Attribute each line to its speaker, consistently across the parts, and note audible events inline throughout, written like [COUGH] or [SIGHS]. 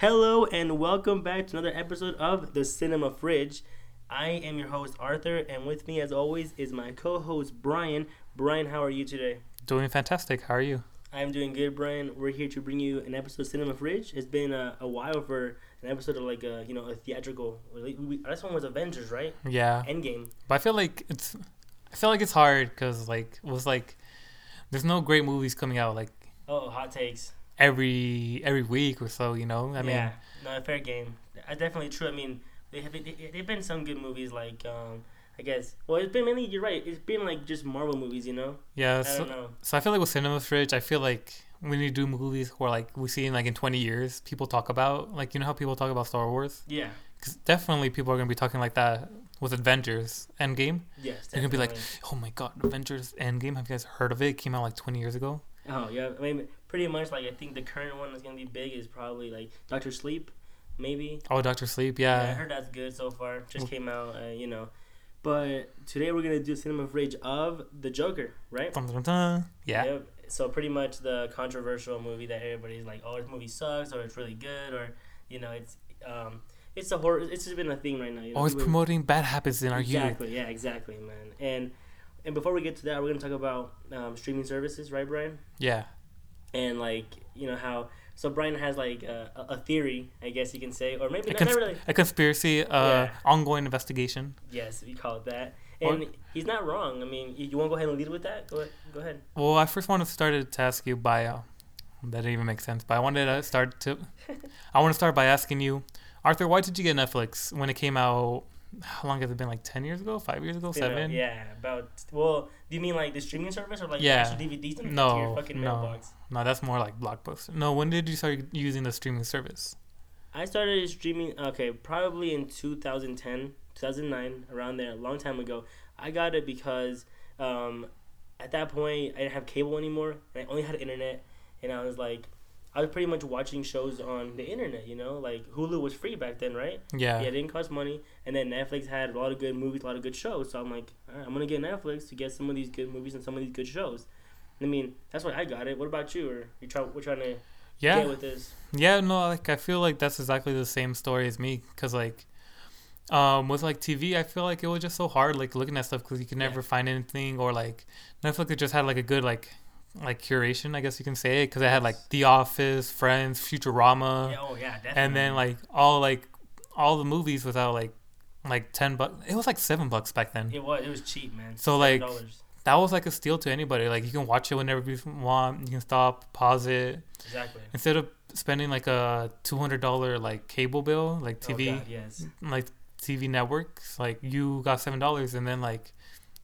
Speaker 1: Hello and welcome back to another episode of the Cinema Fridge. I am your host Arthur, and with me, as always, is my co-host Brian. Brian, how are you today?
Speaker 2: Doing fantastic. How are you?
Speaker 1: I'm doing good, Brian. We're here to bring you an episode of Cinema Fridge. It's been a, a while for an episode of like a you know a theatrical. We, last one was Avengers, right?
Speaker 2: Yeah.
Speaker 1: Endgame.
Speaker 2: But I feel like it's, I feel like it's hard because like it was like, there's no great movies coming out like
Speaker 1: Oh, hot takes.
Speaker 2: Every every week or so. You know. I mean,
Speaker 1: yeah, no, fair game. Uh, definitely true. I mean, they have they, they've been some good movies like um, I guess. Well, it's been mainly. You're right. It's been like just Marvel movies, you know.
Speaker 2: yeah.
Speaker 1: I
Speaker 2: So,
Speaker 1: don't know.
Speaker 2: so I feel like with Cinema Fridge, I feel like when you do movies where like we see in like in 20 years, people talk about like you know how people talk about Star Wars.
Speaker 1: Yeah.
Speaker 2: Because definitely people are gonna be talking like that with Avengers Endgame.
Speaker 1: Yes.
Speaker 2: They're gonna be like, oh my god, Avengers Endgame. Have you guys heard of it? It came out like 20 years ago.
Speaker 1: Oh yeah. I mean, pretty much like I think the current one that's gonna be big is probably like Doctor Sleep, maybe.
Speaker 2: Oh, Doctor Sleep.
Speaker 1: I
Speaker 2: Yeah.
Speaker 1: I heard that's good so far. Just came out, uh, you know. But today we're gonna do cinema fridge of the Joker, right?
Speaker 2: Dun, dun, dun. Yeah.
Speaker 1: Yep. So pretty much the controversial movie that everybody's like, oh, this movie sucks, or it's really good, or you know, it's um, it's a horror. It's just been a thing right now. You know?
Speaker 2: Always
Speaker 1: People-
Speaker 2: promoting bad habits in our youth.
Speaker 1: exactly. Yeah, exactly, man. And and before we get to that, we're gonna talk about um, streaming services, right, Brian?
Speaker 2: Yeah.
Speaker 1: And like you know how. So Brian has like a, a theory, I guess you can say, or maybe
Speaker 2: A, cons-
Speaker 1: not really.
Speaker 2: a conspiracy, uh,
Speaker 1: Yeah.
Speaker 2: ongoing investigation.
Speaker 1: Yes, we call it that.
Speaker 2: Or-
Speaker 1: And he's not wrong. I mean, you, you want to go ahead and lead with that? Go ahead. Go ahead.
Speaker 2: Well, I first wanted to start to ask you by, uh, that didn't even make sense, but I wanted to start to, [LAUGHS] I want to start by asking you, Arthur, why did you get Netflix when it came out? How long has it been? Like 10 years ago? 5 years ago? 7?
Speaker 1: yeah, about. Well, do you mean like the streaming service or like
Speaker 2: Yeah.
Speaker 1: actual DVDs delivered
Speaker 2: No,
Speaker 1: to your fucking
Speaker 2: no.
Speaker 1: mailbox?
Speaker 2: No, that's more like Blockbuster. No, when did you start using the streaming service?
Speaker 1: I started streaming. Okay, probably in 2010, 2009, around there, a long time ago. I got it because um, at that point I didn't have cable anymore, and I only had internet, and I was like. I was pretty much watching shows on the internet, you know, like Hulu was free back then, right?
Speaker 2: Yeah.
Speaker 1: Yeah, it didn't cost money. And then Netflix had a lot of good movies, a lot of good shows. So I'm like, right, I'm gonna get Netflix to get some of these good movies and some of these good shows. I mean, that's why I got it. What about you? Or you try? We're trying to
Speaker 2: Yeah.
Speaker 1: get with this.
Speaker 2: Yeah, no, like I feel like that's exactly the same story as me, cause like, um, with like TV, I feel like it was just so hard, like looking at stuff, cause you could
Speaker 1: Yeah.
Speaker 2: never find anything, or like Netflix just had like a good like, like curation, I guess you can say, it, cause I had like The Office, Friends, Futurama,
Speaker 1: yeah, oh yeah, definitely.
Speaker 2: and then like all like all the movies without like like ten bucks. It was like seven bucks back then.
Speaker 1: it was it was cheap, man.
Speaker 2: So, like,
Speaker 1: $7.
Speaker 2: That was like a steal to anybody. Like you can watch it whenever you want. You can stop, pause it.
Speaker 1: exactly.
Speaker 2: instead of spending like a two hundred dollar like cable bill, like
Speaker 1: Oh,
Speaker 2: TV,
Speaker 1: God, yes.
Speaker 2: like TV networks, like you got seven dollars, and then like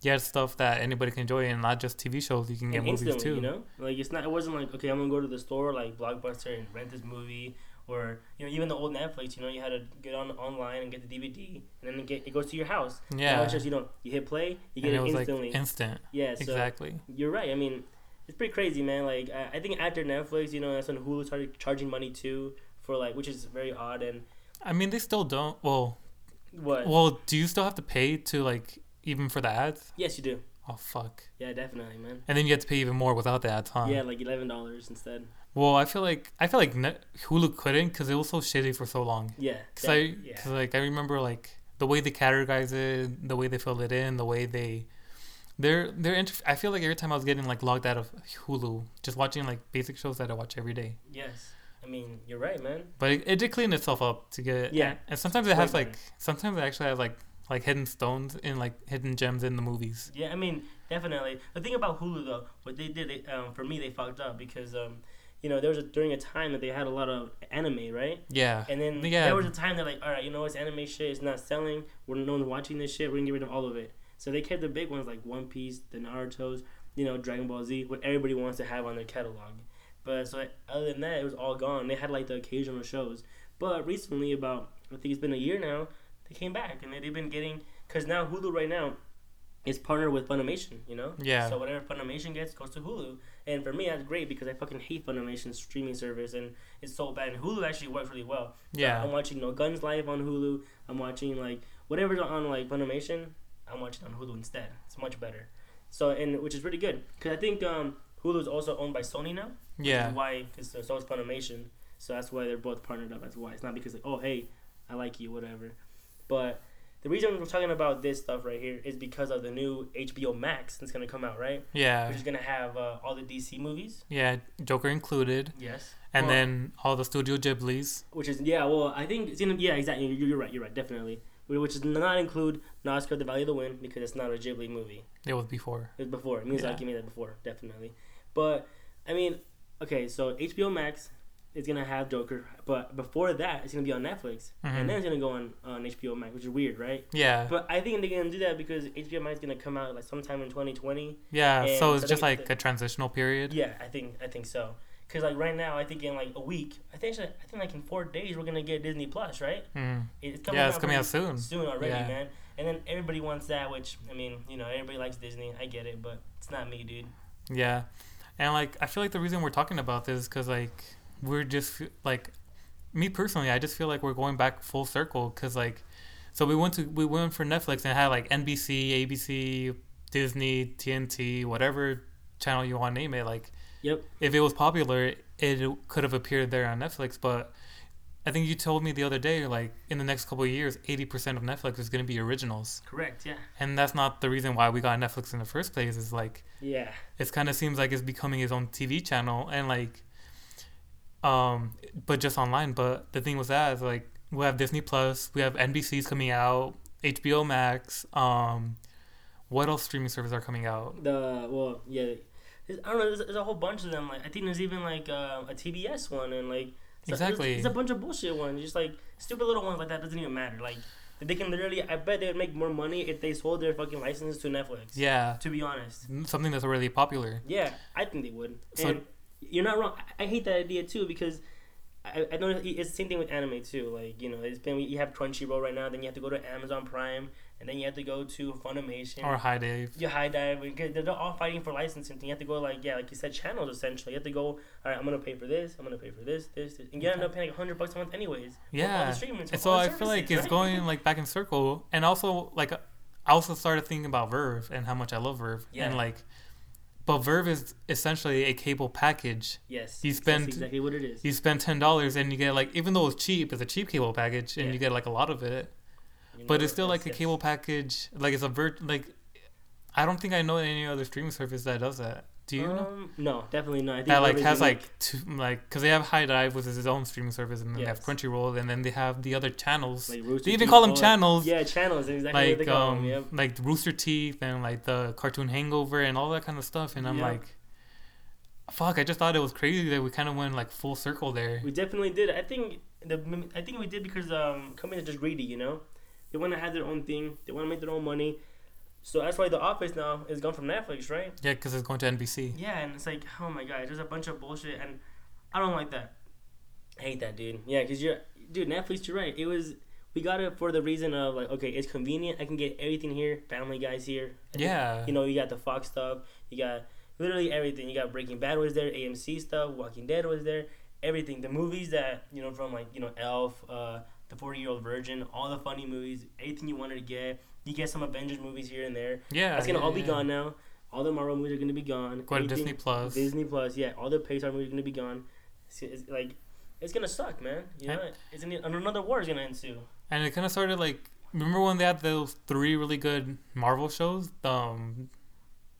Speaker 2: you had stuff that anybody can enjoy, and not just TV shows. You can get movies
Speaker 1: instantly,
Speaker 2: too.
Speaker 1: you know, like it's not. It wasn't like okay, I'm gonna go to the store like Blockbuster and rent this movie, or you know, even the old Netflix. You know, you had to get on online and get the DVD, and then it, get, it goes to your house.
Speaker 2: Yeah,
Speaker 1: it's just you know, you hit play, you get
Speaker 2: and
Speaker 1: it,
Speaker 2: it was
Speaker 1: instantly.
Speaker 2: like instant.
Speaker 1: yeah, so
Speaker 2: exactly.
Speaker 1: You're right. I mean, it's pretty crazy, man. Like, I, I think after Netflix, you know, that's when Hulu started charging money too for like, which is very odd. And
Speaker 2: I mean, they still don't. Well,
Speaker 1: what?
Speaker 2: well, do you still have to pay to like even for the ads?
Speaker 1: yes, you do.
Speaker 2: Oh fuck!
Speaker 1: Yeah, definitely, man.
Speaker 2: And then you get to pay even more without the ads, huh?
Speaker 1: Yeah, like eleven dollars instead.
Speaker 2: Well, I feel like I feel like Net- Hulu couldn't because it was so shitty for so long.
Speaker 1: Yeah.
Speaker 2: Cause
Speaker 1: that-
Speaker 2: I,
Speaker 1: yeah.
Speaker 2: cause like I remember like the way they categorize it, the way they fill it in, the way they, they're they're. Inter- I feel like every time I was getting like logged out of Hulu, just watching like basic shows that I watch every day.
Speaker 1: yes. I mean, you're right, man.
Speaker 2: But it, it did clean itself up to get.
Speaker 1: Yeah.
Speaker 2: And sometimes it has like sometimes it actually has like like hidden stones and like hidden gems in the movies.
Speaker 1: Yeah, I mean, definitely. The thing about Hulu though, what they did, they, um, for me, they fucked up because, um, you know, there was a, during a time that they had a lot of anime, right?
Speaker 2: Yeah.
Speaker 1: And then
Speaker 2: Yeah.
Speaker 1: there was a time they're like, all right, you know, what's anime shit is not selling. We're no one's watching this shit. We're gonna get rid of all of it. So they kept the big ones like One Piece, the Naruto's, you know, Dragon Ball Z, what everybody wants to have on their catalog. But so other than that, it was all gone. They had like the occasional shows. But recently, about I think it's been a year now, they came back and they've been getting because now Hulu right now is partnered with Funimation. You know.
Speaker 2: Yeah.
Speaker 1: So whatever Funimation gets goes to Hulu, and for me that's great because I fucking hate Funimation's streaming service and it's so bad. And Hulu actually works really well.
Speaker 2: Yeah.
Speaker 1: I'm watching No Guns Life on Hulu. I'm watching like whatever's on like Funimation. I'm watching on Hulu instead. It's much better. So and which is pretty good because I think um, Hulu is also owned by Sony now.
Speaker 2: Yeah.
Speaker 1: why because so is Funimation. So that's why they're both partnered up. That's why it's not because like, oh hey, I like you, whatever. But the reason we're talking about this stuff right here is because of the new HBO Max that's gonna come out, right?
Speaker 2: Yeah.
Speaker 1: Which is gonna have uh, all the DC movies.
Speaker 2: Yeah, Joker included.
Speaker 1: Yes.
Speaker 2: And
Speaker 1: Well,
Speaker 2: then all the Studio Ghiblis.
Speaker 1: which is yeah, well, I think it's gonna yeah, exactly. You're, you're right. You're right. Definitely. Which does not include Nausicaä: The Valley of the Wind because it's not a Ghibli movie.
Speaker 2: It was before.
Speaker 1: It was before. Miyazaki
Speaker 2: Yeah.
Speaker 1: made that before, definitely. But I mean, okay, so HBO Max is gonna have Joker, but before that, it's gonna be on Netflix,
Speaker 2: Mhm.
Speaker 1: and then it's gonna go on on HBO Max, which is weird, right?
Speaker 2: Yeah.
Speaker 1: But I think they're gonna do that because HBO Max is gonna come out like sometime in 2020.
Speaker 2: Yeah. So
Speaker 1: so
Speaker 2: it's
Speaker 1: they
Speaker 2: just like a transitional period.
Speaker 1: Yeah, I think I think so. Cause like right now, I think in like a week, I think actually, I think like in four days, we're gonna get Disney Plus, right?
Speaker 2: Mm.
Speaker 1: It's coming
Speaker 2: Yeah, it's
Speaker 1: out
Speaker 2: coming out soon.
Speaker 1: soon already,
Speaker 2: Yeah.
Speaker 1: man. And then everybody wants that, which I mean, you know, everybody likes Disney. I get it, but it's not me, dude.
Speaker 2: Yeah, and like I feel like the reason we're talking about this because like we're just like me personally, I just feel like we're going back full circle because like so we went to we went for Netflix and had like NBC, ABC, Disney, TNT, whatever channel you want to name it. Like,
Speaker 1: Yep.
Speaker 2: if it was popular, it could have appeared there on Netflix. But I think you told me the other day, like in the next couple of years, eighty percent of Netflix is going to be originals,
Speaker 1: Correct. Yeah.
Speaker 2: and that's not the reason why we got Netflix in the first place. Is like
Speaker 1: Yeah.
Speaker 2: it kind of seems like it's becoming its own TV channel and like um but just online but the thing with that is like we have Disney Plus we have NBC's coming out HBO Max um what else streaming services are coming out
Speaker 1: The well, yeah. There's, I don't know. There's, there's a whole bunch of them. Like I think there's even like uh, a TBS one and like
Speaker 2: Exactly.
Speaker 1: There's, a bunch of bullshit ones, just like stupid little ones like that. Doesn't even matter. Like they can literally. I bet they would make more money if they sold their fucking license to Netflix.
Speaker 2: yeah
Speaker 1: To be honest.
Speaker 2: something that's really popular
Speaker 1: Yeah, I think they would.
Speaker 2: So-
Speaker 1: and you're not wrong. I, I hate that idea too because I, I know it's the same thing with anime too. Like you know, it's been you have Crunchyroll right now, then you have to go to Amazon Prime, and then you have to go to Funimation.
Speaker 2: or HIDIVE.
Speaker 1: you HIDIVE they're all fighting for licensing. You have to go like yeah, like you said, channels essentially. You have to go. All right, I'm gonna pay for this. I'm gonna pay for this, this, this. and you end up paying like hundred bucks a month anyways.
Speaker 2: yeah and so I feel like it's
Speaker 1: right?
Speaker 2: going like back in circle and also like I also started thinking about VRV and how much I love VRV
Speaker 1: Yeah.
Speaker 2: and like but VRV is essentially a cable package
Speaker 1: Yes,
Speaker 2: you
Speaker 1: that's
Speaker 2: spend-
Speaker 1: exactly what it is.
Speaker 2: you spend ten dollars and you get like even though it's cheap, it's a cheap cable package and
Speaker 1: Yeah.
Speaker 2: you get like a lot of it.
Speaker 1: You
Speaker 2: But it's still like a cable package. Like it's a vert like I don't think I know any other streaming service that does that. Do you know?
Speaker 1: Um, no, definitely not. I think
Speaker 2: That like has
Speaker 1: unique.
Speaker 2: like two like because they have HIDIVE which is its own streaming service and then they have Crunchyroll and then they have the other channels.
Speaker 1: Like Rooster
Speaker 2: they even
Speaker 1: Teeth,
Speaker 2: call them
Speaker 1: all
Speaker 2: channels.
Speaker 1: Yeah, channels. Exactly what they
Speaker 2: Like
Speaker 1: call
Speaker 2: um
Speaker 1: them. Yep.
Speaker 2: like Rooster Teeth and like the Cartoon Hangover and all that kind of stuff and I'm
Speaker 1: Yep.
Speaker 2: like, fuck! I just thought it was crazy that we kind of went like full circle there.
Speaker 1: We definitely did. I think the I think we did because um companies are just greedy. You know, they want to have their own thing. They want to make their own money. So that's why The Office now is gone from Netflix, right?
Speaker 2: Yeah, because it's going to NBC.
Speaker 1: Yeah, and it's like, oh my god, there's a bunch of bullshit, and I don't like that. I hate that, dude. Yeah, because you're, dude, Netflix. You're right. It was we got it for the reason of like, okay, it's convenient. I can get everything here. Family Guy's here.
Speaker 2: Yeah.
Speaker 1: You know, you got the Fox stuff. You got literally everything. You got Breaking Bad was there. AMC stuff. Walking Dead was there. Everything. The movies that you know from like you know Elf, uh, The Forty Year Old Virgin, all the funny movies, anything you wanted to get. You get some Avengers movies here and there.
Speaker 2: Yeah.
Speaker 1: That's gonna
Speaker 2: yeah,
Speaker 1: all be
Speaker 2: yeah.
Speaker 1: gone now. All the Marvel movies are gonna be gone.
Speaker 2: Go to Disney Plus.
Speaker 1: Disney Plus, yeah. All the Pixar movies are gonna be gone. It's, it's like it's gonna suck, man. You know, it's gonna, another war is gonna ensue.
Speaker 2: And it kind of started like remember when they had those three really good Marvel shows, um,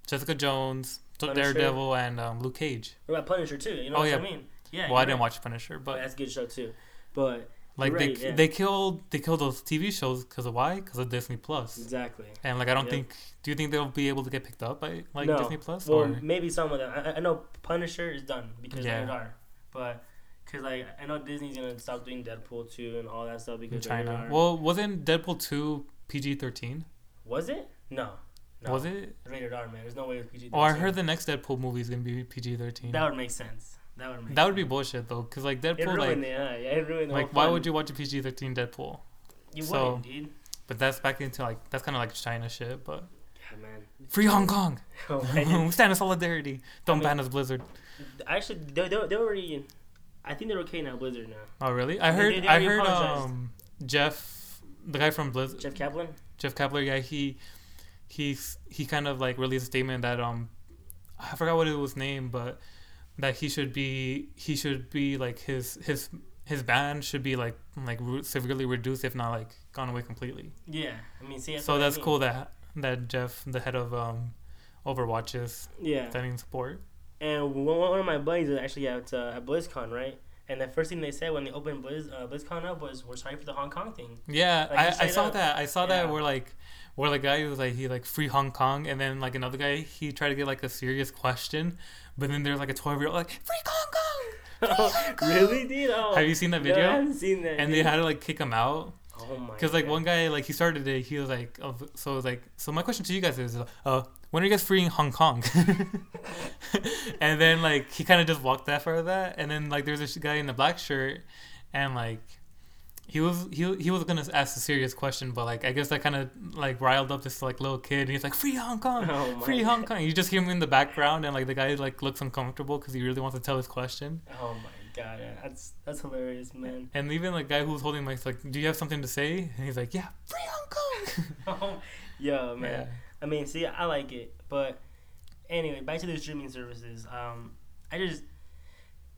Speaker 2: Jessica Jones,
Speaker 1: Punisher.
Speaker 2: Daredevil, and um, Luke Cage.
Speaker 1: What about Punisher too? You know
Speaker 2: Oh,
Speaker 1: what
Speaker 2: yeah.
Speaker 1: I mean? Yeah.
Speaker 2: well, I didn't
Speaker 1: right.
Speaker 2: watch Punisher,
Speaker 1: But
Speaker 2: but
Speaker 1: that's a good show too. But
Speaker 2: like
Speaker 1: you're
Speaker 2: they
Speaker 1: yeah.
Speaker 2: they killed they killed those TV shows because of why? Because of Disney Plus.
Speaker 1: exactly.
Speaker 2: And like I don't
Speaker 1: Yep.
Speaker 2: think. Do you think they'll be able to get picked up by like
Speaker 1: No.
Speaker 2: Disney Plus?
Speaker 1: Well,
Speaker 2: or
Speaker 1: maybe some of them. I, I know Punisher is done because
Speaker 2: Yeah.
Speaker 1: they are, but because like I know Disney's gonna stop doing Deadpool two and all that stuff because
Speaker 2: China?
Speaker 1: China.
Speaker 2: Well, wasn't Deadpool two PG thirteen?
Speaker 1: was it? No. no.
Speaker 2: Was it?
Speaker 1: Rated R, man. There's no way it was PG.
Speaker 2: Oh, I heard the next Deadpool movie is gonna be PG thirteen.
Speaker 1: That would make sense. That would make.
Speaker 2: That would be bullshit though, because like Deadpool, like,
Speaker 1: it. Yeah, it ruined
Speaker 2: like why
Speaker 1: fun.
Speaker 2: would you watch a PG thirteen Deadpool?
Speaker 1: You
Speaker 2: so-
Speaker 1: wouldn't, dude.
Speaker 2: But that's back into like that's kind of like China shit. But
Speaker 1: Yeah, man.
Speaker 2: free Hong Kong, [LAUGHS]
Speaker 1: Oh, [LAUGHS]
Speaker 2: we stand in solidarity. Don't
Speaker 1: I mean-
Speaker 2: ban us, Blizzard.
Speaker 1: Actually, they they they already. I think they're okay now, Blizzard now.
Speaker 2: Oh really? I heard
Speaker 1: they- they
Speaker 2: I heard
Speaker 1: apologized.
Speaker 2: um Jeff, the guy from Blizzard,
Speaker 1: Jeff Kaplan.
Speaker 2: Jeff Kapler, yeah, he he's he kind of like released a statement that um I forgot what it was named, but that he should be he should be like his his his band should be like like re- severely reduced if not like gone away completely.
Speaker 1: Yeah, I mean, see. that's
Speaker 2: so
Speaker 1: what I
Speaker 2: that's
Speaker 1: mean.
Speaker 2: cool that that Jeff, the head of um, Overwatch, is
Speaker 1: Yeah,
Speaker 2: sending support.
Speaker 1: and one, one of my buddies actually at uh, at BlizzCon, right? And the first thing they said when they opened Blizz uh, BlizzCon up was, "We're sorry for the Hong Kong thing."
Speaker 2: Yeah,
Speaker 1: Like,
Speaker 2: I, I saw
Speaker 1: that-
Speaker 2: that. I saw that
Speaker 1: Yeah.
Speaker 2: where like where the guy was like he like free Hong Kong, and then like another guy he tried to get like a serious question, but then there's like a twelve year old like free Hong Kong.
Speaker 1: really, dude? Oh,
Speaker 2: Have you seen that
Speaker 1: no, I
Speaker 2: video?
Speaker 1: haven't seen that.
Speaker 2: and they had to like kick him out
Speaker 1: oh my.
Speaker 2: because like
Speaker 1: God.
Speaker 2: one guy like he started it. He was like, oh, so it was like, so my question to you guys is, uh, when are you guys freeing Hong Kong? [LAUGHS] and then like he kind of just walked that for that, and then like there's this guy in the black shirt, and like he was he he was gonna ask a serious question, but like I guess that kind of like riled up this like little kid, and he's like free Hong Kong.
Speaker 1: Oh
Speaker 2: Free Hong [LAUGHS] Kong. You just hear him in the background, and like the guy like looks uncomfortable because he really wants to tell his question.
Speaker 1: Oh my god, yeah, that's that's hilarious, man.
Speaker 2: And even like guy who was holding mic's like, "Do you have something to say?" And he's like, "Yeah, free Hong Kong." [LAUGHS]
Speaker 1: Oh, yo, man.
Speaker 2: Yeah.
Speaker 1: I mean, see, I like it, but anyway, back to the streaming services. Um, I just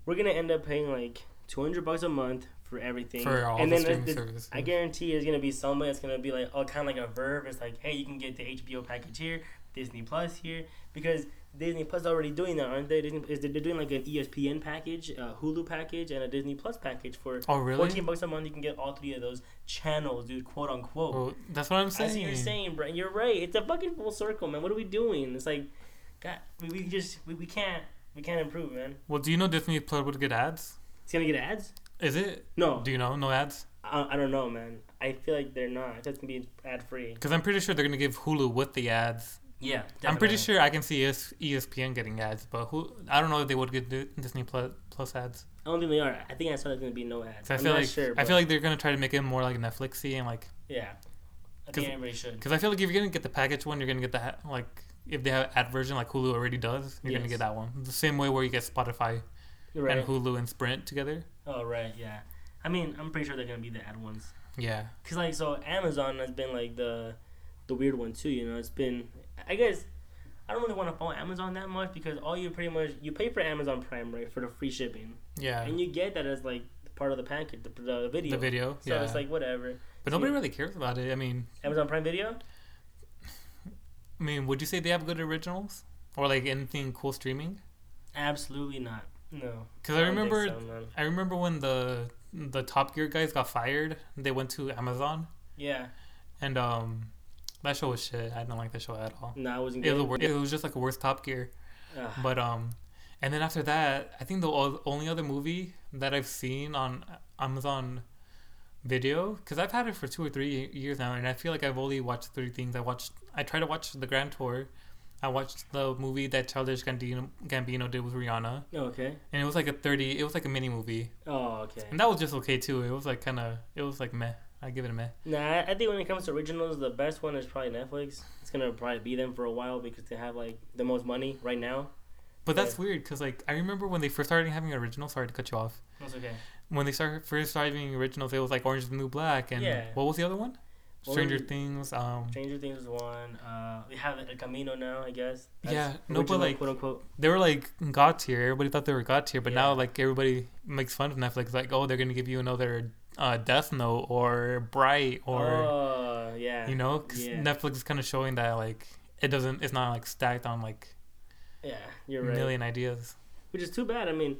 Speaker 1: we're gonna end up paying like two hundred bucks a month for everything,
Speaker 2: For all
Speaker 1: and
Speaker 2: the
Speaker 1: then
Speaker 2: streaming services.
Speaker 1: I guarantee there's gonna be somebody that's gonna be like, oh, kind of like a verb. It's like, hey, you can get the HBO package here, Disney Plus here, because Disney Plus is already doing that, aren't they? Disney, is they're doing like an ESPN package, a Hulu package, and a Disney Plus package for
Speaker 2: Oh really?
Speaker 1: fourteen bucks a month. You can get all three of those channels, dude, quote unquote.
Speaker 2: Well, that's what I'm saying.
Speaker 1: see what you're saying, bro. You're right. It's a fucking full circle, man. What are we doing? It's like, God, we, we just we, we can't we can't improve, man.
Speaker 2: Well, do you know Disney Plus would get ads?
Speaker 1: It's gonna get ads?
Speaker 2: Is it?
Speaker 1: No,
Speaker 2: Do you know no ads?
Speaker 1: I, I don't know, man. I feel like they're not. It's gonna be ad free.
Speaker 2: Because I'm pretty sure they're gonna give Hulu with the ads.
Speaker 1: Yeah,
Speaker 2: I'm pretty sure I can see ES- ESPN getting ads, but who? I don't know if they would get Disney Plus Plus ads.
Speaker 1: I don't think they are. I think I saw there's gonna be no ads.
Speaker 2: I
Speaker 1: I'm
Speaker 2: feel
Speaker 1: not
Speaker 2: like
Speaker 1: sure.
Speaker 2: I feel like they're gonna try to make it more like Netflixy and like
Speaker 1: yeah. I think everybody should.
Speaker 2: because I feel like if you're gonna get the package one, you're gonna get the ha- like if they have ad version like Hulu already does, you're gonna get that one. The same way where you get Spotify
Speaker 1: Right.
Speaker 2: and Hulu and Sprint together.
Speaker 1: Oh right, yeah. I mean, I'm pretty sure they're gonna be the ad ones.
Speaker 2: Yeah.
Speaker 1: Cause like so, Amazon has been like the the weird one too. You know, it's been. I guess I don't really want to follow Amazon that much because all you pretty much you pay for Amazon Prime right for the free shipping,
Speaker 2: Yeah.
Speaker 1: and you get that as like part of the package, the, the video.
Speaker 2: The video.
Speaker 1: So
Speaker 2: yeah.
Speaker 1: it's like whatever.
Speaker 2: but nobody really cares about it. I mean,
Speaker 1: Amazon Prime Video.
Speaker 2: I mean, would you say they have good originals or like anything cool streaming?
Speaker 1: Absolutely not. No.
Speaker 2: Because I,
Speaker 1: don't
Speaker 2: remember,
Speaker 1: so.
Speaker 2: I remember when the the Top Gear guys got fired. They went to Amazon,
Speaker 1: Yeah.
Speaker 2: and um, that show was shit. I didn't like that show at all.
Speaker 1: No, I wasn't
Speaker 2: It
Speaker 1: good.
Speaker 2: was, it was just like a worse Top Gear.
Speaker 1: Ugh.
Speaker 2: But um, and then after that, I think the only other movie that I've seen on Amazon Video, because I've had it for two or three years now, and I feel like I've only watched three things. I watched, I tried to watch the Grand Tour. I watched the movie that Childish Gambino, Gambino did with Rihanna, oh,
Speaker 1: okay.
Speaker 2: and it was like a thirty. It was like a mini movie,
Speaker 1: Oh, okay.
Speaker 2: and that was just okay too. It was like kind of, it was like meh. I give it a meh.
Speaker 1: Nah, I think when it comes to originals, the best one is probably Netflix. It's gonna probably be them for a while because they have like the most money right now.
Speaker 2: But that's weird because like I remember when they first started having originals. Sorry to cut you off.
Speaker 1: That's okay.
Speaker 2: when they started first started doing originals, it was like Orange is the New Black, and
Speaker 1: Yeah.
Speaker 2: what was the other one? Stranger? Things. Um,
Speaker 1: Stranger Things is one. Uh, they have El Camino now, I guess.
Speaker 2: Yeah, no, but, like-
Speaker 1: quote unquote.
Speaker 2: they were like god tier. Everybody thought they were god tier, but now like everybody makes fun of Netflix. Like, oh, they're gonna give you another uh, Death Note or Bright or
Speaker 1: oh yeah,
Speaker 2: you know, 'cause
Speaker 1: yeah.
Speaker 2: Netflix is kind of showing that like it doesn't. It's not like stacked on like
Speaker 1: yeah, you're right.
Speaker 2: million ideas.
Speaker 1: Which is too bad. I mean,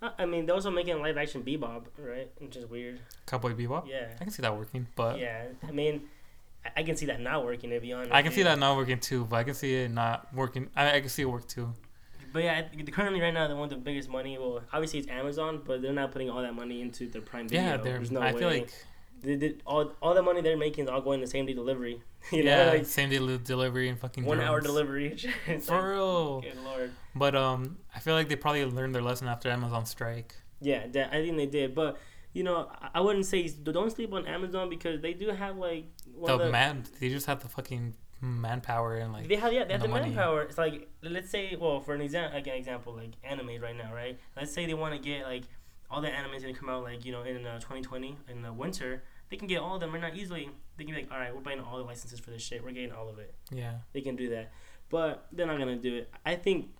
Speaker 1: I mean, they're also making live action Bebop, right? Which is weird.
Speaker 2: Cowboy Bebop.
Speaker 1: Yeah,
Speaker 2: I can see that working, but
Speaker 1: yeah. I mean, I- can see that not working. To be honest,
Speaker 2: I can see that not working too. But I can see it not working. I, I can see it work too.
Speaker 1: But yeah, currently right now they want the biggest money. Well, obviously it's Amazon, but they're not putting all that money into their Prime Video.
Speaker 2: yeah, they're.
Speaker 1: There's no
Speaker 2: I
Speaker 1: way.
Speaker 2: feel like
Speaker 1: they did all all the money they're making is all going to same day delivery. [LAUGHS] you know,
Speaker 2: yeah,
Speaker 1: like
Speaker 2: same day li- delivery and fucking
Speaker 1: one hour delivery. It's [LAUGHS]
Speaker 2: For
Speaker 1: like,
Speaker 2: real.
Speaker 1: good lord.
Speaker 2: But um, I feel like they probably learned their lesson after Amazon strike.
Speaker 1: Yeah, that, I think they did. But you know, I- I wouldn't say don't sleep on Amazon because they do have like
Speaker 2: The
Speaker 1: the,
Speaker 2: man, they just have the fucking manpower and like
Speaker 1: they have yeah they have
Speaker 2: the
Speaker 1: the, manpower. It's like let's say well for an example like an example like anime right now right. Let's say they want to get like all the animes gonna come out like you know in uh, 2020 in the winter. They can get all of them right now easily. They can be like, all right, we're buying all the licenses for this shit. We're getting all of it.
Speaker 2: yeah.
Speaker 1: They can do that, but they're not gonna do it. I think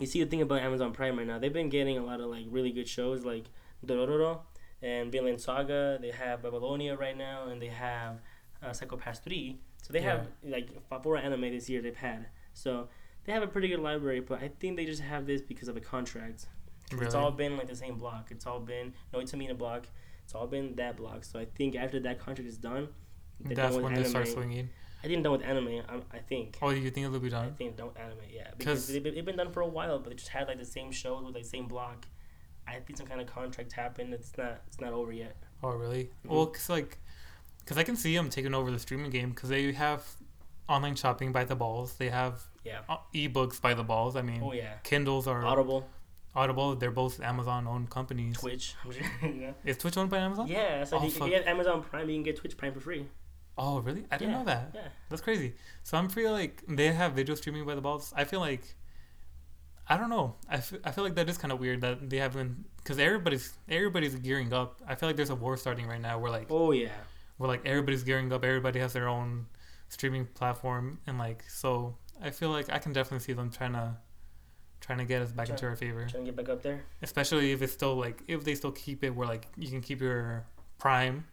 Speaker 1: you see the thing about Amazon Prime right now, they've been getting a lot of like really good shows like Dororo and Vinland Saga. They have Babylonia right now, and they have uh, Psycho Pass three. So they have like four anime this year they've had. So they have a pretty good library, but I think they just have this because of a contract.
Speaker 2: Really?
Speaker 1: It's all been like the same block. It's all been Noitamina block. It's all been that block. So I think after that contract is done, done
Speaker 2: That's
Speaker 1: with
Speaker 2: when they start swinging.
Speaker 1: I think it's done with anime. I, I think.
Speaker 2: Oh, you think it'll be done?
Speaker 1: I think don't anime, yeah, because they've been, they've been done for a while, but they just had like the same shows with like same block. I think some kind of contract happened. It's not it's not over yet.
Speaker 2: Oh, really?
Speaker 1: Mhm.
Speaker 2: Well, cause like, cause I can see them taking over the streaming game because they have online shopping by the balls. They have
Speaker 1: Yeah.
Speaker 2: ebooks by the balls. I mean,
Speaker 1: Oh yeah.
Speaker 2: Kindles are
Speaker 1: Audible,
Speaker 2: Audible. They're both Amazon-owned companies.
Speaker 1: Twitch. [LAUGHS] [LAUGHS] yeah.
Speaker 2: Is Twitch owned by Amazon?
Speaker 1: Yeah. So
Speaker 2: Oh,
Speaker 1: if, you, if you get Amazon Prime, you can get Twitch Prime for free.
Speaker 2: Oh, really? I didn't
Speaker 1: Yeah,
Speaker 2: know that.
Speaker 1: Yeah.
Speaker 2: That's crazy. So I'm feel like they have video streaming by the balls. I feel like I don't know. I feel, I feel like that is kind of weird that they haven't because everybody's everybody's gearing up. I feel like there's a war starting right now where like
Speaker 1: Oh yeah.
Speaker 2: where like everybody's gearing up. Everybody has their own streaming platform and like so I feel like I can definitely see them trying to trying to get us back into our favor.
Speaker 1: Trying to get back up there.
Speaker 2: Especially if it's still like if they still keep it where like you can keep your Prime,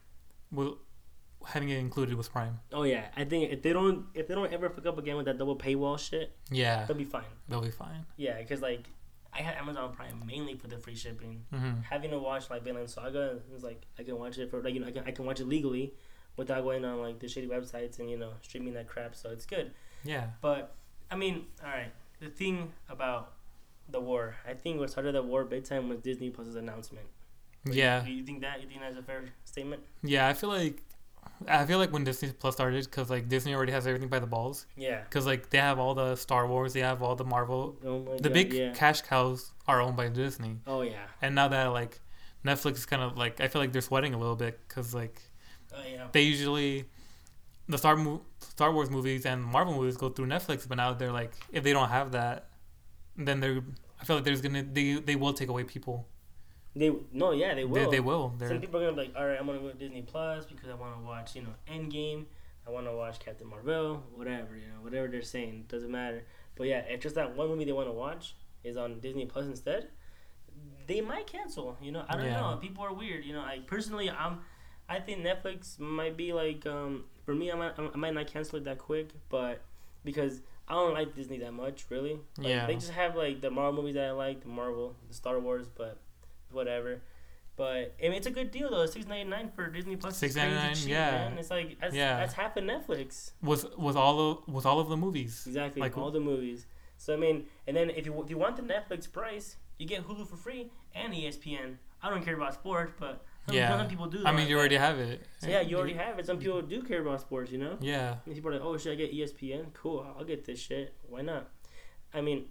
Speaker 2: will having it included with Prime.
Speaker 1: Oh yeah. I think if they don't if they don't ever fuck up again with that double paywall shit,
Speaker 2: Yeah,
Speaker 1: they'll be fine.
Speaker 2: they'll be fine.
Speaker 1: Yeah, because like I had Amazon Prime mainly for the free shipping.
Speaker 2: hmm
Speaker 1: having to watch like Vinland Saga is like I can watch it for like you know I can I can watch it legally without going on like the shitty websites and you know streaming that crap. So it's good.
Speaker 2: Yeah.
Speaker 1: But I mean, all right. The thing about the war, I think what started the war big time was Disney Plus's announcement.
Speaker 2: Yeah.
Speaker 1: Do you think that? You think that's a fair statement?
Speaker 2: Yeah, I feel like I feel like when Disney Plus started, because like Disney already has everything by the balls.
Speaker 1: Yeah.
Speaker 2: Because like they have all the Star Wars, they have all the Marvel.
Speaker 1: Oh my
Speaker 2: The
Speaker 1: God,
Speaker 2: big
Speaker 1: yeah.
Speaker 2: cash cows are owned by Disney,
Speaker 1: Oh yeah.
Speaker 2: and now that like Netflix is kind of like I feel like they're sweating a little bit because like
Speaker 1: Oh yeah.
Speaker 2: they usually the Star mo- Star Wars movies and Marvel movies go through Netflix, but now they're like if they don't have that, then they're I feel like there's gonna they they will take away people.
Speaker 1: They no yeah they will.
Speaker 2: They, they will. They're,
Speaker 1: Some people are gonna be like, all right, I'm gonna go to Disney Plus because I want to watch, you know, Endgame. I want to watch Captain Marvel, whatever, you know, whatever they're saying, doesn't matter. But yeah, if just that one movie they want to watch is on Disney Plus instead, they might cancel. You know, I don't
Speaker 2: Yeah.
Speaker 1: know. People are weird. You know, I personally, I'm, I think Netflix might be like, um, for me, I might, I might not cancel it that quick, but because I don't like Disney that much, really. Like,
Speaker 2: Yeah.
Speaker 1: They just have like the Marvel movies that I like, the Marvel, the Star Wars, but whatever. But I mean, it's a good deal though. Six ninety nine for Disney Plus. crazy
Speaker 2: $6.99,
Speaker 1: cheap,
Speaker 2: yeah.
Speaker 1: Man. It's like that's,
Speaker 2: Yeah.
Speaker 1: that's half of Netflix.
Speaker 2: with with all the with all of the movies.
Speaker 1: Exactly,
Speaker 2: Like-
Speaker 1: all the movies. So I mean, and then if you if you want the Netflix price, you get Hulu for free and ESPN. I don't care about sports, but some,
Speaker 2: Yeah.
Speaker 1: some people do.
Speaker 2: I mean, you already have it.
Speaker 1: So yeah, you already have it. Some people do care about sports, you know.
Speaker 2: Yeah.
Speaker 1: And people are like, oh, should I get ESPN? Cool, I'll get this shit. Why not? I mean,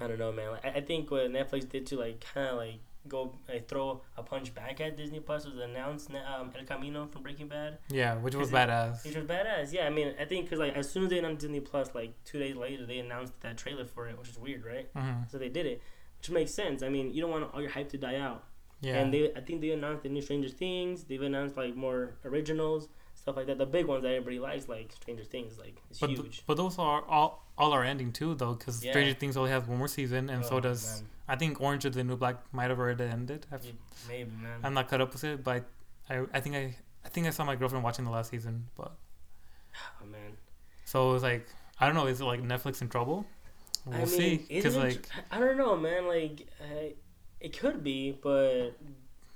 Speaker 1: I don't know, man. Like, I, think what Netflix did to like kind of like go like throw a punch back at Disney Plus was announce um, El Camino from Breaking Bad,
Speaker 2: Yeah, which was
Speaker 1: it-
Speaker 2: badass.
Speaker 1: which was badass. Yeah, I mean, I think because like as soon as they announced Disney Plus, like two days later, they announced that trailer for it, which is weird, right?
Speaker 2: hmm
Speaker 1: So they did it, which makes sense. I mean, you don't want all your hype to die out.
Speaker 2: Yeah.
Speaker 1: And they, I think they announced the new Stranger Things. They've announced like more originals, stuff like that. The big ones that everybody likes, like Stranger Things, like it's
Speaker 2: but th-
Speaker 1: huge.
Speaker 2: but those are all all are ending too though, because
Speaker 1: Yeah.
Speaker 2: Stranger Things only has one more season, and so
Speaker 1: Oh,
Speaker 2: does
Speaker 1: man.
Speaker 2: I think Orange is the New Black might have already ended. I've,
Speaker 1: Maybe, man.
Speaker 2: I'm not caught up with it, but I I think I I think I saw my girlfriend watching the last season, but
Speaker 1: oh man.
Speaker 2: so it was like I don't know, is it like Netflix in trouble? We'll
Speaker 1: I mean,
Speaker 2: see, because like
Speaker 1: I don't know, man. Like, uh, it could be, but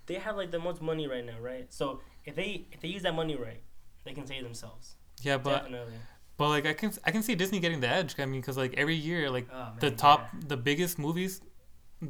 Speaker 1: they have like the most money right now, right? So if they if they use that money right, they can save themselves.
Speaker 2: yeah, but
Speaker 1: Definitely.
Speaker 2: but like I can I can see Disney getting the edge. I mean, because like every year, like
Speaker 1: Oh, man,
Speaker 2: the top the biggest movies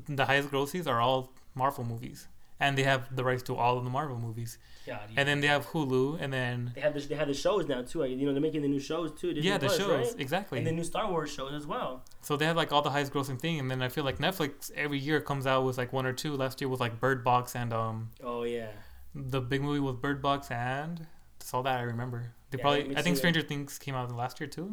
Speaker 2: the highest grosses are all marvel movies and they have the rights to all of the marvel movies
Speaker 1: Yeah, God, yeah.
Speaker 2: and then they have hulu and then
Speaker 1: they have the, they have the shows now too. You know, they're making the new shows too. Disney
Speaker 2: yeah the
Speaker 1: Plus,
Speaker 2: shows
Speaker 1: right?
Speaker 2: exactly
Speaker 1: and the new Star Wars shows as well.
Speaker 2: so they have like all the highest grossing thing and then i feel like netflix every year comes out with like one or two last year was like bird box and um
Speaker 1: Oh yeah.
Speaker 2: the big movie was bird box and that's all that i remember they
Speaker 1: Yeah,
Speaker 2: probably i think stranger things came out last year too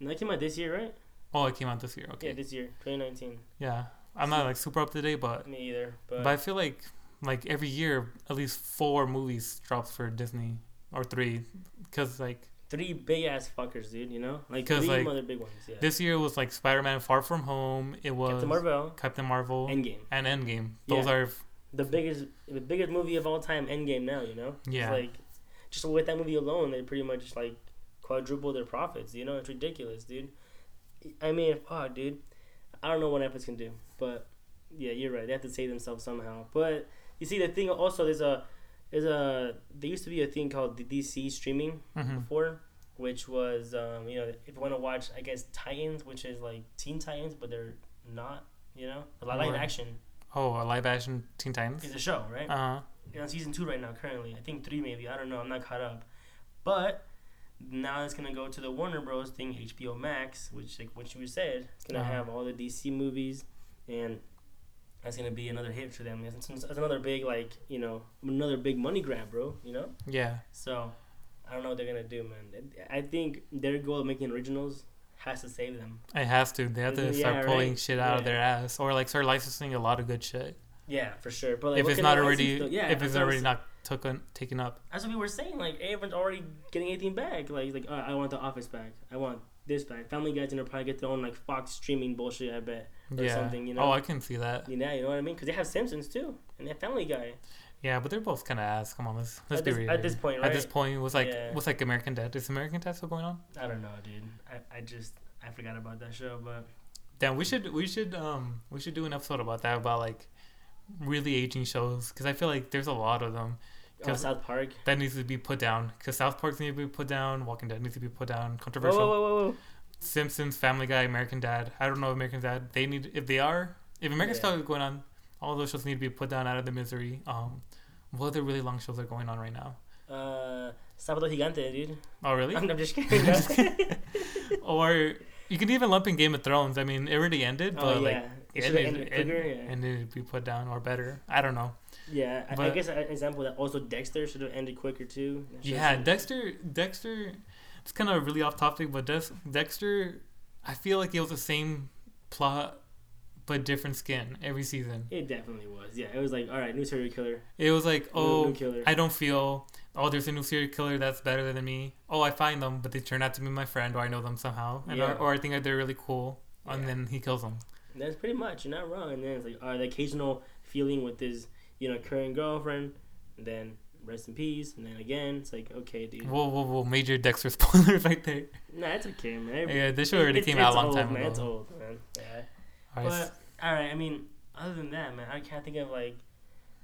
Speaker 1: And that came out this year, right?
Speaker 2: oh it came out this year okay
Speaker 1: Yeah, this year, 2019.
Speaker 2: yeah i'm not like super up to date but
Speaker 1: Me either, but,
Speaker 2: But I feel like like every year at least four movies drops for Disney or three because like
Speaker 1: three big ass fuckers, dude. You know, like three
Speaker 2: like,
Speaker 1: other big ones. Yeah.
Speaker 2: This year was like Spider-Man: Far From Home. It was
Speaker 1: Captain Marvel,
Speaker 2: Captain Marvel
Speaker 1: Endgame,
Speaker 2: and Endgame. Those
Speaker 1: Yeah.
Speaker 2: are
Speaker 1: the biggest, the biggest movie of all time. Endgame now. You know. It's
Speaker 2: Yeah.
Speaker 1: like, just with that movie alone, they pretty much like quadruple their profits. You know, it's ridiculous, dude. I mean, fuck, ah, dude. I don't know what Netflix can do, but yeah, you're right. They have to save themselves somehow. But you see, the thing also there's a there's a there used to be a thing called the DC streaming
Speaker 2: mhm.
Speaker 1: before, which was um, you know if you want to watch I guess Titans, which is like Teen Titans, but they're not. You know, a live
Speaker 2: Right.
Speaker 1: action
Speaker 2: oh a live action Teen Titans.
Speaker 1: is a show, right?
Speaker 2: Uh huh.
Speaker 1: You're on season two right now, currently. I think three, maybe. I don't know. I'm not caught up. But now it's gonna go to the Warner Bros. thing, HBO Max, which, like what you said, it's gonna
Speaker 2: Uh-huh.
Speaker 1: have all the DC movies, and that's gonna be another hit for them. It's, it's another big, like you know, another big money grab, bro. You know.
Speaker 2: Yeah.
Speaker 1: So I don't know what they're gonna do, man. I think their goal of making originals has to save them.
Speaker 2: It has to. They have to mm-hmm.
Speaker 1: Yeah,
Speaker 2: start pulling
Speaker 1: right.
Speaker 2: shit out of their ass, or like start licensing a lot of good shit.
Speaker 1: Yeah, for sure. But like,
Speaker 2: if it's not already,
Speaker 1: license, yeah,
Speaker 2: if it's already not taken taken up.
Speaker 1: That's what we were saying. Like everyone's already getting anything back. Like like oh, I want the Office back. I want this back. Family Guy's gonna probably get their own like Fox streaming bullshit. I bet. Or
Speaker 2: yeah.
Speaker 1: something, you know?
Speaker 2: Oh, I can see that.
Speaker 1: You know, you know what I mean? Because they have Simpsons too, and they have Family Guy.
Speaker 2: Yeah, but they're both kind of ass. Come on, let's let's
Speaker 1: At
Speaker 2: be
Speaker 1: this-
Speaker 2: real.
Speaker 1: at this point,
Speaker 2: At this point, it was like
Speaker 1: Yeah.
Speaker 2: what's like American Dad? Is American Dad still going on?
Speaker 1: I don't know, dude. I, I just I forgot about that show, but
Speaker 2: Damn, we should we should um we should do an episode about that about like really aging shows because I feel like there's a lot of them
Speaker 1: oh, South Park.
Speaker 2: that needs to be put down because South Park needs to be put down, Walking Dead needs to be put down, controversial.
Speaker 1: whoa, whoa, whoa, whoa.
Speaker 2: Simpsons, Family Guy, American Dad. I don't know American Dad. They need if they are if American
Speaker 1: Yeah.
Speaker 2: Dad is going on, all those shows need to be put down out of the misery. Um, what other really long shows are going on right now?
Speaker 1: Uh, Sábado Gigante, dude.
Speaker 2: Oh really?
Speaker 1: I'm, I'm just [LAUGHS] kidding. [LAUGHS] [LAUGHS]
Speaker 2: or you can even lump in Game of Thrones. I mean, it already ended, but
Speaker 1: oh
Speaker 2: like
Speaker 1: yeah, it
Speaker 2: it, it,
Speaker 1: ended
Speaker 2: it,
Speaker 1: quicker. yeah.
Speaker 2: it to be put down or better. I don't know.
Speaker 1: Yeah, I, I guess an example that also Dexter should have ended quicker too.
Speaker 2: Yeah, Dexter. Dexter. It's kind of really off topic, but Dex, Dexter. I feel like it was the same plot, but different skin every season.
Speaker 1: It definitely was. Yeah, it was like, all right, new serial killer.
Speaker 2: It was like, oh,
Speaker 1: new killer.
Speaker 2: I don't feel. Oh, there's a new serial killer that's better than me. Oh, I find them, but they turn out to be my friend, or I know them somehow, and
Speaker 1: Yeah.
Speaker 2: or, or I think they're really cool, and
Speaker 1: Yeah.
Speaker 2: then he kills them.
Speaker 1: That's pretty much. You're not wrong. And then it's like, all right, the occasional feeling with his, you know, current girlfriend. And then rest in peace. And then again, it's like, okay, dude.
Speaker 2: Whoa, whoa, whoa! Major Dexter [LAUGHS] spoilers right there.
Speaker 1: Nah, it's okay, man.
Speaker 2: Yeah, this show already
Speaker 1: it's-
Speaker 2: came out a long
Speaker 1: old,
Speaker 2: time
Speaker 1: man.
Speaker 2: ago.
Speaker 1: It's old, man. Yeah.
Speaker 2: All right,
Speaker 1: But all right, I mean, other than that, man, I can't think of like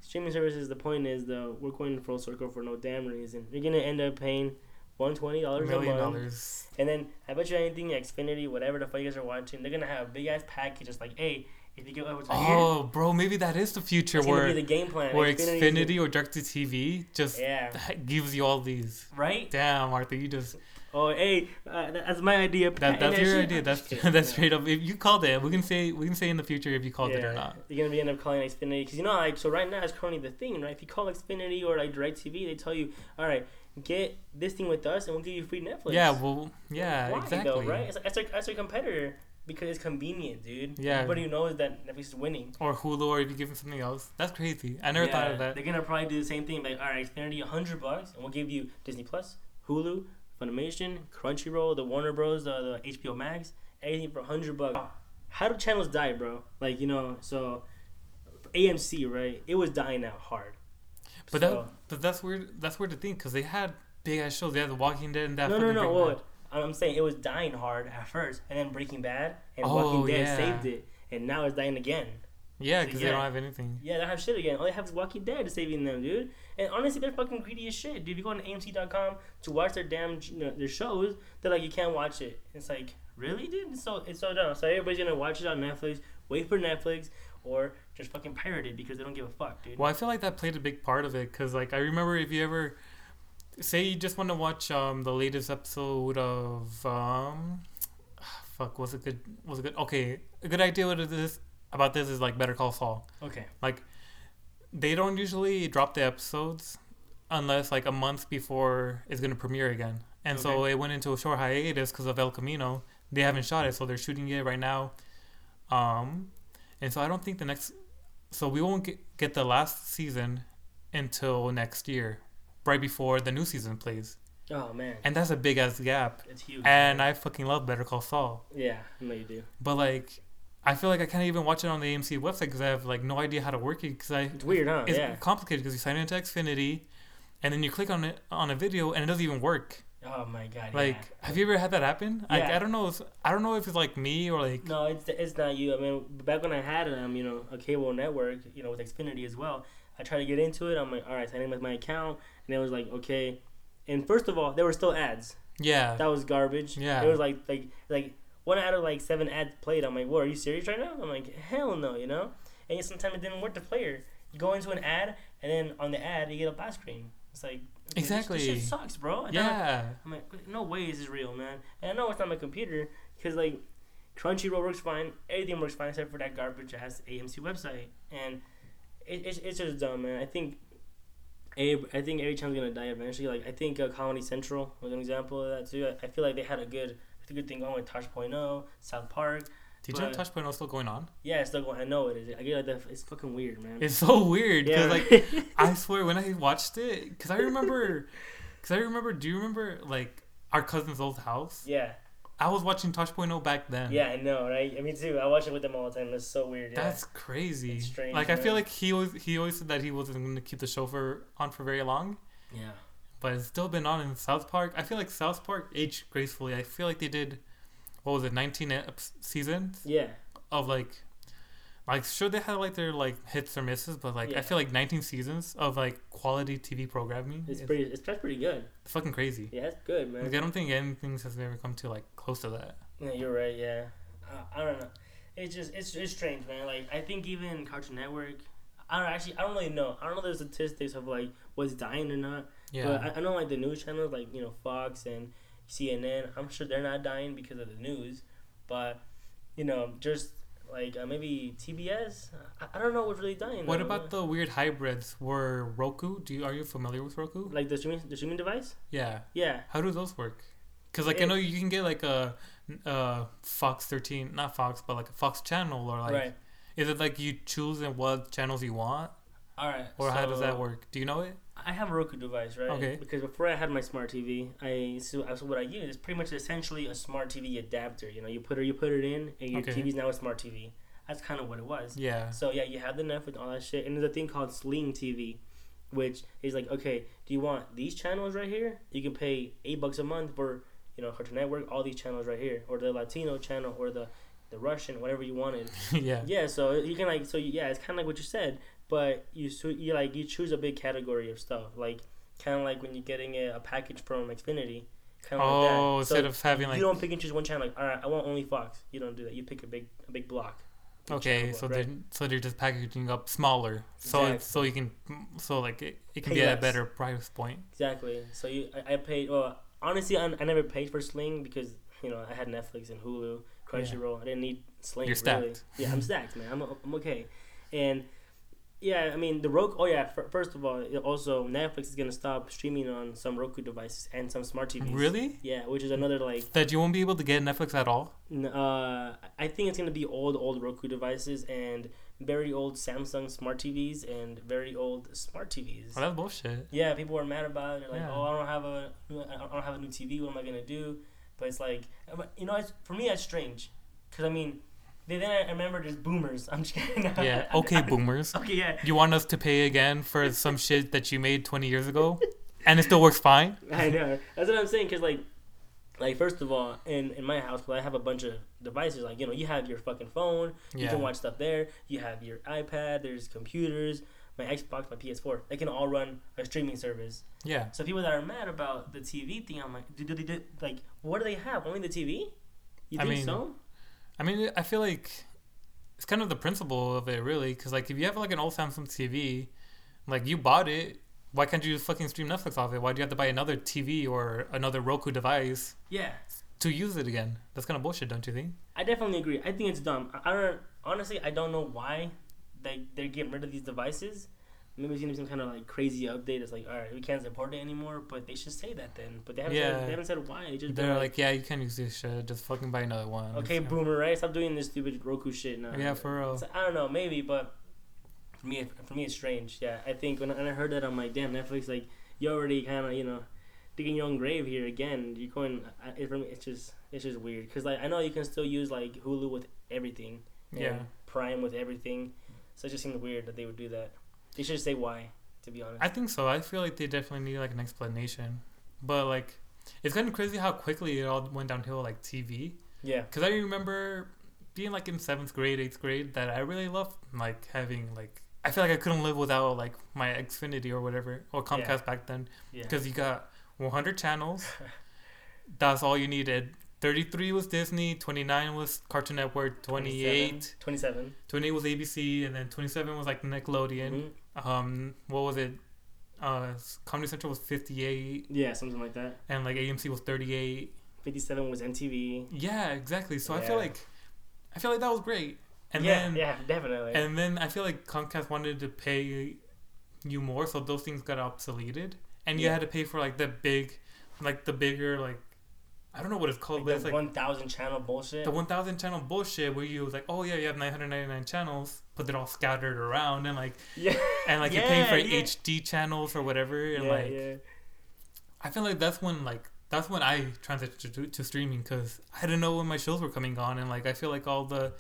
Speaker 1: streaming services. The point is, though, we're going full circle for no damn reason. You're gonna end up paying One twenty dollars a
Speaker 2: million
Speaker 1: month,
Speaker 2: dollars.
Speaker 1: and then I bet you anything, Xfinity, whatever the fuck you guys are watching, they're gonna have a big ass package. Just like, hey, if you go over to here,
Speaker 2: Oh, bro, maybe that is the future
Speaker 1: that's
Speaker 2: where
Speaker 1: be the game plan.
Speaker 2: where Xfinity or Direct to TV just
Speaker 1: yeah, [LAUGHS]
Speaker 2: gives you all these.
Speaker 1: right.
Speaker 2: Damn, Arthur, you just
Speaker 1: Oh, hey, uh, that's my idea.
Speaker 2: that, that's your idea. That's [LAUGHS] [LAUGHS] that's
Speaker 1: Yeah.
Speaker 2: straight up. If you called it, we can say we can say in the future if you called it or not.
Speaker 1: You're gonna be end up calling Xfinity because you know, like, so right now it's currently the thing, right? If you call Xfinity or like DirecTV, they tell you, all right, get this thing with us, and we'll give you free Netflix.
Speaker 2: Yeah, well, yeah,
Speaker 1: Why
Speaker 2: exactly.
Speaker 1: though, right? It's like, that's, our, that's our competitor because it's convenient, dude.
Speaker 2: Yeah.
Speaker 1: Everybody knows that Netflix is winning.
Speaker 2: Or Hulu, or if you give them something else. That's crazy. I never thought of that.
Speaker 1: They're gonna probably do the same thing. Like, all right, it's gonna Xfinity, hundred bucks, and we'll give you Disney Plus, Hulu, Funimation, Crunchyroll, the Warner Bros, the, the HBO Max, anything for hundred bucks. How do channels die, bro? Like you know, so AMC, right? It was dying out hard.
Speaker 2: But
Speaker 1: So-
Speaker 2: that, but that's weird. That's weird to think because they had big ass shows. They had The Walking Dead and that.
Speaker 1: no, no, no. Well. I'm saying it was dying hard at first, and then Breaking Bad and
Speaker 2: Oh,
Speaker 1: Walking Dead
Speaker 2: yeah.
Speaker 1: saved it, and now it's dying again.
Speaker 2: Yeah,
Speaker 1: So,
Speaker 2: because
Speaker 1: yeah.
Speaker 2: they don't have anything.
Speaker 1: Yeah, they don't have shit again. All they have is Walking Dead saving them, dude. And honestly, they're fucking greedy as shit, dude. If you go on AMC.com to watch their damn you know, their shows, they're like, you can't watch it. It's like, really, dude? It's so it's so dumb. So everybody's gonna watch it on Netflix, wait for Netflix, or just fucking pirate it because they don't give a fuck, dude.
Speaker 2: Well, I feel like that played a big part of it because, like, I remember if you ever say you just want to watch um the latest episode of um, fuck, was it good? Was it good? Okay, a good idea what it is about this is like Better Call Saul.
Speaker 1: Okay.
Speaker 2: Like they don't usually drop the episodes unless like a month before it's gonna premiere again, and so it went into a short hiatus because of El Camino. They haven't shot it, so they're shooting it right now. Um, and so I don't think the next, so we won't get, get the last season until next year, right before the new season plays.
Speaker 1: Oh man,
Speaker 2: and that's a big ass gap.
Speaker 1: it's huge.
Speaker 2: And I fucking love Better Call Saul,
Speaker 1: yeah, I know you do.
Speaker 2: but like, I feel like I can't even watch it on the AMC website because I have like no idea how to work it because I
Speaker 1: It's weird, huh?
Speaker 2: it's
Speaker 1: yeah.
Speaker 2: complicated because you sign into Xfinity, and then you click on it on a video and it doesn't even work.
Speaker 1: Oh my god.
Speaker 2: Like,
Speaker 1: yeah.
Speaker 2: have you ever had that happen? Like,
Speaker 1: Yeah.
Speaker 2: I don't know. If, I don't know if it's like me or like.
Speaker 1: No, it's it's not you. I mean, back when I had um, you know, a cable network, you know, with Xfinity as well, I tried to get into it. I'm like, all right, sign in with my account, and it was like, okay. And first of all, there were still ads.
Speaker 2: Yeah.
Speaker 1: That was garbage.
Speaker 2: Yeah.
Speaker 1: It was like like like one out of like seven ads played. I'm like, what? Are you serious right now? I'm like, hell no, you know. And yet sometimes it didn't work. The player, you go into an ad, and then on the ad you get a blast screen. It's like okay, this-
Speaker 2: Exactly.
Speaker 1: This, shit sucks, bro. Thought-
Speaker 2: yeah.
Speaker 1: I'm like, no way this is this real, man. And I know it's not my computer because like Crunchyroll works fine, everything works fine except for that garbage ass AMC website, and it, it's it's just dumb, man. I think. Abe, I think every channel's gonna die eventually. Like I think uh, Comedy Central was an example of that too. I, I feel like they had a good, a good thing going with Tosh.0, South Park.
Speaker 2: Did you know
Speaker 1: But-
Speaker 2: Tosh Point was still going on?
Speaker 1: Yeah, it's still going. I know it is. I get like that. It's fucking weird, man.
Speaker 2: It's so weird
Speaker 1: yeah,
Speaker 2: like I swear when I watched it, because I remember, because I remember. Do you remember like our cousin's old house?
Speaker 1: yeah,
Speaker 2: I was watching Tosh.0 back then.
Speaker 1: yeah, I know, right? I mean, too. I watch it with them all the time. It's so weird. Yeah.
Speaker 2: That's crazy.
Speaker 1: It's strange,
Speaker 2: like I feel like he always he always said that he wasn't going to keep the show for on for very long,
Speaker 1: yeah.
Speaker 2: but it's still been on in South Park. I feel like South Park aged gracefully. I feel like they did what was it, 19 ep- seasons
Speaker 1: Yeah.
Speaker 2: of like like sure they had like their like hits or misses, but like
Speaker 1: Yeah.
Speaker 2: I feel like 19 seasons of like quality TV programming.
Speaker 1: It's pretty. It's that's pretty good.
Speaker 2: It's fucking crazy.
Speaker 1: Yeah, it's good, man.
Speaker 2: Like I don't think anything has ever come to like close to that.
Speaker 1: Yeah, you're right. Yeah, I, I don't know. It's just it's it's strange, man. Like I think even Cartoon Network. I don't actually. I don't really know. I don't know the statistics of like what's dying or not.
Speaker 2: Yeah.
Speaker 1: But I, I know like the news channels, like you know Fox and CNN. I'm sure they're not dying because of the news, but you know just like uh, maybe TBS. I, I don't know what's really dying.
Speaker 2: what
Speaker 1: though.
Speaker 2: about the weird hybrids? Were Roku? Do you are you familiar with Roku?
Speaker 1: like the streaming the streaming device?
Speaker 2: Yeah.
Speaker 1: Yeah.
Speaker 2: How do those work? Because like I know you can get like a, uh Fox 13, not Fox, but like a Fox channel or like.
Speaker 1: right.
Speaker 2: Is it like you choose and what channels you want,
Speaker 1: All right.
Speaker 2: or how does that work? Do you know it?
Speaker 1: I have a Roku device, right?
Speaker 2: Okay.
Speaker 1: Because before I had my smart TV, I so, so what I use is pretty much essentially a smart TV adapter. You know, you put it you put it in, and your
Speaker 2: Okay.
Speaker 1: TV's now a smart TV. That's kind of what it was.
Speaker 2: Yeah.
Speaker 1: So yeah, you have the Netflix, and all that shit, and there's a thing called Sling TV, which is like, okay, do you want these channels right here? You can pay eight bucks a month for, you know, Cartoon Network, all these channels right here, or the Latino channel, or the the Russian, whatever you wanted. [LAUGHS]
Speaker 2: yeah.
Speaker 1: Yeah, so you can like so yeah, it's kind of like what you said, but you so you like you choose a big category of stuff, like kind of like when you're getting a, a package from Xfinity, kind of
Speaker 2: Oh,
Speaker 1: like that.
Speaker 2: Oh, instead
Speaker 1: So
Speaker 2: of having like
Speaker 1: you don't pick and choose one channel. Like, all right, I want only Fox. You don't do that. You pick a big a big block. Big
Speaker 2: okay, so
Speaker 1: block, right?
Speaker 2: they're so they're just packaging up smaller, so it's, so you can so like it, it can
Speaker 1: Pay
Speaker 2: be at a better price point.
Speaker 1: exactly. So you I, I paid. Well, honestly, I, I never paid for Sling because you know I had Netflix and Hulu, Crunchyroll. I didn't need Sling.
Speaker 2: You're
Speaker 1: Really.
Speaker 2: stacked.
Speaker 1: Yeah, I'm [LAUGHS] stacked, man. I'm I'm okay, and. Yeah, I mean the Roku. Oh yeah, f- first of all, also Netflix is gonna stop streaming on some Roku devices and some smart TVs.
Speaker 2: Really?
Speaker 1: Yeah, which is another like.
Speaker 2: That you won't be able to get Netflix at all?
Speaker 1: n- Uh, I think it's gonna be old, old Roku devices and very old Samsung smart TVs and very old smart TVs.
Speaker 2: Oh, that's bullshit.
Speaker 1: Yeah, people are mad about it. They're like,
Speaker 2: Yeah.
Speaker 1: "Oh, I don't have a, I don't have a new TV. What am I gonna do?" But it's like, you know, it's, for me, that's strange, because I mean, then I remember there's boomers. [LAUGHS] I'm just kidding.
Speaker 2: Yeah. [LAUGHS] Okay, boomers. [LAUGHS]
Speaker 1: okay, yeah.
Speaker 2: You want us to pay again for some shit that you made 20 years ago, and it still works fine?
Speaker 1: I know. That's what I'm saying. Cause like, like first of all, in in my house, I have a bunch of devices. Like you know, you have your fucking phone. You
Speaker 2: Yeah.
Speaker 1: can watch stuff there. You have your iPad. There's computers. My Xbox, my PS4. They can all run a streaming service.
Speaker 2: Yeah.
Speaker 1: So people that are mad about the TV thing, I'm like, do, do they do, like what do they have? Only the TV? You
Speaker 2: I
Speaker 1: think
Speaker 2: mean,
Speaker 1: so?
Speaker 2: I mean, I feel like it's kind of the principle of it, really. Because, like, if you have, like, an old Samsung TV, like, you bought it, why can't you just fucking stream Netflix off it? Why do you have to buy another TV or another Roku device
Speaker 1: Yeah,
Speaker 2: to use it again? That's kind of bullshit, don't you think?
Speaker 1: I definitely agree. I think it's dumb. I, I don't honestly. I don't know why they they're getting rid of these devices. Maybe it's gonna be some kind of like crazy update. It's like, all right, we can't support it anymore. But they should say that then. But they haven't.
Speaker 2: Yeah.
Speaker 1: Said, they haven't said why. They just
Speaker 2: They're
Speaker 1: been
Speaker 2: like, yeah, you can't use this shit. Just fucking buy another one.
Speaker 1: okay,
Speaker 2: So-
Speaker 1: boomer, right? Stop doing this stupid Roku shit now.
Speaker 2: Yeah, for real.
Speaker 1: So, I don't know, maybe, but for me, for me, it's strange. Yeah, I think when I, when I heard that, I'm like, damn, Netflix, like, you already kind of, you know, digging your own grave here again. You're going. I, it, for me, it's just it's just weird because like I know you can still use like Hulu with everything.
Speaker 2: Yeah.
Speaker 1: Prime with everything, so it just seems weird that they would do that. They should say why. To be honest.
Speaker 2: I think so. I feel like they definitely need like an explanation. But like, it's kind of crazy how quickly it all went downhill like TV.
Speaker 1: yeah.
Speaker 2: Because I remember being like in seventh grade, eighth grade, that I really loved like having like. I feel like I couldn't live without like my Xfinity or whatever or Comcast
Speaker 1: Yeah.
Speaker 2: back then
Speaker 1: Yeah.
Speaker 2: because you got 100 channels. [LAUGHS] That's all you needed. 33 was Disney, 29 was Cartoon Network, 28,
Speaker 1: 27.
Speaker 2: 28 was ABC, and then 27 was like Nickelodeon.
Speaker 1: Mhm.
Speaker 2: Um, what was it? Uh, Comedy Central was 58,
Speaker 1: Yeah, something like that.
Speaker 2: and like AMC was 38.
Speaker 1: 57 was MTV.
Speaker 2: Yeah, exactly. So I feel like, I feel like that was great. And
Speaker 1: yeah,
Speaker 2: then,
Speaker 1: yeah, definitely.
Speaker 2: and then I feel like Comcast wanted to pay you more, so those things got obsoleted, and you had to pay for like the big, like the bigger like, I don't know what it's called,
Speaker 1: like
Speaker 2: but
Speaker 1: the
Speaker 2: it's like
Speaker 1: 1,000 channel bullshit.
Speaker 2: the 1000 channel bullshit where you was like, oh yeah, you have 999 channels, but they're all scattered around, and like,
Speaker 1: yeah,
Speaker 2: and like [LAUGHS] you're paying for
Speaker 1: Yeah, yeah.
Speaker 2: HD channels or whatever, and
Speaker 1: yeah,
Speaker 2: like.
Speaker 1: yeah.
Speaker 2: I feel like that's when like that's when I transitioned to, to streaming because I didn't know when my shows were coming on, and like I feel like all the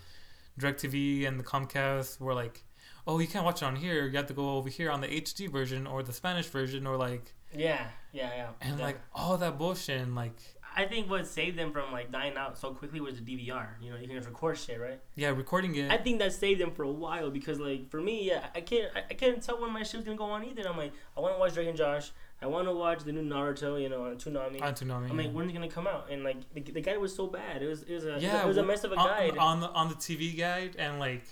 Speaker 2: DirecTV and the Comcast were like, oh, you can't watch it on here. You have to go over here on the HD version or the Spanish version or like
Speaker 1: Yeah, yeah, yeah.
Speaker 2: and
Speaker 1: Yeah.
Speaker 2: like all that bullshit. And like
Speaker 1: I think what saved them from like dying out so quickly was the DVR. You know, you can just record shit, right?
Speaker 2: yeah, recording it.
Speaker 1: I think that saved them for a while because like for me, yeah, I can't I, I can't tell when my shit's gonna go on either. I'm like, I want to watch Drake and Josh. I want to watch the new Naruto, you know, on Toonami.
Speaker 2: I don't know.
Speaker 1: I'm like, when's it gonna come out? And like the, the guide was so bad. It was it was a
Speaker 2: yeah,
Speaker 1: it was a mess of a
Speaker 2: on,
Speaker 1: guide.
Speaker 2: on the on the TV guide, and like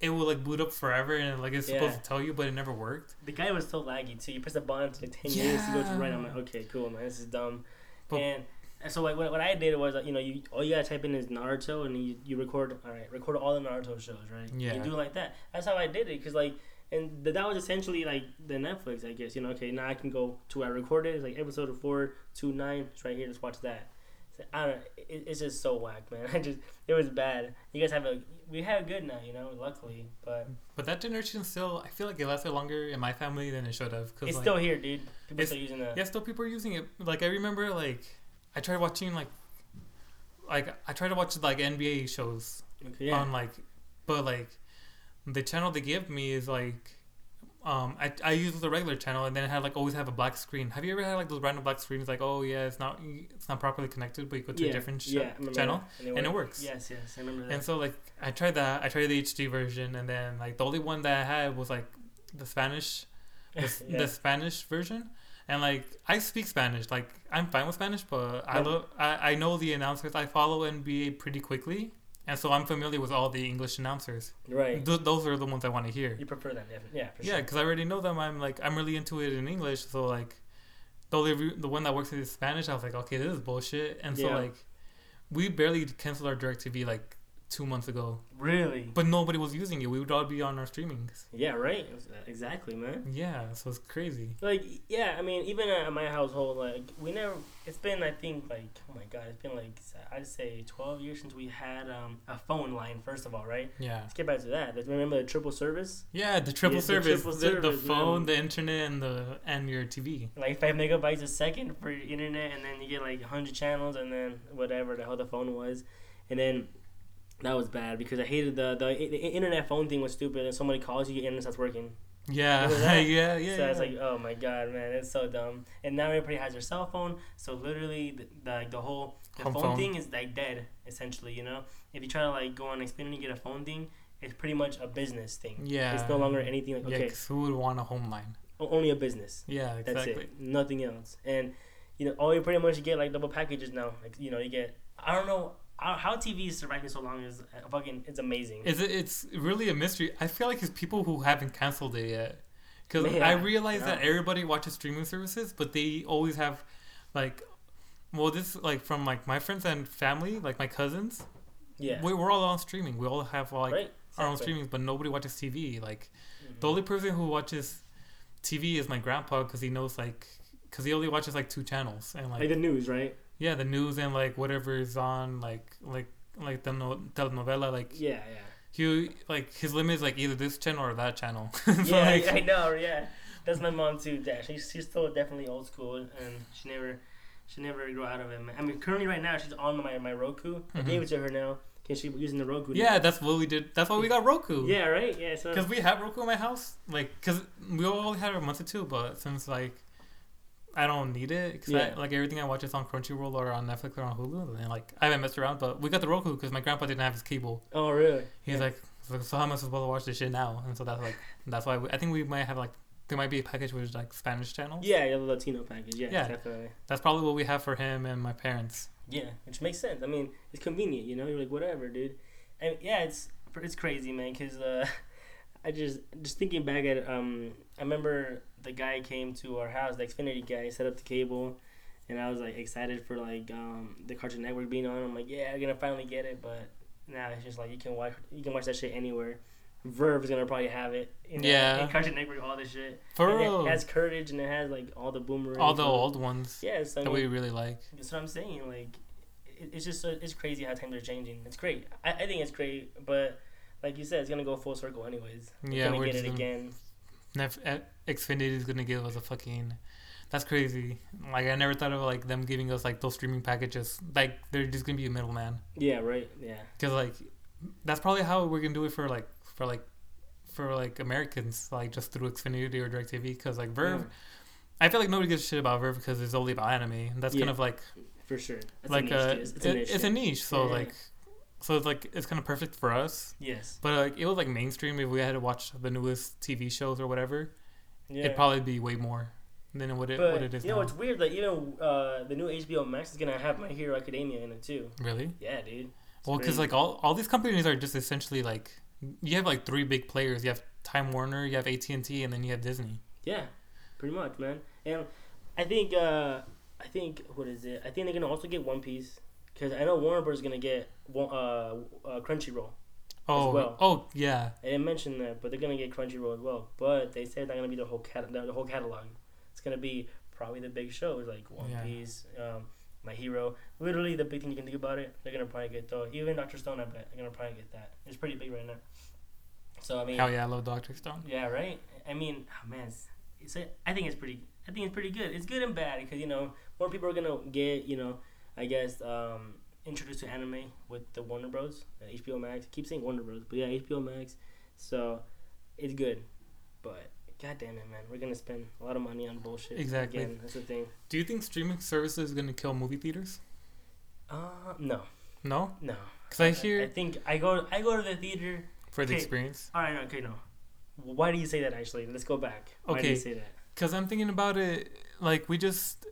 Speaker 2: it will like boot up forever, and like it's supposed
Speaker 1: Yeah.
Speaker 2: to tell you, but it never worked.
Speaker 1: the guide was so laggy too. You press the button to like ten minutes to go to right. I'm like, okay, cool, man, this is dumb.
Speaker 2: But-
Speaker 1: and so like what, what I did was you know you all you gotta type in is Naruto and you, you record all right record all the Naruto shows right
Speaker 2: Yeah.
Speaker 1: you do it like that that's how I did it because like and th- that was essentially like the Netflix I guess you know okay now I can go to where I recorded it's like episode of four two nine it's right here let's watch that So, I don't it, it's just so whack man [LAUGHS] I just it was bad you guys have a we have good now you know luckily but
Speaker 2: But that generation still, I feel like it lasted longer in my family than it should have. Cause
Speaker 1: it's
Speaker 2: like,
Speaker 1: still here dude people still using that
Speaker 2: Yeah, still people are using it. Like I remember, like I tried watching like, like I tried to watch like NBA shows
Speaker 1: okay, yeah
Speaker 2: on like, but like, the channel they give me is like, um, I I use the regular channel and then it had like always have a black screen. Have you ever had like those random black screens? Like, oh yeah, it's not it's not properly connected, but you go to
Speaker 1: yeah,
Speaker 2: a different sh-
Speaker 1: yeah, I remember
Speaker 2: channel. and it works.
Speaker 1: yes yes I remember that
Speaker 2: And so like I tried that. I tried the HD version, and then like the only one that I had was like the Spanish, the, [LAUGHS] the Spanish version. And like I speak Spanish, like I'm fine with Spanish, but I
Speaker 1: Yeah.
Speaker 2: love I, I know the announcers. I follow NBA pretty quickly, and so I'm familiar with all the English announcers.
Speaker 1: right
Speaker 2: Th- those are the ones I want to hear.
Speaker 1: You prefer them. Yeah, for
Speaker 2: Yeah,
Speaker 1: sure.
Speaker 2: because I already know them. I'm like I'm really into it in English, so like the only re- the one that works in Spanish, I was like, okay, this is bullshit. And so
Speaker 1: Yeah.
Speaker 2: like we barely canceled our DirecTV like two months ago.
Speaker 1: Really?
Speaker 2: But nobody was using it. We would all be on our streamings.
Speaker 1: Yeah, right. Exactly, man.
Speaker 2: Yeah, so it's crazy.
Speaker 1: Like, yeah, I mean, even at my household, like, we never. It's been, I think, like, oh my god, it's been like I'd say twelve years since we had um, a phone line. First of all, right?
Speaker 2: Yeah.
Speaker 1: Let's get back to that. Remember the triple service?
Speaker 2: Yeah, the triple
Speaker 1: the
Speaker 2: service,
Speaker 1: triple
Speaker 2: the, the phone,
Speaker 1: man.
Speaker 2: the internet, and the and your TV.
Speaker 1: Like five megabytes a second for your internet, and then you get like hundred channels, and then whatever the hell the phone was, and then. That was bad because I hated the, the the internet phone thing was stupid and somebody calls you your internet stops working.
Speaker 2: Yeah, [LAUGHS] yeah, yeah.
Speaker 1: so
Speaker 2: yeah.
Speaker 1: like, oh my god, man, it's so dumb. And now everybody has their cell phone, so literally the the, like, the whole the phone,
Speaker 2: phone.
Speaker 1: thing is like dead essentially. You know, if you try to like go on Xfinity and get a phone thing, it's pretty much a business thing.
Speaker 2: yeah.
Speaker 1: It's no longer anything like
Speaker 2: Yeah,
Speaker 1: okay,
Speaker 2: 'cause who would want a home line?
Speaker 1: only a business.
Speaker 2: Yeah,
Speaker 1: That's
Speaker 2: exactly.
Speaker 1: it, nothing else. And you know, all you pretty much get like double packages now. Like you know, you get I don't know how, TV is surviving so long is uh, fucking it's amazing.
Speaker 2: Is it? It's really a mystery. I feel like it's people who haven't canceled it yet. Because
Speaker 1: Yeah,
Speaker 2: I realize
Speaker 1: yeah.
Speaker 2: that everybody watches streaming services, but they always have, like, well, this like from like my friends and family, like my cousins.
Speaker 1: yeah,
Speaker 2: We, we're all on streaming. We all have like
Speaker 1: right.
Speaker 2: our own streamings, but nobody watches TV. Like
Speaker 1: Mhm.
Speaker 2: the only person who watches TV is my grandpa because he knows like because he only watches like two channels and like,
Speaker 1: like the news, right?
Speaker 2: Yeah the news and like whatever is on like like like the no- telenovela like
Speaker 1: Yeah, yeah.
Speaker 2: he like his limit is like either this channel or that channel. [LAUGHS] so
Speaker 1: yeah,
Speaker 2: like, [LAUGHS]
Speaker 1: I know. Yeah. That's my mom too. Dad. She's she's still definitely old school, and she never she never grew out of it. I mean, currently right now she's on my my Roku. I
Speaker 2: Mhm.
Speaker 1: gave it to her now. Cause she's using the Roku.
Speaker 2: Yeah, that's what we did. That's why we got Roku.
Speaker 1: Yeah. Right. Yeah. So.
Speaker 2: Because we have Roku in my house, like, cause we only had it a month or two, but since like I don't need it, cause
Speaker 1: Yeah.
Speaker 2: I, like everything I watch is on Crunchyroll or on Netflix or on Hulu, and like I haven't messed around. But we got the Roku because my grandpa didn't have his cable.
Speaker 1: Oh really?
Speaker 2: He's
Speaker 1: Yeah.
Speaker 2: like, so, so how am I supposed to watch this shit now? And so that's like that's why we, I think we might have like there might be a package with like Spanish channels.
Speaker 1: Yeah, the Latino package. Yeah,
Speaker 2: Yeah.
Speaker 1: definitely.
Speaker 2: That's probably what we have for him and my parents.
Speaker 1: Yeah, which makes sense. I mean, it's convenient. You know, you're like whatever, dude. And yeah, it's it's crazy, man. Cause uh, [LAUGHS] I just just thinking back at um, I remember the guy came to our house, the Xfinity guy, set up the cable, and I was like excited for like um the Cartoon Network being on. I'm like, yeah, I'm gonna finally get it, but now it's just like you can watch you can watch that shit anywhere. VRV is gonna probably have it. In that-
Speaker 2: Yeah.
Speaker 1: in Cartoon Network, all this shit.
Speaker 2: For
Speaker 1: And
Speaker 2: real,
Speaker 1: It has Courage and it has like all the boomerang.
Speaker 2: all the old ones
Speaker 1: Yeah, so I
Speaker 2: that
Speaker 1: mean,
Speaker 2: we really like.
Speaker 1: that's what I'm saying. Like, it, it's just so, it's crazy how times are changing. It's great. I, I think it's great, but like you said, it's gonna go full circle anyways. We're
Speaker 2: Yeah,
Speaker 1: gonna
Speaker 2: we're
Speaker 1: get it again.
Speaker 2: Nef- eh, Xfinity is gonna give us a fucking. That's crazy. Like I never thought of like them giving us like those streaming packages. Like they're just gonna be a middleman.
Speaker 1: Yeah, right. Yeah,
Speaker 2: Cause like, that's probably how we're gonna do it for like for like, for like Americans like just through Xfinity or DirecTV. Cause like VRV, I feel like nobody gives a shit about VRV because it's only about anime. And that's
Speaker 1: Yeah.
Speaker 2: kind of like
Speaker 1: for sure. It's
Speaker 2: like
Speaker 1: a niche. It's,
Speaker 2: it's,
Speaker 1: a niche.
Speaker 2: it's a niche. So
Speaker 1: Yeah.
Speaker 2: like, so it's like it's kind of perfect for us.
Speaker 1: yes.
Speaker 2: But like it was like mainstream. If we had to watch the newest TV shows or whatever,
Speaker 1: Yeah.
Speaker 2: it'd probably be way more than what it
Speaker 1: but
Speaker 2: what it is
Speaker 1: you know
Speaker 2: now.
Speaker 1: what's weird? That like even uh, the new HBO Max is gonna have My Hero Academia in it too.
Speaker 2: Really?
Speaker 1: Yeah, dude. It's
Speaker 2: Well, because like all all these companies are just essentially like you have like three big players. You have Time Warner, you have AT and T, and then you have Disney.
Speaker 1: Yeah, pretty much, man. And I think uh, I think what is it? I think they're gonna also get One Piece because I know Warner Bros. is gonna get uh, uh, Crunchyroll.
Speaker 2: Oh,
Speaker 1: well.
Speaker 2: oh yeah.
Speaker 1: I didn't mention that, but they're gonna get Crunchyroll as well. But they said not gonna be the whole cat the, the whole catalog. It's gonna be probably the big shows like One
Speaker 2: Yeah.
Speaker 1: Piece, um, My Hero. Literally the big thing you can think about it. They're gonna probably get though. Even Doctor Stone, I bet they're gonna probably get that. It's pretty big right now. So I mean,
Speaker 2: Hell yeah, I love Doctor Stone.
Speaker 1: yeah, right. I mean, oh man, it's, it's I think it's pretty. I think it's pretty good. It's good and bad because you know more people are gonna get you know, I guess um, introduced to anime with the Warner Bros. HBO Max. I keep saying Warner Bros. But yeah, HBO Max. So it's good, but god damn it, man, we're gonna spend a lot of money on bullshit.
Speaker 2: Exactly.
Speaker 1: Again, that's the thing.
Speaker 2: Do you think streaming services is gonna kill movie theaters?
Speaker 1: Uh, no,
Speaker 2: No,
Speaker 1: no.
Speaker 2: because I
Speaker 1: I,
Speaker 2: hear
Speaker 1: think I go I go to the theater.
Speaker 2: for the experience.
Speaker 1: All right, okay, no. Why do you say that? Actually, let's go back. Why do
Speaker 2: Okay.
Speaker 1: you say that?
Speaker 2: Because I'm thinking about it, like we just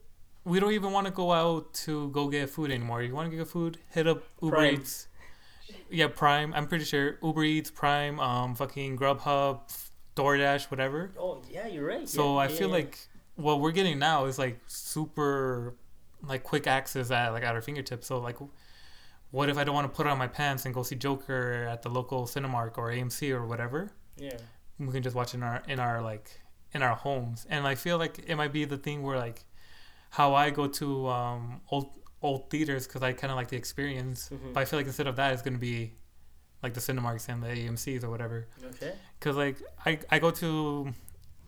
Speaker 2: we don't even want to go out to go get food anymore. You want to get food? Hit up Uber
Speaker 1: Prime.
Speaker 2: Eats. Yeah, Prime. I'm pretty sure Uber Eats, Prime, um, fucking Grubhub, DoorDash, whatever.
Speaker 1: Oh yeah, you're right.
Speaker 2: So
Speaker 1: Yeah,
Speaker 2: I
Speaker 1: yeah,
Speaker 2: feel
Speaker 1: yeah.
Speaker 2: like what we're getting now is like super, like quick access at like at our fingertips. So like, what if I don't want to put on my pants and go see Joker at the local Cinemark or AMC or whatever?
Speaker 1: yeah,
Speaker 2: we can just watch in our in our like in our homes and i feel like it might be the thing where like how i go to um old old theaters because i kind of like the experience.
Speaker 1: Mhm.
Speaker 2: but i feel like instead of that it's going to be like the cinemarks and the amcs or whatever.
Speaker 1: Okay.
Speaker 2: because like I, I go to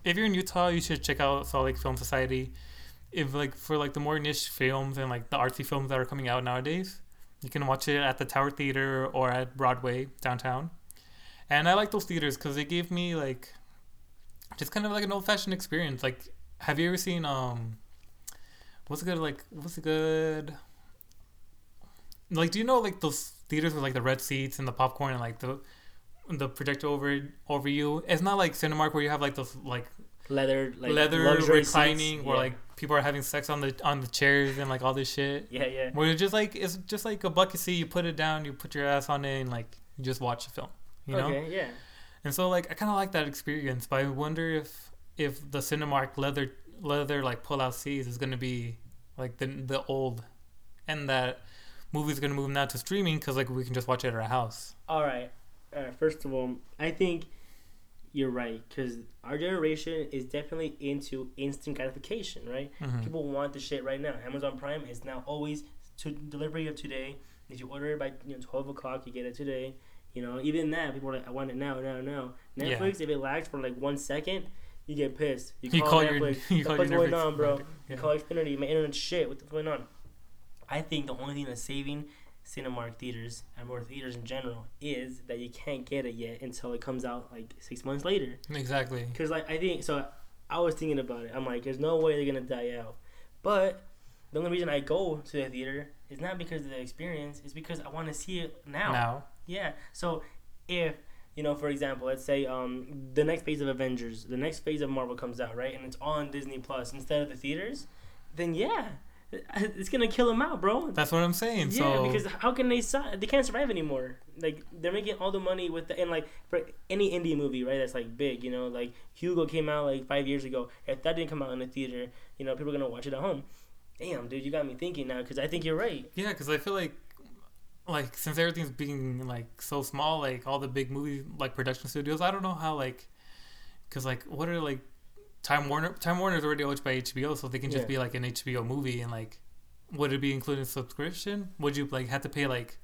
Speaker 2: if you're in utah you should check out salt lake film society. If like for like the more niche films and like the artsy films that are coming out nowadays you can watch it at the tower theater or at broadway downtown. And i like those theaters because they gave me like just kind of like an old-fashioned experience. Like have you ever seen um what's a good like what's a good like do you know like those theaters with like the red seats and the popcorn and like the the projector over over you. It's not like Cinemark where you have like those like,
Speaker 1: Leather, like
Speaker 2: leather
Speaker 1: luxury
Speaker 2: reclining
Speaker 1: seats.
Speaker 2: where
Speaker 1: yeah.
Speaker 2: like people are having sex on the on the chairs and like all this shit.
Speaker 1: yeah, yeah,
Speaker 2: Where it's just like it's just like a bucket seat. You put it down, you put your ass on it, and like you just watch the film. You know.
Speaker 1: okay, yeah,
Speaker 2: And so like I kind of like that experience, but I wonder if if the Cinemark leather leather like pull out seats is gonna be like the the old, and that movie's gonna move now to streaming because like we can just watch it at our house.
Speaker 1: All right. All right. First of all, I think you're right because our generation is definitely into instant gratification, right?
Speaker 2: Mhm.
Speaker 1: People want the shit right now. Amazon Prime is now always to delivery of today. If you order it by you know twelve o'clock, you get it today. You know, even that people are like, I want it now, now, now.
Speaker 2: Yeah.
Speaker 1: Netflix, if it lags for like one second, you get pissed. You
Speaker 2: You
Speaker 1: call,
Speaker 2: call your-
Speaker 1: Netflix. [LAUGHS]
Speaker 2: you
Speaker 1: what
Speaker 2: call
Speaker 1: the fuck's
Speaker 2: your
Speaker 1: going on, bro?
Speaker 2: provider.
Speaker 1: You
Speaker 2: Yeah.
Speaker 1: call Xfinity. My internet's shit. What's going on? I think the only thing that's saving Cinemark theaters and more theaters in general is that you can't get it yet until it comes out like six months later.
Speaker 2: Exactly.
Speaker 1: Because like I think so. I was thinking about it. I'm like, there's no way they're gonna die out. But the only reason I go to the theater is not because of the experience. It's because I want to see it now.
Speaker 2: Now.
Speaker 1: Yeah. So if you know, for example, let's say um the next phase of Avengers, the next phase of Marvel comes out, right, and it's on Disney Plus instead of the theaters, then yeah, [LAUGHS] it's gonna kill them out, bro.
Speaker 2: That's what I'm saying.
Speaker 1: Yeah,
Speaker 2: so
Speaker 1: because how can they su- they can't survive anymore? Like they're making all the money with the and like for any indie movie, right? That's like big, you know. Like Hugo came out like five years ago. If that didn't come out in the theater, you know, people are gonna watch it at home. Damn, dude, you got me thinking now because I think you're right.
Speaker 2: yeah, because I feel like like since everything's being like so small, like all the big movie like production studios, I don't know how like because like what are like Time Warner Time Warner is already owned by HBO, so they can just
Speaker 1: Yeah.
Speaker 2: be like an HBO movie and like would it be included in subscription? Would you like have to pay like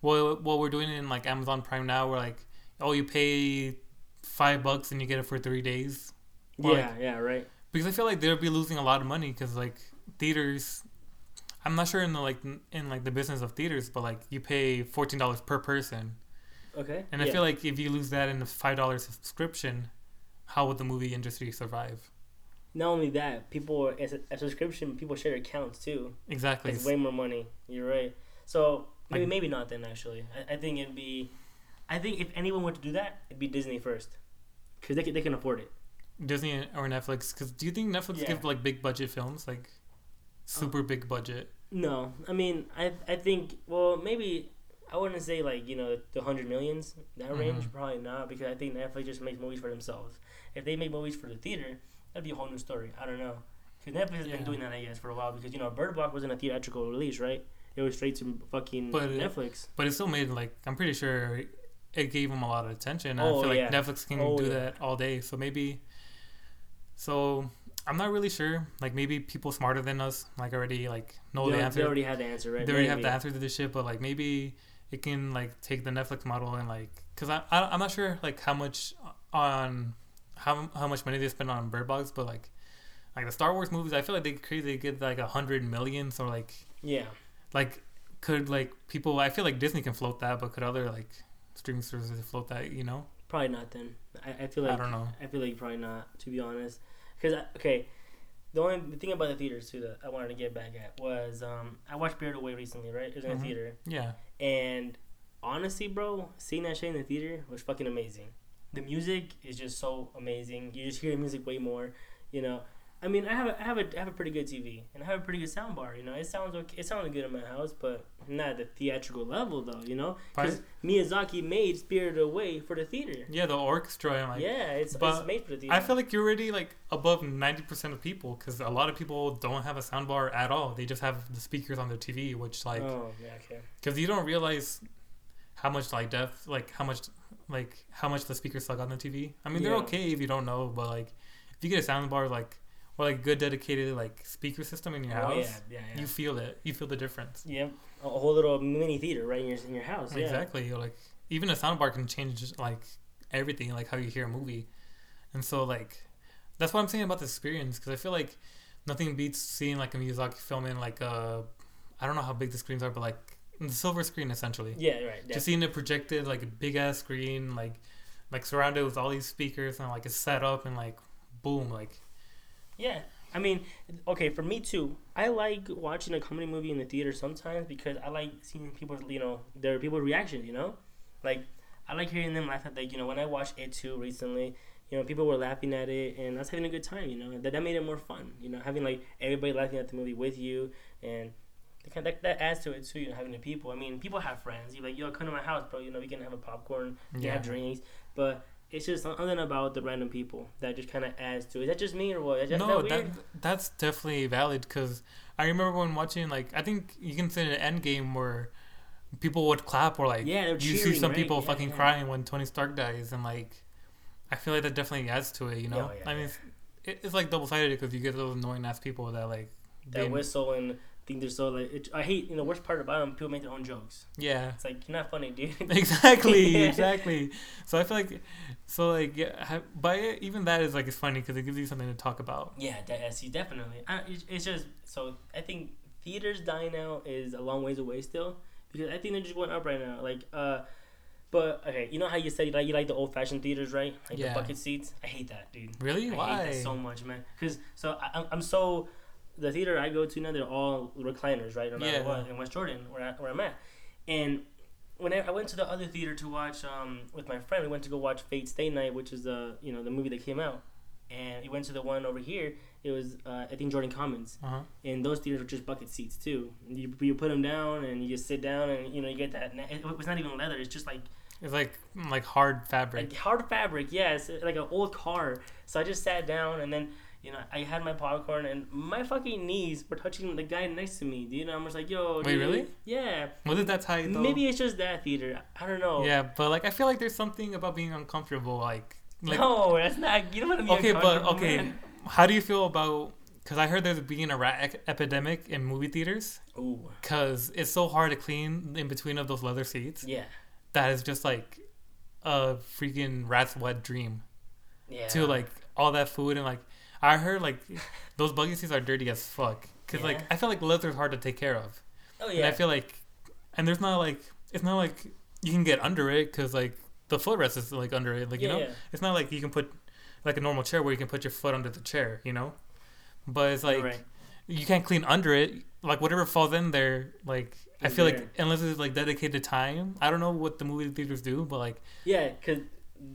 Speaker 2: well what we're doing in like Amazon Prime now, where like oh you pay five bucks and you get it for three days Or,
Speaker 1: yeah, yeah, right.
Speaker 2: because I feel like they'll be losing a lot of money because like theaters. I'm not sure in the like in like the business of theaters, but like you pay fourteen dollars per person,
Speaker 1: Okay.
Speaker 2: and
Speaker 1: yeah.
Speaker 2: I feel like if you lose that in the five dollars subscription, how would the movie industry survive?
Speaker 1: not only that, people as a, a subscription, people share accounts too.
Speaker 2: Exactly.
Speaker 1: It's way more money. You're right. So maybe
Speaker 2: Like-
Speaker 1: maybe not then. Actually, I, I think it'd be. I think if anyone were to do that, it'd be Disney first, because they can, they can afford it.
Speaker 2: Disney or Netflix? Because do you think Netflix
Speaker 1: Yeah.
Speaker 2: give like big budget films, like super big budget?
Speaker 1: No, I mean, I I think well maybe I wouldn't say like you know the hundred millions that range
Speaker 2: Mhm.
Speaker 1: probably not because I think Netflix just makes movies for themselves. If they make movies for the theater, that'd be a whole new story. I don't know because Netflix has
Speaker 2: Yeah.
Speaker 1: been doing that I guess for a while because you know Bird Box wasn't a theatrical release right? It was straight to fucking
Speaker 2: But it-
Speaker 1: Netflix.
Speaker 2: But it still made like I'm pretty sure it gave them a lot of attention. And I
Speaker 1: Oh,
Speaker 2: feel like
Speaker 1: yeah.
Speaker 2: Netflix can
Speaker 1: Oh,
Speaker 2: do
Speaker 1: yeah.
Speaker 2: that all day. So maybe. So I'm not really sure. Like maybe people smarter than us like already like know
Speaker 1: they,
Speaker 2: the
Speaker 1: they
Speaker 2: answer.
Speaker 1: already had the answer right.
Speaker 2: they already have the answer to this shit, but like maybe it can like take the Netflix model and like because I, I I'm not sure like how much uh, on how how much money they spend on Bird Box, but like like the Star Wars movies, I feel like they crazy get like a hundred million. So like
Speaker 1: Yeah.
Speaker 2: like could like people? I feel like Disney can float that, but could other like streaming services float that? You know,
Speaker 1: Probably not then. I, I feel like
Speaker 2: I don't know.
Speaker 1: I feel like probably not, to be honest. Because okay, the only the thing about the theaters too that I wanted to get back at was um I watched Spirited Away recently, right? It was in
Speaker 2: Mhm.
Speaker 1: a theater,
Speaker 2: Yeah,
Speaker 1: and honestly, bro, seeing that shit in the theater was fucking amazing. The music is just so amazing. You just hear music way more, you know. I mean, I have a, I have a, I have a pretty good TV and I have a pretty good sound bar. You know, it sounds okay. It sounded good in my house, but not at the theatrical level though. You know, because Miyazaki made Spirited Away for the theater.
Speaker 2: yeah, the orchestra like.
Speaker 1: yeah, it's, it's made for the theater.
Speaker 2: I feel like you're already like above ninety percent of people because a lot of people don't have a sound bar at all. They just have the speakers on their TV, which like
Speaker 1: oh yeah, okay.
Speaker 2: because you don't realize how much like depth, like how much like how much the speakers suck on the TV. I mean, they're okay if you don't know, but like if you get a sound bar like or like good dedicated like speaker system in your
Speaker 1: Oh,
Speaker 2: house,
Speaker 1: yeah, yeah, yeah.
Speaker 2: you feel it. You feel the difference.
Speaker 1: yeah, a a whole little mini theater right in your in your house.
Speaker 2: Exactly. You're like even a soundbar can change like everything, like how you hear a movie, and so like that's what I'm saying about the experience because I feel like nothing beats seeing like a Miyazaki film in like a I don't know how big the screens are, but like the silver screen essentially.
Speaker 1: Yeah, right. Yeah.
Speaker 2: Just seeing it projected like a big ass screen, like like surrounded with all these speakers and like it's set up and like boom, like
Speaker 1: Yeah, I mean, okay, for me too. I like watching a comedy movie in the theater sometimes because I like seeing people, you know, their people's reactions. You know, like I like hearing them laugh at like you know when I watched it too recently. You know, people were laughing at it, and I was having a good time. You know, that that made it more fun. You know, having like everybody laughing at the movie with you, and that, kind that, that adds to it too. You know, having the people. I mean, people have friends. You're like, yo, come to my house, bro. You know, we can have a popcorn,
Speaker 2: Yeah.
Speaker 1: have drinks, but. It's just something about the random people that just kind of adds to it. Is that just me or what? That,
Speaker 2: no,
Speaker 1: that
Speaker 2: that, that's definitely valid because I remember when watching like I think you can say an Endgame where people would clap or like
Speaker 1: Yeah,
Speaker 2: you see some
Speaker 1: right?
Speaker 2: people
Speaker 1: Yeah,
Speaker 2: fucking
Speaker 1: yeah.
Speaker 2: crying when Tony Stark dies and like I feel like that definitely adds to it. You know,
Speaker 1: Yeah, yeah,
Speaker 2: I mean, it's, it's like double sided because you get those annoying ass people that like
Speaker 1: that
Speaker 2: they-
Speaker 1: whistle and think they're so like. It, I hate you know. Worst part about them, people make their own jokes.
Speaker 2: Yeah.
Speaker 1: It's like you're not funny, dude. [LAUGHS] [LAUGHS]
Speaker 2: exactly exactly so i feel like so like yeah but even that is like it's funny because it gives you something to talk about
Speaker 1: yeah, de- see, definitely. I, it's- just so. I think theaters dying out is a long ways away still because I think they're just going up right now. Like, uh, but okay, you know how you said you like you like the old fashioned theaters, right? Like
Speaker 2: Yeah.
Speaker 1: the bucket seats. I hate that, dude.
Speaker 2: really
Speaker 1: I
Speaker 2: why
Speaker 1: hate that so much, man. Because so I, I'm- I'm so the theater I go to now they're all recliners, right? No matter
Speaker 2: Yeah.
Speaker 1: what in West Jordan where, I, where I'm at, and when I, I went to the other theater to watch um with my friend, we went to go watch Fate Stay Night, which is the you know the movie that came out, and we went to the one over here. It was uh, I think Jordan Commons,
Speaker 2: uh-huh
Speaker 1: and those theaters were just bucket seats too. You you put them down and you just sit down and you know you get that. It was not even leather. It's just like
Speaker 2: it's like like hard fabric
Speaker 1: like hard fabric, yes, like an old car. So I just sat down and then you know I had my popcorn and my fucking knees were touching the guy next to me. You know, I'm just like, yo,
Speaker 2: Wait,
Speaker 1: dude.
Speaker 2: really?
Speaker 1: Yeah.
Speaker 2: was it that tight though?
Speaker 1: Maybe it's just that theater. I don't know.
Speaker 2: yeah but like i feel like there's something about being uncomfortable like like
Speaker 1: no, that's not. You don't want to be
Speaker 2: okay but okay
Speaker 1: man.
Speaker 2: how do you feel about because i heard there's being a rat ec- epidemic in movie theaters
Speaker 1: Ooh,
Speaker 2: because it's so hard to clean in between of those leather seats
Speaker 1: yeah,
Speaker 2: that is just like a freaking rat's wet dream
Speaker 1: yeah.
Speaker 2: to like all that food and like I heard like those buggy seats are dirty as fuck because like I feel like leather's hard to take care of
Speaker 1: oh yeah. and.
Speaker 2: I feel like and there's not like it's not like you can get under it because like the footrest is like under it like
Speaker 1: yeah,
Speaker 2: you know
Speaker 1: yeah.
Speaker 2: it's not like you can put like a normal chair where you can put your foot under the chair you know but it's like
Speaker 1: right.
Speaker 2: you can't clean under it like whatever falls in there like I feel
Speaker 1: there.
Speaker 2: like unless it's like dedicated time I don't know what the movie theaters do but like
Speaker 1: Yeah, because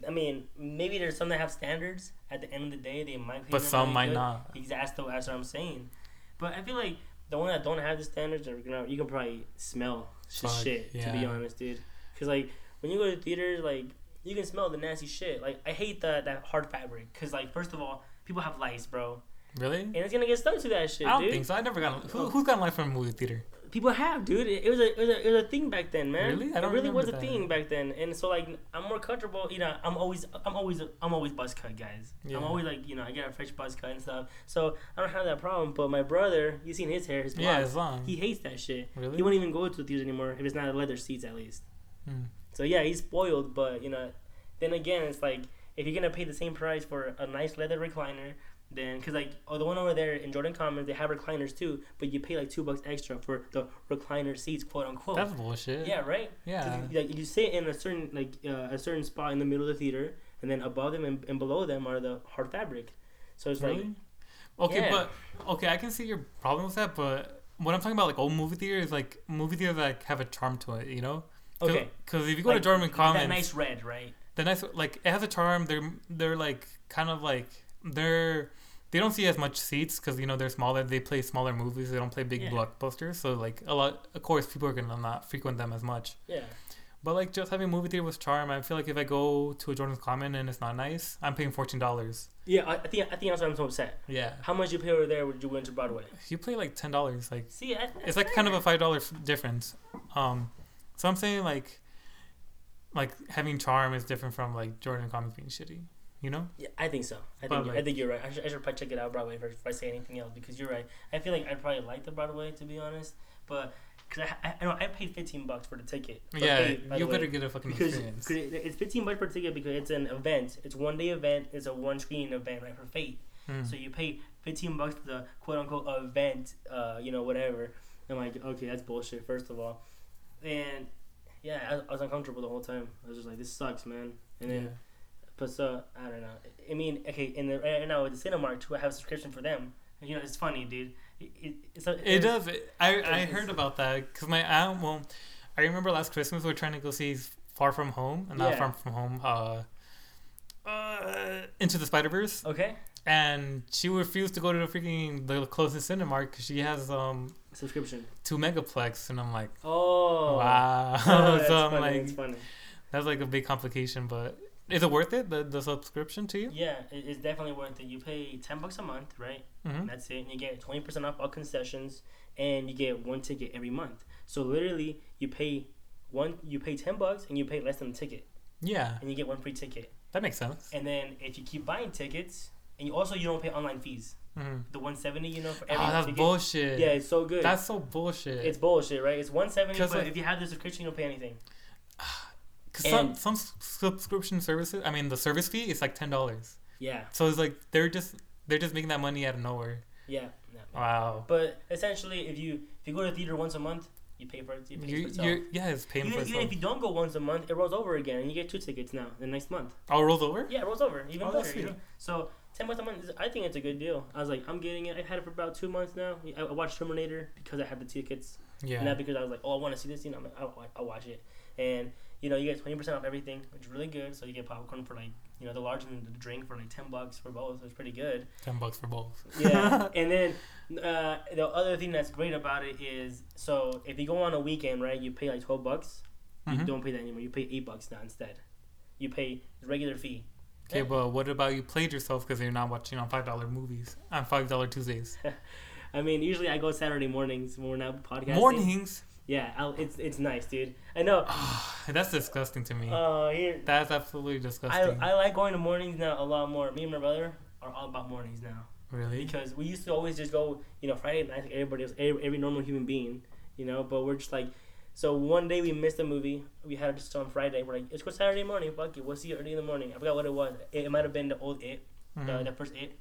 Speaker 1: I mean, maybe there's some that have standards. At the end of the day, they might.
Speaker 2: but some
Speaker 1: really
Speaker 2: might
Speaker 1: good.
Speaker 2: not
Speaker 1: Exactly, that's what I'm saying. But I feel like the one that don't have the standards are gonna you can probably smell
Speaker 2: Fuck,
Speaker 1: shit. To be honest, dude. Because like when you go to theaters, like you can smell the nasty shit. Like I hate that that hard fabric. Because like first of all, people have lice, bro,
Speaker 2: really
Speaker 1: and it's gonna get stuck to that shit,
Speaker 2: I don't
Speaker 1: dude.
Speaker 2: think so I never got who, who's got life from a movie theater
Speaker 1: People have, dude. It, was a it was a it was a thing back then, man.
Speaker 2: Really? I don't
Speaker 1: it really was a
Speaker 2: that.
Speaker 1: thing back then, and so like I'm more comfortable. You know, I'm always I'm always I'm always buzz cut, guys.
Speaker 2: Yeah.
Speaker 1: I'm always like you know I get a fresh buzz cut and stuff, so I don't have that problem. But my brother, you seen his hair, his
Speaker 2: yeah
Speaker 1: locks,
Speaker 2: it's long
Speaker 1: he hates that shit.
Speaker 2: really
Speaker 1: He won't even go to the theaters anymore if it's not leather seats at least.
Speaker 2: Hmm.
Speaker 1: So yeah, he's spoiled, but you know, then again, it's like if you're gonna pay the same price for a nice leather recliner, then because like oh the one over there in Jordan Commons they have recliners too, but you pay like two bucks extra for the recliner seats, quote unquote.
Speaker 2: that's bullshit
Speaker 1: yeah, right.
Speaker 2: yeah
Speaker 1: you- like you sit in a certain like uh, a certain spot in the middle of the theater, and then above them and, and below them are the hard fabric. So it's like
Speaker 2: okay
Speaker 1: Yeah.
Speaker 2: but okay I can see your problem with that but what I'm talking about like old movie theaters like movie theaters that have a charm to it you know
Speaker 1: okay,
Speaker 2: because if you go
Speaker 1: like,
Speaker 2: to Jordan Commons
Speaker 1: that nice red, right?
Speaker 2: the nice like it has a charm they're they're like kind of like they're they don't see as much seats because you know they're smaller they play smaller movies they don't play big
Speaker 1: Yeah.
Speaker 2: blockbusters so like a lot of course people are gonna not frequent them as much
Speaker 1: Yeah.
Speaker 2: but like just having a movie theater with charm i feel like if i go to a jordan's common and it's not nice i'm paying $14
Speaker 1: Yeah, I, think I think that's why I'm so upset.
Speaker 2: yeah
Speaker 1: How much you pay over there would you went to Broadway?
Speaker 2: you pay like $10 like
Speaker 1: See, I,
Speaker 2: it's like kind of a five dollar difference um so i'm saying like like having charm is different from like jordan commons being shitty you know
Speaker 1: Yeah, I think so. I think I think you're right. I should, I should probably check it out Broadway first before I say anything else because you're right. I feel like I'd probably like the Broadway to be honest, but because I, I I know I paid 15 bucks for the ticket.
Speaker 2: Yeah
Speaker 1: by
Speaker 2: you better
Speaker 1: way,
Speaker 2: get a fucking
Speaker 1: because
Speaker 2: experience
Speaker 1: 'cause it, it's 15 bucks per ticket because it's an event. It's one day event. It's a one screen event right for Fate.
Speaker 2: Hmm.
Speaker 1: So you pay 15 bucks for the quote unquote event. Uh, you know whatever. I'm like okay that's bullshit first of all, and yeah I, I was uncomfortable the whole time. I was just like this sucks man. And then
Speaker 2: yeah.
Speaker 1: But so I don't know. I mean, okay, in the right now with the Cinemark too, I have a subscription for them. You know, it's funny, dude. It, it, it's a,
Speaker 2: It does. I I heard about that because my aunt. Well, I remember last Christmas we were trying to go see Far From Home, and not
Speaker 1: Yeah.
Speaker 2: Far From Home. Uh, uh, Into the Spider Verse,
Speaker 1: Okay,
Speaker 2: and she refused to go to the freaking the closest Cinemark because she has um
Speaker 1: subscription.
Speaker 2: to megaplex, and I'm like,
Speaker 1: Oh,
Speaker 2: wow.
Speaker 1: Oh, [LAUGHS] that's
Speaker 2: so I'm
Speaker 1: funny.
Speaker 2: like,
Speaker 1: that's funny.
Speaker 2: that's like a big complication, but. Is it worth it? The the subscription to you?
Speaker 1: Yeah, it's definitely worth it. You pay ten bucks a month, right?
Speaker 2: Mm-hmm.
Speaker 1: And that's it. And you get twenty percent off all concessions, and you get one ticket every month. So literally, you pay one, you pay ten bucks, and you pay less than a ticket,
Speaker 2: Yeah,
Speaker 1: and you get one free ticket.
Speaker 2: that makes sense.
Speaker 1: And then if you keep buying tickets, and you also you don't pay online fees.
Speaker 2: Mhm.
Speaker 1: the 170. You know, for
Speaker 2: Oh, that's
Speaker 1: ticket.
Speaker 2: bullshit.
Speaker 1: Yeah, it's so good.
Speaker 2: That's so bullshit.
Speaker 1: it's bullshit, right? It's one
Speaker 2: seventy,
Speaker 1: but
Speaker 2: like-
Speaker 1: if you have the subscription, you don't pay anything. [SIGHS]
Speaker 2: Cause some
Speaker 1: and-
Speaker 2: some subscription services, I mean, the service fee is like ten dollars.
Speaker 1: Yeah,
Speaker 2: So it's like they're just they're just making that money out of nowhere.
Speaker 1: yeah. yeah.
Speaker 2: Wow.
Speaker 1: But essentially, if you if you go to the theater once a month, you pay for it. You pay for
Speaker 2: you're yeah, it's paying
Speaker 1: even,
Speaker 2: for
Speaker 1: even if you don't go once a month, it rolls over again, and you get two tickets now the next month.
Speaker 2: Oh, it rolls over.
Speaker 1: Yeah, it rolls over even
Speaker 2: Oh,
Speaker 1: better. You know? So ten bucks a month, is, I think it's a good deal. I was like, I'm getting it. I've had it for about two months now. I, I watched Terminator because I had the tickets,
Speaker 2: Yeah.
Speaker 1: not because I was like, oh, I want to see this. You know, I'm like, I'll, I'll watch it. And you know, you get twenty percent off everything, which is really good. So you get popcorn for like you know the large and the drink for like ten bucks for both. So it's pretty good.
Speaker 2: Ten bucks for both.
Speaker 1: Yeah, [LAUGHS] and then uh, the other thing that's great about it is so if you go on a weekend, right, you pay like twelve bucks. You
Speaker 2: Mhm.
Speaker 1: don't pay that anymore. You pay eight bucks now instead. You pay the regular fee.
Speaker 2: Okay, but what about you played yourself because you're not watching on five dollar movies on five dollar Tuesdays? [LAUGHS]
Speaker 1: I mean, usually I go Saturday mornings when we're not podcasting.
Speaker 2: Mornings.
Speaker 1: Yeah, I'll, it's it's nice, dude. I know. [SIGHS] [SIGHS]
Speaker 2: That's disgusting to me.
Speaker 1: Uh, here
Speaker 2: That's absolutely disgusting.
Speaker 1: I I like going to mornings now a lot more. Me and my brother are all about mornings now
Speaker 2: really?
Speaker 1: because we used to always just go, you know, Friday night like everybody else, every, every normal human being, you know. But we're just like, so one day we missed a movie. We had it just on Friday. We're like, let's go Saturday morning. Fuck it, we'll see you early in the morning. I forgot what it was. It, it might have been the old It. the,
Speaker 2: Mhm.
Speaker 1: the first it,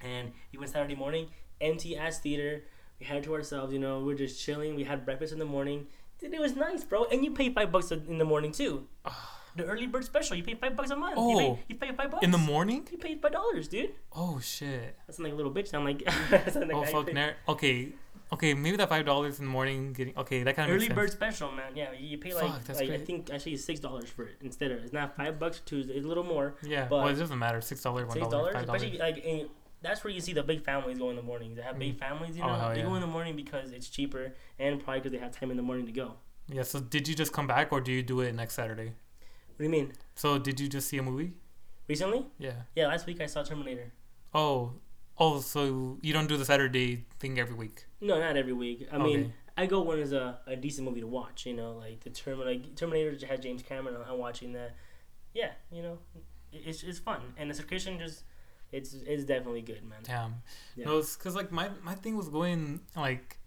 Speaker 1: and we went Saturday morning, empty ass theater. We had it to ourselves, you know. We are just chilling. We had breakfast in the morning. It was nice, bro. And you pay five bucks in the morning too. [SIGHS] the early bird special, you pay five bucks a month. You,
Speaker 2: Oh.
Speaker 1: pay, you pay five bucks
Speaker 2: In the morning?
Speaker 1: You paid five dollars, dude.
Speaker 2: Oh shit.
Speaker 1: That's like a little bitch. I'm like, [LAUGHS]
Speaker 2: Oh fuck. Nar- okay. Okay, maybe that five dollars in the morning getting okay, that kind of
Speaker 1: Early
Speaker 2: makes
Speaker 1: bird
Speaker 2: sense.
Speaker 1: special, man. Yeah, you pay like,
Speaker 2: Fuck,
Speaker 1: like I think actually six dollars for it instead of it's not five bucks Tuesday. It's a little more.
Speaker 2: Yeah,
Speaker 1: but-
Speaker 2: well, it doesn't matter. Six dollars, one dollar, five dollars.
Speaker 1: especially like in, that's where you see the big families go in the morning. They have big
Speaker 2: Mm.
Speaker 1: families, you
Speaker 2: Oh,
Speaker 1: know.
Speaker 2: hell
Speaker 1: they go in the morning because it's cheaper and probably because they have time in the morning to go.
Speaker 2: Yeah. So did you just come back, or do you do it next Saturday?
Speaker 1: What do you mean?
Speaker 2: So did you just see a movie?
Speaker 1: Recently?
Speaker 2: Yeah.
Speaker 1: Yeah, last week I saw Terminator.
Speaker 2: Oh. Oh, so you don't do the Saturday thing every week?
Speaker 1: No, not every week. I mean, I go when there's a, a decent movie to watch. You know, like the Term like Terminator had James Cameron. I'm watching that. Yeah, you know, it's it's fun and the subscription just it's it's definitely good, man.
Speaker 2: Damn.
Speaker 1: Yeah.
Speaker 2: No, it's because like my my thing was going like.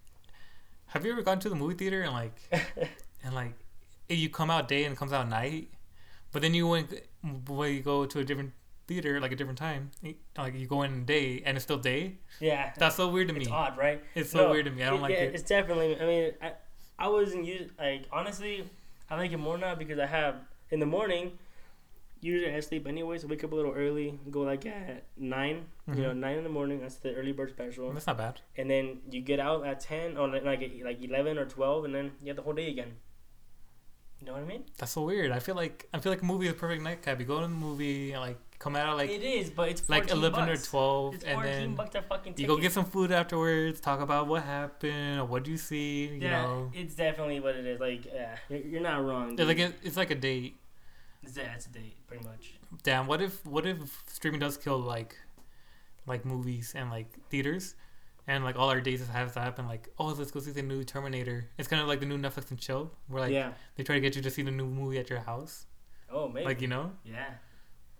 Speaker 2: Have you ever gone to the movie theater and like [LAUGHS] and like you come out day and it comes out night, but then you went when you go to a different theater like a different time, like you go in day and it's still day.
Speaker 1: Yeah,
Speaker 2: That's so weird to me.
Speaker 1: it's odd, right?
Speaker 2: It's so
Speaker 1: No,
Speaker 2: weird to me. I don't
Speaker 1: It-
Speaker 2: like
Speaker 1: yeah,
Speaker 2: it.
Speaker 1: It's definitely. I mean, I, I wasn't used like honestly. I like it more now because I have in the morning. Usually I sleep anyways. Wake up a little early. Go like at 9 You know,
Speaker 2: Mhm.
Speaker 1: nine in the morning. That's the early bird special.
Speaker 2: That's not bad.
Speaker 1: And then you get out at ten or like like eleven or twelve, and then you have the whole day again. You know what I mean?
Speaker 2: That's so weird. I feel like I feel like a movie is a perfect nightcap. You go to the movie and like come out like
Speaker 1: it is, but it's
Speaker 2: like eleven
Speaker 1: bucks.
Speaker 2: or twelve,
Speaker 1: It's
Speaker 2: and then
Speaker 1: bucks a fucking
Speaker 2: you go get some food afterwards. Talk about what happened or what do you see. You
Speaker 1: Yeah,
Speaker 2: know,
Speaker 1: it's definitely what it is. Like, yeah, you're, you're not wrong.
Speaker 2: it's like a, it's like a date.
Speaker 1: It's a date, pretty much.
Speaker 2: Damn. What if what if streaming does kill like like movies and like theaters? And like all our days have to happen. Like, oh, let's go see the new Terminator. It's kind of like the new Netflix and chill, where like
Speaker 1: yeah.
Speaker 2: they try to get you to see the new movie at your house.
Speaker 1: Oh, maybe.
Speaker 2: Like you know,
Speaker 1: yeah,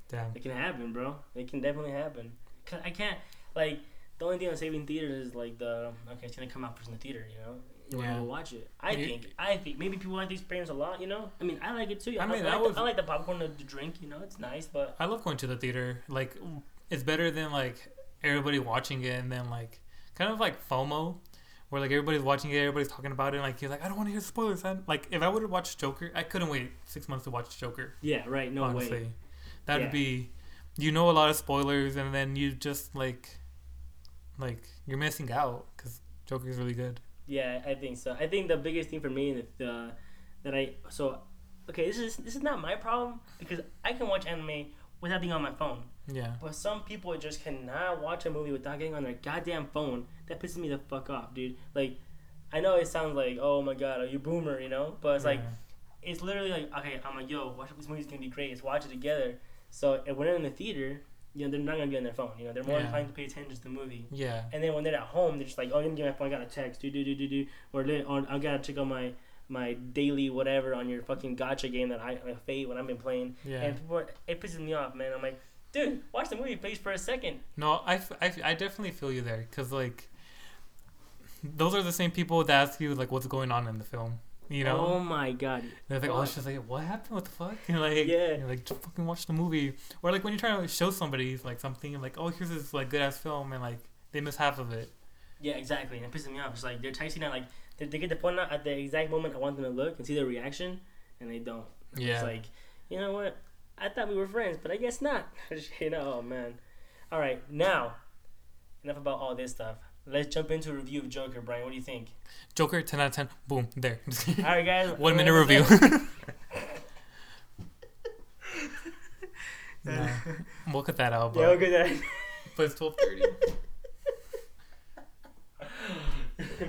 Speaker 2: damn.
Speaker 1: it can happen, bro. It can definitely happen. Cause I can't like the only thing I'm saving theaters is like the okay, it's gonna come out first in the theater. You know, you want
Speaker 2: Yeah.
Speaker 1: to watch it. I
Speaker 2: You-
Speaker 1: think. I think maybe people like the experience a lot. You know, I mean, I like it too.
Speaker 2: I
Speaker 1: I,
Speaker 2: mean,
Speaker 1: I,
Speaker 2: I
Speaker 1: like,
Speaker 2: was-
Speaker 1: the, I like the popcorn to, to drink. You know, it's nice, but
Speaker 2: I love going to the theater. Like, it's better than like everybody watching it and then like kind of like FOMO, where like everybody's watching it, everybody's talking about it, and like you're like, I don't want to hear spoilers. Man. Like, if I would have watched Joker, I couldn't wait six months to watch Joker.
Speaker 1: yeah, right. No
Speaker 2: honestly,
Speaker 1: way.
Speaker 2: that'd
Speaker 1: Yeah.
Speaker 2: be, you know, a lot of spoilers, and then you just like, like you're missing out because Joker's really good.
Speaker 1: Yeah, I think so. I think the biggest thing for me is the that I so okay. This is this is not my problem because I can watch anime without being on my phone.
Speaker 2: Yeah.
Speaker 1: But some people just cannot watch a movie without getting on their goddamn phone. That pisses me the fuck off, dude. Like, I know it sounds like, oh my god, are you boomer, you know? But it's like, it's literally like, okay, I'm like, yo, watch this movie's gonna be great. Let's watch it together. So when they're in the theater, you know, they're not gonna be on their phone. You know, they're more
Speaker 2: Yeah.
Speaker 1: inclined to pay attention to the movie.
Speaker 2: yeah.
Speaker 1: And then when they're at home, they're just like, oh, I'm gonna get my phone. I got a text, do do do do do, or, or I gotta check out my my daily whatever on your fucking gacha game that I, I fate when I've been playing.
Speaker 2: Yeah.
Speaker 1: And people, are- it pisses me off, man. I'm like, dude, watch the movie, please, for a second.
Speaker 2: No, I, f- I, f- I definitely feel you there because like those are the same people that ask you like what's going on in the film. You know,
Speaker 1: Oh my god.
Speaker 2: they're like, oh, it's just like, what happened? What the fuck? [LAUGHS] And like,
Speaker 1: Yeah.
Speaker 2: you're like, just fucking watch the movie. Or like when you're trying to like, show somebody like something, and like, oh, here's this like good ass film, and like they miss half of it.
Speaker 1: Yeah, exactly. And it pisses me off. It's like they're texting out like they, they get the point out at the exact moment I want them to look and see their reaction, and they don't.
Speaker 2: Yeah.
Speaker 1: It's like, you know what? I thought we were friends, but I guess not. [LAUGHS] you know, oh man. All right, now enough about all this stuff. Let's jump into a review of Joker, Brian. What do you think?
Speaker 2: Joker, ten out of ten. Boom, there.
Speaker 1: All right, guys. [LAUGHS]
Speaker 2: One minute review. [LAUGHS] [LAUGHS] Nah, we'll cut that out. But,
Speaker 1: Yeah, okay. That.
Speaker 2: but it's twelve thirty.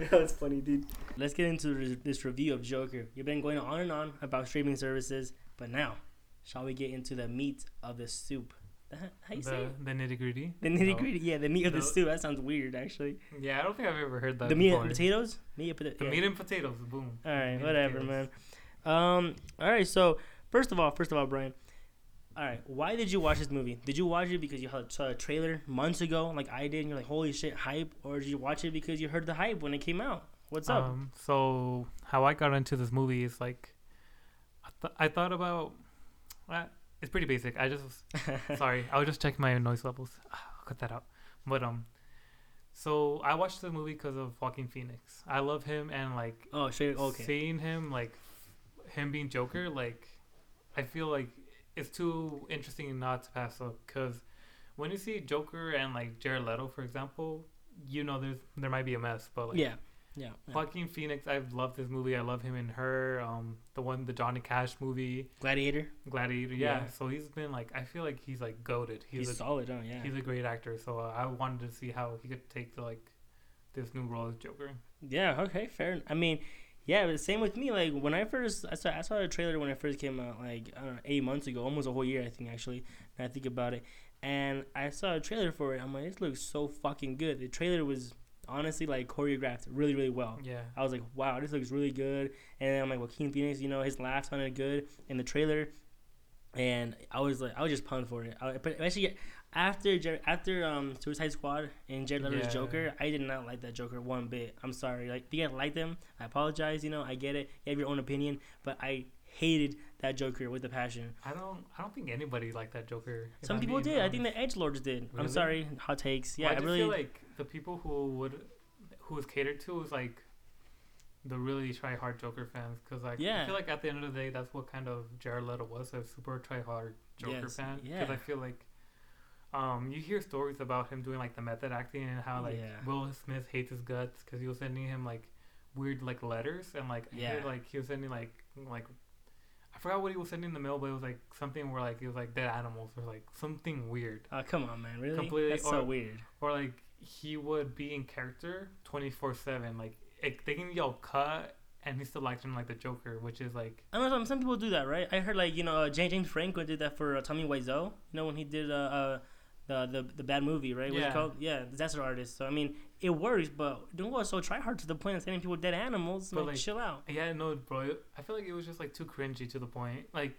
Speaker 1: that was funny, dude. Let's get into this review of Joker. You've been going on and on about streaming services, but now, shall we get into the meat of the soup? The- [LAUGHS] How you say it?
Speaker 2: the nitty gritty.
Speaker 1: The nitty gritty, yeah, the meat of the
Speaker 2: No.
Speaker 1: soup. That sounds weird, actually.
Speaker 2: Yeah, I don't think I've ever heard that.
Speaker 1: the meat
Speaker 2: before.
Speaker 1: and potatoes. Meat and potatoes.
Speaker 2: The meat and potatoes. Boom.
Speaker 1: All right, whatever, man. Um, all right. So first of all, first of all, Brian. All right, why did you watch this movie? Did you watch it because you saw a trailer months ago, like I did, and you're like, "Holy shit, hype!" Or did you watch it because you heard the hype when it came out? What's up?
Speaker 2: Um, so how I got into this movie is like, I, th- I thought about. It's pretty basic. I just [LAUGHS] sorry. I was just checking my noise levels. [SIGHS] I'll cut that out. But um, so I watched the movie because of Joaquin Phoenix. I love him and like
Speaker 1: oh, straight. Okay.
Speaker 2: seeing him like him being Joker. Like I feel like it's too interesting not to pass up because when you see Joker and like Jared Leto, for example, you know there's there might be a mess, but like
Speaker 1: yeah. Yeah. yeah.
Speaker 2: Joaquin Phoenix, I've loved this movie. I love him in her. Um, the one, the Johnny Cash movie,
Speaker 1: Gladiator.
Speaker 2: Gladiator. Yeah.
Speaker 1: Yeah.
Speaker 2: So he's been like, I feel like he's like goaded.
Speaker 1: He's,
Speaker 2: He's, a,
Speaker 1: solid, huh? Yeah.
Speaker 2: he's a great actor. So uh, I wanted to see how he could take the like this new role as Joker.
Speaker 1: Yeah. Okay. Fair. I mean, yeah. But same with me. Like when I first, I saw, I saw a trailer when I first came out, like I don't know, eight months ago, almost a whole year, I think actually. When I think about it, and I saw a trailer for it. I'm like, this looks so fucking good. The trailer was honestly like choreographed really, really well.
Speaker 2: Yeah.
Speaker 1: I was like, wow, this looks really good. And I'm like, well, Joaquin Phoenix, you know, his laugh sounded good in the trailer, and I was like, I was just pumped for it. I, but actually, after Jer- after um Suicide Squad and Jared Leto's
Speaker 2: Yeah.
Speaker 1: Joker, I did not like that Joker one bit. I'm sorry. Like, if you guys like them, I apologize. You know, I get it. You have your own opinion, but I hated that Joker with a passion.
Speaker 2: I don't. I don't think anybody liked that Joker.
Speaker 1: Some
Speaker 2: I'm
Speaker 1: people did. I think the Edge Lords did. I'm sorry. Hot takes. Yeah,
Speaker 2: Well,
Speaker 1: I,
Speaker 2: I
Speaker 1: really.
Speaker 2: feel like the people who would, who was catered to was like, the really try hard Joker fans. Cause like, I feel like at the end of the day, that's what kind of Jared Leto was, a super try hard Joker
Speaker 1: Yes,
Speaker 2: fan. Because
Speaker 1: yeah.
Speaker 2: I feel like, um, you hear stories about him doing like the method acting and how like
Speaker 1: Yeah.
Speaker 2: Will Smith hates his guts because he was sending him like weird like letters and like
Speaker 1: Yeah.
Speaker 2: like he was sending like like. I forgot what he was sending in the mail, but it was like something where like it was like dead animals or like something weird.
Speaker 1: Oh come on, man! Really?
Speaker 2: Completely-
Speaker 1: That's so weird.
Speaker 2: or like he would be in character 24 7 like it, they can yell cut and he's still acting like the joker which is like
Speaker 1: I. Some, some people do that, right? I heard like you know uh, James James Franco did that for uh, Tommy Wiseau. You know when he did uh, uh the the the bad movie, right? What's
Speaker 2: Yeah.
Speaker 1: it called? Yeah, disaster artist. So I mean, it works, but don't go so try hard to the point of sending people dead animals.
Speaker 2: But,
Speaker 1: Like,
Speaker 2: like,
Speaker 1: chill out.
Speaker 2: yeah no bro i feel like it was just like too cringy to the point like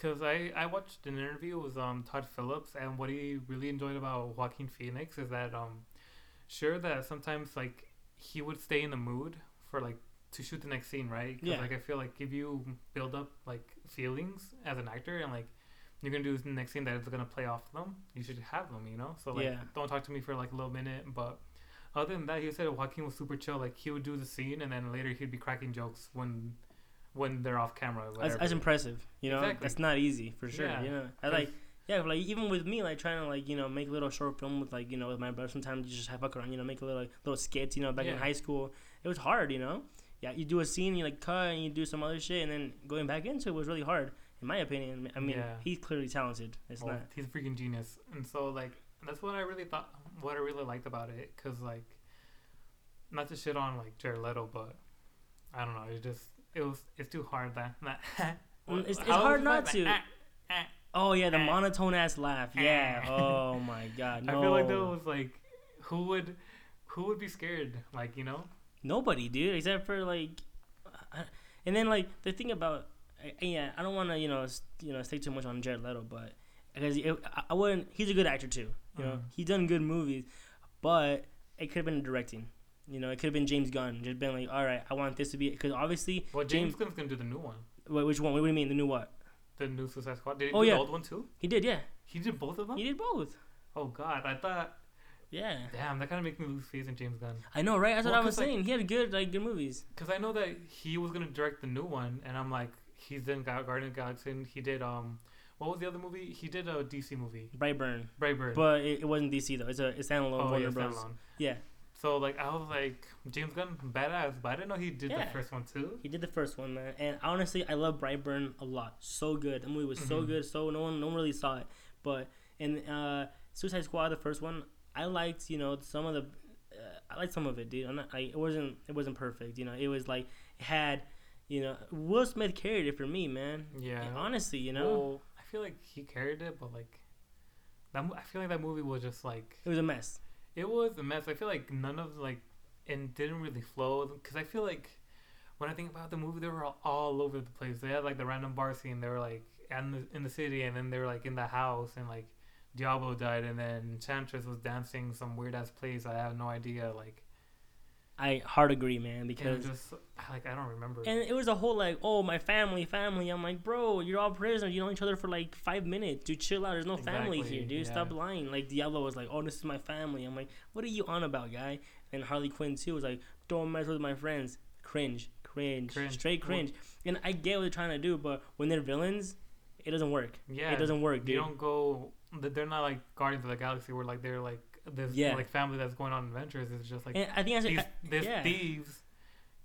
Speaker 2: because I, I watched an interview with um Todd Phillips and what he really enjoyed about Joaquin Phoenix is that um sure that sometimes like he would stay in the mood for like to shoot the next scene right 'Cause,
Speaker 1: Yeah.
Speaker 2: like I feel like if you build up like feelings as an actor and like you're gonna do the next scene that is gonna play off them you should have them you know so like
Speaker 1: Yeah.
Speaker 2: don't talk to me for like a little minute but other than that he said Joaquin was super chill like he would do the scene and then later he'd be cracking jokes when when they're off camera
Speaker 1: That's, that's impressive. You know,
Speaker 2: Exactly.
Speaker 1: that's not easy for sure.
Speaker 2: Yeah.
Speaker 1: You know, I like. Yeah, like even with me, like trying to like you know make a little short film with like you know with my brother. Sometimes you just have fuck around, you know, make a little like, little skits. You know, back in high school, it was hard. You know, yeah, you do a scene, you like cut, and you do some other shit, and then going back into it was really hard, in my opinion. I mean,
Speaker 2: Yeah.
Speaker 1: he's clearly talented. It's
Speaker 2: Well,
Speaker 1: not.
Speaker 2: he's a freaking genius, and so like that's what I really thought. What I really liked about it, cause like, not to shit on like Jared Leto, but I don't know. It just it was it's too hard that. [LAUGHS] that
Speaker 1: it's- it's hard not
Speaker 2: like
Speaker 1: to.
Speaker 2: Ah, ah.
Speaker 1: Oh yeah, the
Speaker 2: Eh.
Speaker 1: monotone ass laugh. Yeah.
Speaker 2: Eh. [LAUGHS]
Speaker 1: Oh my god. No.
Speaker 2: I feel like that was like, who would, who would be scared? Like you know.
Speaker 1: Nobody, dude, except for like, and then like the thing about, yeah, I don't want to you know you know stay too much on Jared Leto, but because I- wouldn't. He's a good actor too. You know,
Speaker 2: Mhm.
Speaker 1: he's done good movies, but it could have been directing. You know, it could have been James Gunn. Just been like, all right, I want this to be because obviously,
Speaker 2: Well, James
Speaker 1: James-
Speaker 2: Gunn's gonna do the new one,
Speaker 1: wait, which one? What do you mean the new what?
Speaker 2: the new Suicide Squad. Did he
Speaker 1: Oh,
Speaker 2: do
Speaker 1: yeah.
Speaker 2: the old one too?
Speaker 1: He did, yeah.
Speaker 2: He did both of them.
Speaker 1: He did both.
Speaker 2: Oh God, I thought.
Speaker 1: Yeah,
Speaker 2: Damn, that kind of makes me lose faith in James Gunn.
Speaker 1: I know, right? That's what I was
Speaker 2: like-
Speaker 1: saying. He had good, like, good movies.
Speaker 2: Because I know that he was gonna direct the new one, and I'm like, he's done Ga- Guardian of the Galaxy. and He did um, what was the other movie? He did a DC movie,
Speaker 1: Brightburn,
Speaker 2: Brightburn.
Speaker 1: but it, it wasn't DC though. It's a it's standalone
Speaker 2: oh
Speaker 1: Warner
Speaker 2: yeah,
Speaker 1: Bros.
Speaker 2: standalone.
Speaker 1: Yeah,
Speaker 2: So like, I was like, James Gunn, badass, but I didn't know he did
Speaker 1: Yeah.
Speaker 2: the first one too.
Speaker 1: he did the first one, man. And honestly, I love Brightburn a lot. So good. The movie was so
Speaker 2: Mhm.
Speaker 1: good. So no one no one really saw it, but in uh, Suicide Squad, the first one, I liked. You know, some of the. Uh, I liked some of it, dude. I'm not, I, it wasn't. It wasn't perfect. You know, it was like it had. You know, Will Smith carried it for me, man.
Speaker 2: Yeah.
Speaker 1: honestly, you know,
Speaker 2: Well, I feel like he carried it, but like, that I feel like that movie was just like
Speaker 1: it was a mess.
Speaker 2: It was a mess. I feel like none of like and didn't really flow because I feel like when I think about the movie, they were all, all over the place. They had like the random bar scene. They were like in the, in the city, and then they were like in the house, and like Diablo died, and then Enchantress was dancing some weird ass place. I have no idea. Like
Speaker 1: I hard agree, man, because
Speaker 2: just like I don't remember.
Speaker 1: And it was a whole like, oh, my family, family. I'm like, bro, you're all prisoners. You know each other for like five minutes. Dude, chill out. There's no family here, dude.
Speaker 2: yeah.
Speaker 1: Stop lying. Like Diablo was like, oh, this is my family. I'm like, what are you on about, guy? And Harley Quinn too was like, don't mess with my friends. Cringe, cringe,
Speaker 2: Cringe.
Speaker 1: straight cringe. And I get what they're trying to do, but when they're villains, it doesn't work.
Speaker 2: yeah,
Speaker 1: It doesn't work, dude.
Speaker 2: They don't go. They're not like Guardians of the Galaxy, where like they're like this
Speaker 1: Yeah.
Speaker 2: like family that's going on adventures. is just like
Speaker 1: And I think
Speaker 2: these,
Speaker 1: I-
Speaker 2: there's
Speaker 1: yeah.
Speaker 2: thieves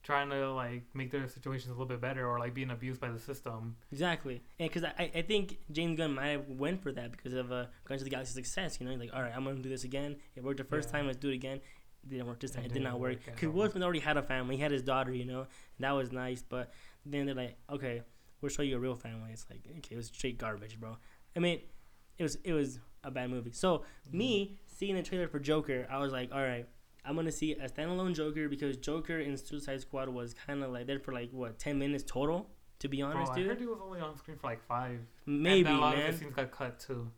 Speaker 2: trying to like make their situations a little bit better or like being abused by the system.
Speaker 1: Exactly, and because I, I think James Gunn might have went for that because of uh, Guardians of the Galaxy success. You know, like all right, I'm gonna do this again. It worked the first
Speaker 2: Yeah.
Speaker 1: time. Let's do it again. It didn't work this time.
Speaker 2: It
Speaker 1: It, did not work because. Will Smith already had a family. He had his daughter. You know, and that was nice. But then they're like, okay, we'll show you a real family. It's like okay, it was straight garbage, bro. I mean, it was it was a bad movie. So
Speaker 2: Mm-hmm.
Speaker 1: me seeing the trailer for Joker, I was like, all right. I'm gonna see a standalone Joker because Joker in Suicide Squad was kind of like there for like what ten minutes total. To be honest,
Speaker 2: Bro,
Speaker 1: honest,
Speaker 2: I
Speaker 1: dude,
Speaker 2: heard he was only on screen for like five.
Speaker 1: maybe
Speaker 2: and then a lot
Speaker 1: man.
Speaker 2: of the scenes got cut too.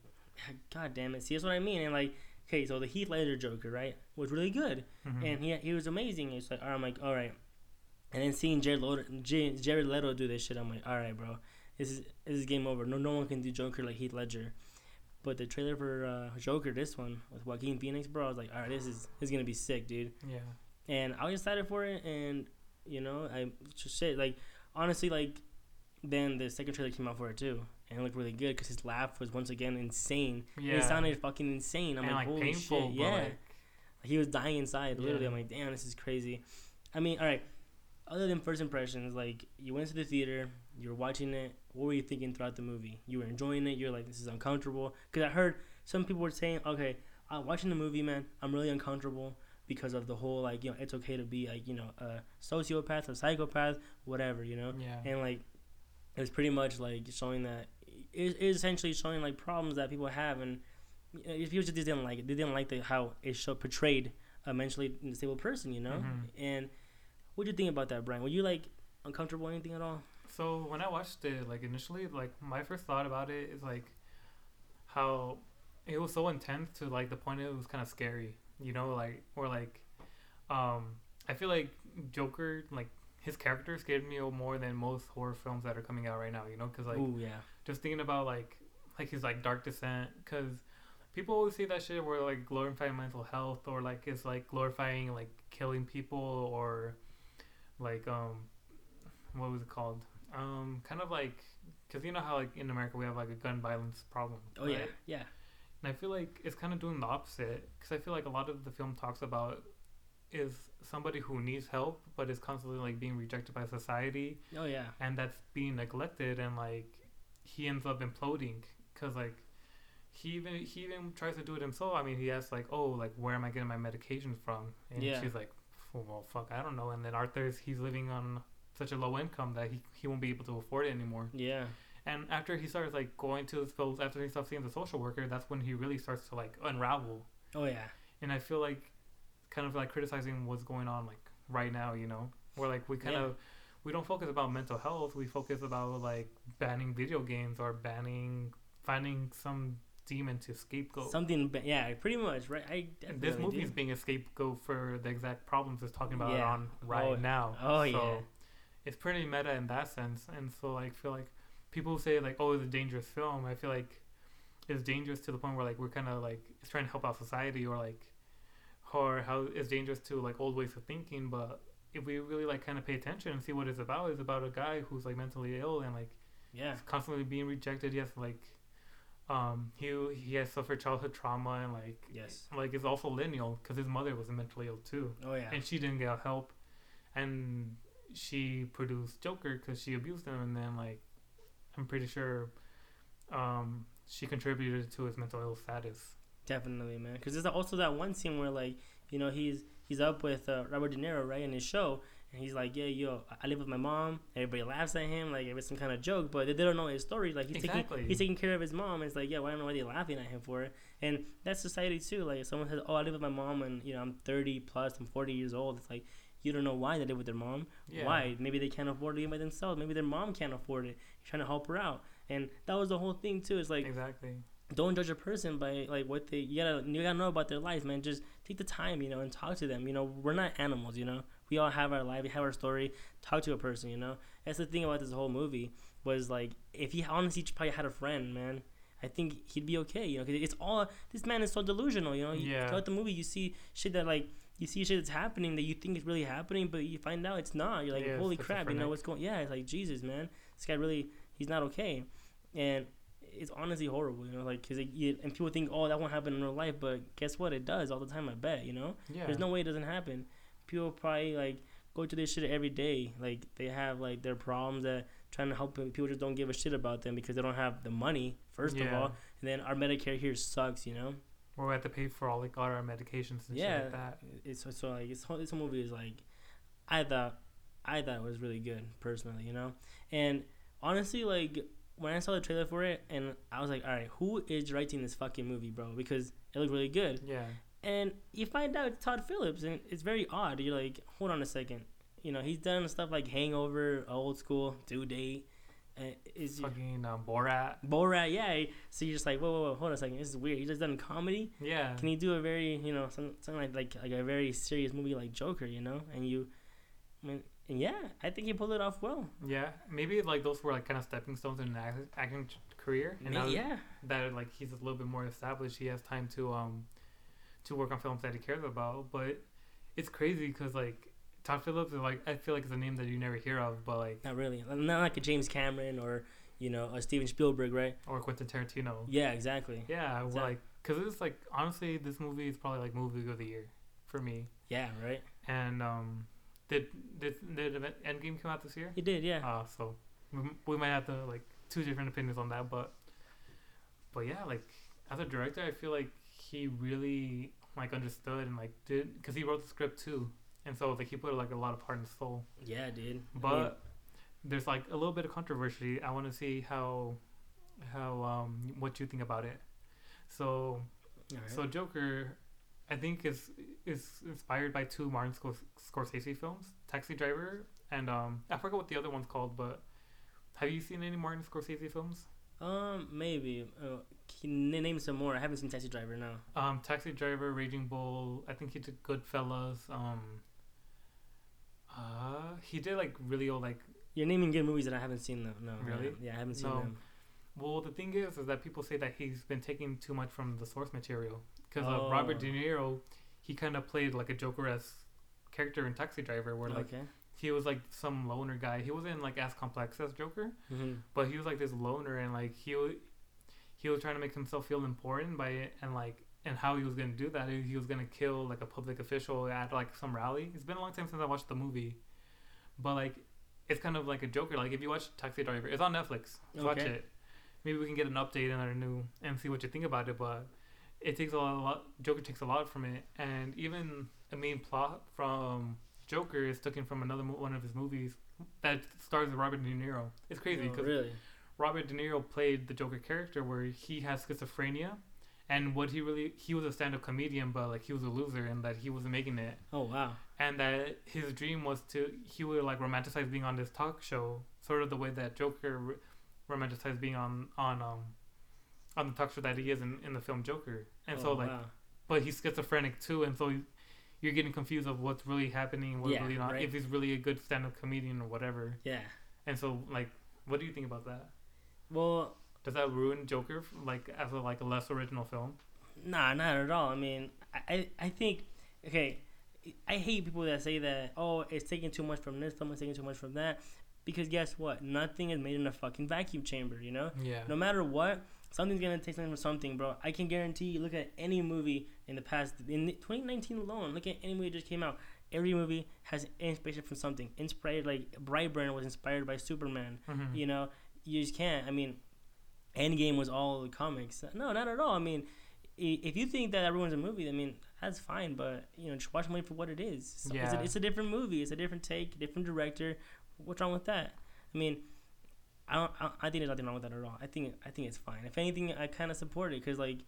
Speaker 1: God damn it! See, that's what I mean. And like, okay, so the Heath Ledger Joker, right, was really good,
Speaker 2: Mhm.
Speaker 1: and he he was amazing. It's like, I'm like, all right. And then seeing Jared Leto, Jared Leto do this shit, I'm like, all right, bro, this is this is game over. No, no one can do Joker like Heath Ledger. But the trailer for uh, Joker, this one with Joaquin Phoenix, bro, I was like, all right, this is this is gonna be sick, dude.
Speaker 2: yeah.
Speaker 1: And I was excited for it, and you know, I just said like, honestly, like, then the second trailer came out for it too, and it looked really good because his laugh was once again insane.
Speaker 2: Yeah.
Speaker 1: It sounded fucking insane. I'm
Speaker 2: and
Speaker 1: like,
Speaker 2: like
Speaker 1: holy
Speaker 2: painful,
Speaker 1: shit, yeah.
Speaker 2: like
Speaker 1: he was dying inside. Literally,
Speaker 2: Yeah.
Speaker 1: I'm like, damn, this is crazy. I mean, all right. Other than first impressions, like you went to the theater, you were watching it. What were you thinking throughout the movie? You were enjoying it. You're like, this is uncomfortable. Because I heard some people were saying, okay, I'm watching the movie, man. I'm really uncomfortable because of the whole like, you know, it's okay to be like, you know, a sociopath, a psychopath, whatever, you know
Speaker 2: yeah.
Speaker 1: and like it's pretty much like showing that it is essentially showing like problems that people have and you know, if people just didn't like it they didn't like the how it show portrayed a mentally disabled person you know
Speaker 2: Mhm.
Speaker 1: and what do you think about that brian were you like uncomfortable or anything at all
Speaker 2: So when I watched it, like initially, like my first thought about it is like how it was so intense to like the point it was kind of scary, you know, like or like, um, I feel like Joker, like his character scared me more than most horror films that are coming out right now, you know, because like
Speaker 1: oh yeah.
Speaker 2: just thinking about like like his like dark descent because people always say that shit where like glorifying mental health or like it's like glorifying like killing people or like um what was it called um kind of like because you know how like in america we have like a gun violence problem
Speaker 1: oh yeah.
Speaker 2: right?
Speaker 1: yeah.
Speaker 2: And i feel like it's kind of doing the opposite because i feel like a lot of the film talks about is somebody who needs help but is constantly like being rejected by society.
Speaker 1: Oh yeah.
Speaker 2: And that's being neglected and like he ends up imploding because like he even he even tries to do it himself. I mean he asks like oh like where am i getting my medications from? And
Speaker 1: Yeah.
Speaker 2: she's like well fuck i don't know. And then arthur's he's living on such a low income that he, he won't be able to afford it anymore
Speaker 1: yeah
Speaker 2: and after he starts like going to his pills after he stops seeing the social worker that's when he really starts to like unravel
Speaker 1: oh yeah
Speaker 2: and i feel like kind of like criticizing what's going on like right now you know where like we kind
Speaker 1: Yeah.
Speaker 2: of we don't focus about mental health we focus about like banning video games or banning finding some demon to scapegoat.
Speaker 1: Something, yeah, pretty much, right? I
Speaker 2: And this
Speaker 1: definitely
Speaker 2: movie
Speaker 1: do.
Speaker 2: is being a scapegoat for the exact problems it's talking about
Speaker 1: Yeah.
Speaker 2: on right
Speaker 1: Oh,
Speaker 2: now.
Speaker 1: oh,
Speaker 2: so
Speaker 1: yeah.
Speaker 2: It's pretty meta in that sense. And so like feel like people say like, oh, it's a dangerous film. I feel like it's dangerous to the point where like we're kind of like it's trying to help out society or like or how it's dangerous to like old ways of thinking. But if we really like kind of pay attention and see what it's about, it's about a guy who's like mentally ill and like
Speaker 1: yeah,
Speaker 2: constantly being rejected. Has like um he he has suffered childhood trauma and like
Speaker 1: yes,
Speaker 2: like is also lineal because his mother was mentally ill too,
Speaker 1: oh yeah,
Speaker 2: and she didn't get help, and she produced Joker because she abused him, and then like I'm pretty sure um she contributed to his mental ill status.
Speaker 1: definitely, man. Because there's also that one scene where like you know he's he's up with uh, Robert De Niro right in his show, and he's like, yeah, yo, I- I live with my mom. Everybody laughs at him like it was some kind of joke, but they they don't know his story. Like he's
Speaker 2: Exactly.
Speaker 1: taking he's taking care of his mom. And it's like, yeah, well, I don't know why they're laughing at him for it. And that's society too. Like if someone says, oh, I live with my mom, and you know I'm 30 plus, I'm 40 years old. It's like you don't know why they live with their mom.
Speaker 2: Yeah.
Speaker 1: Why? Maybe they can't afford it even by themselves. Maybe their mom can't afford it. You're trying to help her out, and that was the whole thing too. It's like
Speaker 2: exactly.
Speaker 1: don't judge a person by like what they you gotta you gotta know about their life, man. Just take the time, you know, and talk to them. You know, we're not animals, you know. We all have our life, we have our story. Talk to a person, you know. That's the thing about this whole movie was like if he honestly probably had a friend, man. I think he'd be okay, you know, because it's all this man is so delusional, you know. You-
Speaker 2: Yeah.
Speaker 1: Throughout the movie, you see shit that like you see shit that's happening that you think is really happening, but you find out it's not. You're like,
Speaker 2: Yeah,
Speaker 1: holy crap, you know what's going? Yeah, it's like Jesus, man. This guy really, he's not okay, and it's honestly horrible, you know, like because you, and people think, oh, that won't happen in real life, but guess what? It does all the time. I bet, you know.
Speaker 2: Yeah.
Speaker 1: There's no way it doesn't happen. People probably like go to this shit every day. Like they have like their problems that trying to help them. People just don't give a shit about them because they don't have the money. First of
Speaker 2: Yeah.
Speaker 1: all, and then our Medicare here sucks, you know.
Speaker 2: Where we had to pay for all like all our medications and
Speaker 1: yeah,
Speaker 2: shit like that.
Speaker 1: it's so, so like it's this movie is like, I thought, I thought it was really good personally, you know, and honestly, like when I saw the trailer for it, and I was like, all right, who is directing this fucking movie, bro? Because it looked really good,
Speaker 2: Yeah.
Speaker 1: and you find out it's Todd Phillips, and it's very odd. You're like, hold on a second, you know, he's done stuff like Hangover, Old School, Due Date, is
Speaker 2: Fucking uh, Borat.
Speaker 1: Borat, yeah. So you're just like, whoa, whoa, whoa, hold on a second, this is weird. He just done comedy.
Speaker 2: Yeah.
Speaker 1: Can he do a very, you know, some, something like, like like a very serious movie like Joker, you know? And you, I mean, and yeah, I think he pulled it off well.
Speaker 2: Yeah, maybe like those were like kind of stepping stones in an act- acting career, and now
Speaker 1: yeah,
Speaker 2: that like he's a little bit more established, he has time to um to work on films that he cares about. But it's crazy because like Todd Phillips is like I feel like it's a name that you never hear of, but like
Speaker 1: not really, not like a James Cameron or you know a Steven Spielberg, right?
Speaker 2: or Quentin Tarantino.
Speaker 1: Yeah, exactly.
Speaker 2: Yeah, well,
Speaker 1: Exact-
Speaker 2: like because it's like honestly, this movie is probably like movie of the year for me.
Speaker 1: Yeah, right.
Speaker 2: And um, did did did Endgame come out this year?
Speaker 1: He did, yeah.
Speaker 2: Uh, so we, we might have to like two different opinions on that, but but yeah, like as a director, I feel like he really like understood and like did because he wrote the script too, and so like he put like a lot of heart and soul.
Speaker 1: yeah, dude. I
Speaker 2: But
Speaker 1: mean,
Speaker 2: there's like a little bit of controversy. I want to see how how um what you think about it. So
Speaker 1: alright.
Speaker 2: so Joker, I think is is inspired by two Martin Scorsese films, Taxi Driver, and um I forget what the other one's called, but have you seen any Martin Scorsese films?
Speaker 1: um, maybe. Uh, can name some more? I haven't seen Taxi Driver now.
Speaker 2: Um, Taxi Driver, Raging Bull. I think he did Goodfellas. Um, uh, he did like really old like.
Speaker 1: You're naming good movies that I haven't seen though. No,
Speaker 2: Really?
Speaker 1: Yeah, I haven't seen
Speaker 2: No.
Speaker 1: them.
Speaker 2: Well, the thing is, is that people say that he's been taking too much from the source material because
Speaker 1: Oh.
Speaker 2: uh, Robert De Niro, he kind of played like a Joker-esque character in Taxi Driver, where like
Speaker 1: okay.
Speaker 2: he was like some loner guy. He wasn't like as complex as Joker,
Speaker 1: hmm
Speaker 2: but he was like this loner, and like he he was trying to make himself feel important by it, and like and how he was gonna do that. He was gonna kill like a public official at like some rally. It's been a long time since I watched the movie, but like it's kind of like a Joker. Like if you watch Taxi Driver, it's on Netflix. Watch it. Maybe we can get an update in our new and see what you think about it. But it takes a lot, a lot. Joker takes a lot from it, and even the main plot from Joker is taken from another one of his movies that stars Robert De Niro. It's crazy
Speaker 1: Oh,
Speaker 2: because
Speaker 1: really?
Speaker 2: Robert De Niro played the Joker character where he has schizophrenia, and what he really he was a stand-up comedian, but like he was a loser and that he wasn't making it,
Speaker 1: Oh wow.
Speaker 2: and that his dream was to he would like romanticize being on this talk show, sort of the way that Joker romanticized being on on um on the talk show that he is in, in the film Joker, and
Speaker 1: Oh,
Speaker 2: so like,
Speaker 1: wow.
Speaker 2: but he's schizophrenic too, and so he, you're getting confused of what's really happening, what's
Speaker 1: Yeah,
Speaker 2: really not,
Speaker 1: right.
Speaker 2: if he's really a good stand-up comedian or whatever.
Speaker 1: yeah.
Speaker 2: And so like, what do you think about that?
Speaker 1: Well,
Speaker 2: Does that ruin Joker like as a like a less original film?
Speaker 1: Nah, not at all. I mean, I, I, think, okay, I hate people that say that, oh, it's taking too much from this film, it's taking too much from that. Because guess what? Nothing is made in a fucking vacuum chamber, you know?
Speaker 2: Yeah.
Speaker 1: No matter what, something's gonna take something from something, bro. I can guarantee you, look at any movie in the past, in 2019 alone, look at any movie that just came out. Every movie has inspiration from something. Inspired, like, Brightburn was inspired by Superman.
Speaker 2: Mhm.
Speaker 1: You know, you just can't. I mean, Endgame was all the comics. No, not at all. I mean, if you think that everyone's a movie, I mean, that's fine. But you know, just watch the movie for what it is. It's, it's,
Speaker 2: Yeah.
Speaker 1: a, it's a different movie. It's a different take, different director. What's wrong with that? I mean, I don't. I, I think there's nothing wrong with that at all. I think I think it's fine. If anything, I kind of support it because like.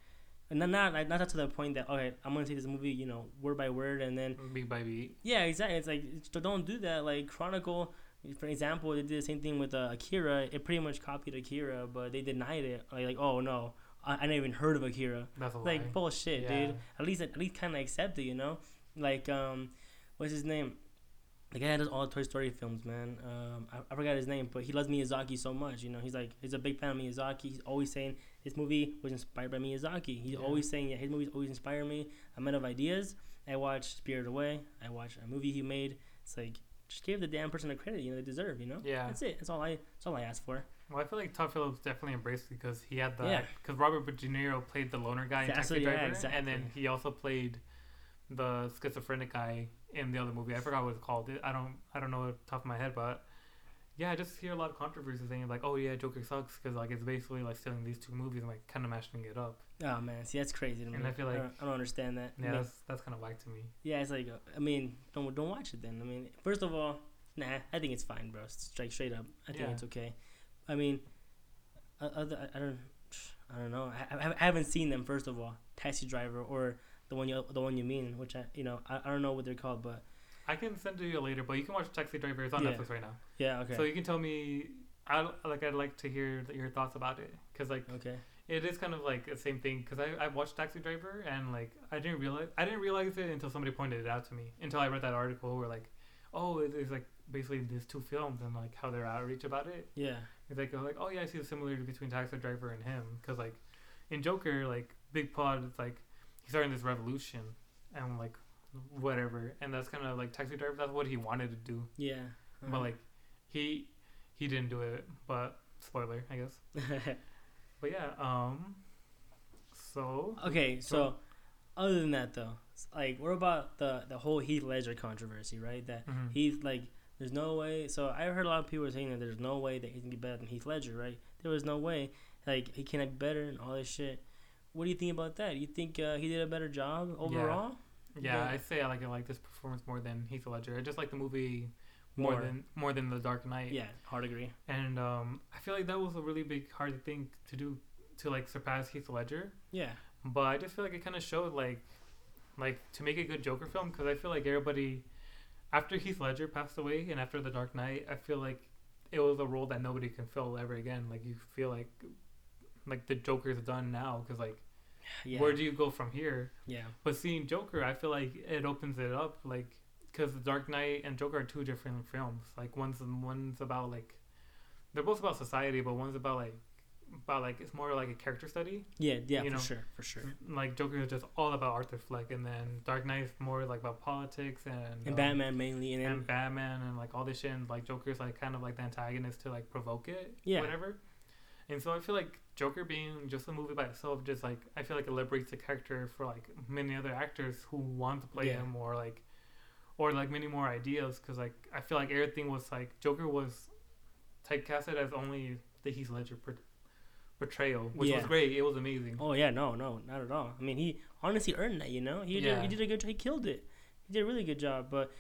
Speaker 1: Not, not not to the point that okay I'm gonna take this movie you know word by word and then
Speaker 2: Beat by beat.
Speaker 1: yeah, exactly. It's like don't do that. Like Chronicle, for example, they did the same thing with uh, Akira. It pretty much copied Akira, but they denied it. Like, like oh no, I, I never even heard of Akira.
Speaker 2: That's a
Speaker 1: Like
Speaker 2: lie.
Speaker 1: bullshit,
Speaker 2: Yeah.
Speaker 1: dude. At least at least kind of accept it, you know. Like um, what's his name? The guy that does all the Toy Story films, man. Um, I, I forgot his name, but he loves Miyazaki so much. You know, he's like he's a big fan of Miyazaki. He's always saying his movie was inspired by Miyazaki. He's
Speaker 2: Yeah.
Speaker 1: always saying yeah, his movies always inspire me. I'm out of ideas. I watched Spirited Away. I watched a movie he made. It's like just give the damn person the credit you know they deserve. You know.
Speaker 2: Yeah.
Speaker 1: That's it. That's all I. That's all I ask for.
Speaker 2: Well, I feel like Todd Phillips definitely embraced it because he had the
Speaker 1: Yeah.
Speaker 2: because Robert De Niro played the loner guy in
Speaker 1: That's
Speaker 2: Taxi
Speaker 1: what- yeah,
Speaker 2: Driver, and then he also played the schizophrenic guy in the other movie. I forgot what it's called. I don't I don't know off the top of my head, but yeah, I just hear a lot of controversy saying like, oh yeah, Joker sucks because like it's basically like stealing these two movies and like kind of mashing it up.
Speaker 1: Oh man, see that's crazy to me.
Speaker 2: And I feel like-
Speaker 1: don't, I don't understand that. I
Speaker 2: Yeah,
Speaker 1: mean,
Speaker 2: that's that's kind of whack to me.
Speaker 1: Yeah, it's like uh, I mean, don't don't watch it then. I mean, first of all, nah, I think it's fine, bro. Straight straight up, I think
Speaker 2: Yeah.
Speaker 1: it's okay. I mean, other I don't I don't know. I, I I haven't seen them. First of all, Taxi Driver or the one you the one you mean, which I you know I, I don't know what they're called, but
Speaker 2: I can send it to you later, but you can watch Taxi Driver. It's on
Speaker 1: Yeah.
Speaker 2: Netflix right now,
Speaker 1: yeah, okay,
Speaker 2: so you can tell me. I like. I'd like to hear your thoughts about it because like
Speaker 1: okay,
Speaker 2: It is kind of like the same thing because I, I watched Taxi Driver and like I didn't realize I didn't realize it until somebody pointed it out to me until I read that article where like oh it- it's like basically these two films and like how they're outreach about it
Speaker 1: yeah,
Speaker 2: it's like like oh yeah I see the similarity between Taxi Driver and him because like in Joker like Big Pod it's like he's starting this revolution and like whatever and that's kind of like Taxi Driver that's what he wanted to do
Speaker 1: yeah. Uh-huh.
Speaker 2: but like he he didn't do it but spoiler I guess [LAUGHS] but yeah um so
Speaker 1: okay, so other than that though, like what about the the whole Heath Ledger controversy, right? That
Speaker 2: mhm.
Speaker 1: He's like, there's no way. So I heard a lot of people saying that there's no way that he can be better than Heath Ledger, right? There was no way. Like he cannot be better and all this shit. What do you think about that? You think uh, he did a better job overall?
Speaker 2: Yeah,
Speaker 1: Yeah.
Speaker 2: I say I like I like this performance more than Heath Ledger. I just like the movie more,
Speaker 1: More.
Speaker 2: than more than The Dark Knight.
Speaker 1: Yeah, hard agree.
Speaker 2: And um, I feel like that was a really big hard thing to do to like surpass Heath Ledger.
Speaker 1: Yeah,
Speaker 2: But I just feel like it kind of showed like like to make a good Joker film because I feel like everybody after Heath Ledger passed away and after The Dark Knight, I feel like it was a role that nobody can fill ever again. Like you feel like like the Joker's done now because like
Speaker 1: yeah,
Speaker 2: where do you go from here?
Speaker 1: yeah,
Speaker 2: But seeing Joker, I feel like it opens it up, like because The Dark Knight and Joker are two different films. Like one's one's about like they're both about society, but one's about like about like it's more like a character study.
Speaker 1: yeah, yeah,
Speaker 2: You
Speaker 1: for
Speaker 2: know.
Speaker 1: sure, for sure.
Speaker 2: Like Joker is just all about Arthur Fleck, and then Dark Knight is more like about politics and
Speaker 1: And
Speaker 2: um,
Speaker 1: Batman mainly, and
Speaker 2: and Batman and like all this shit. And like Joker's like kind of like the antagonist to like provoke it,
Speaker 1: Yeah.
Speaker 2: whatever. And so I feel like Joker being just a movie by itself, just like I feel like it liberates the character for like many other actors who want to play
Speaker 1: Yeah.
Speaker 2: him or like, or like many more ideas. Because like I feel like everything was like Joker was typecasted as only the Heath Ledger per- portrayal, which
Speaker 1: Yeah.
Speaker 2: was great. It was amazing.
Speaker 1: oh yeah, no, no, not at all. I mean, he honestly earned that. You know, he
Speaker 2: Yeah.
Speaker 1: did, he did a good, he killed it. He did a really good job. But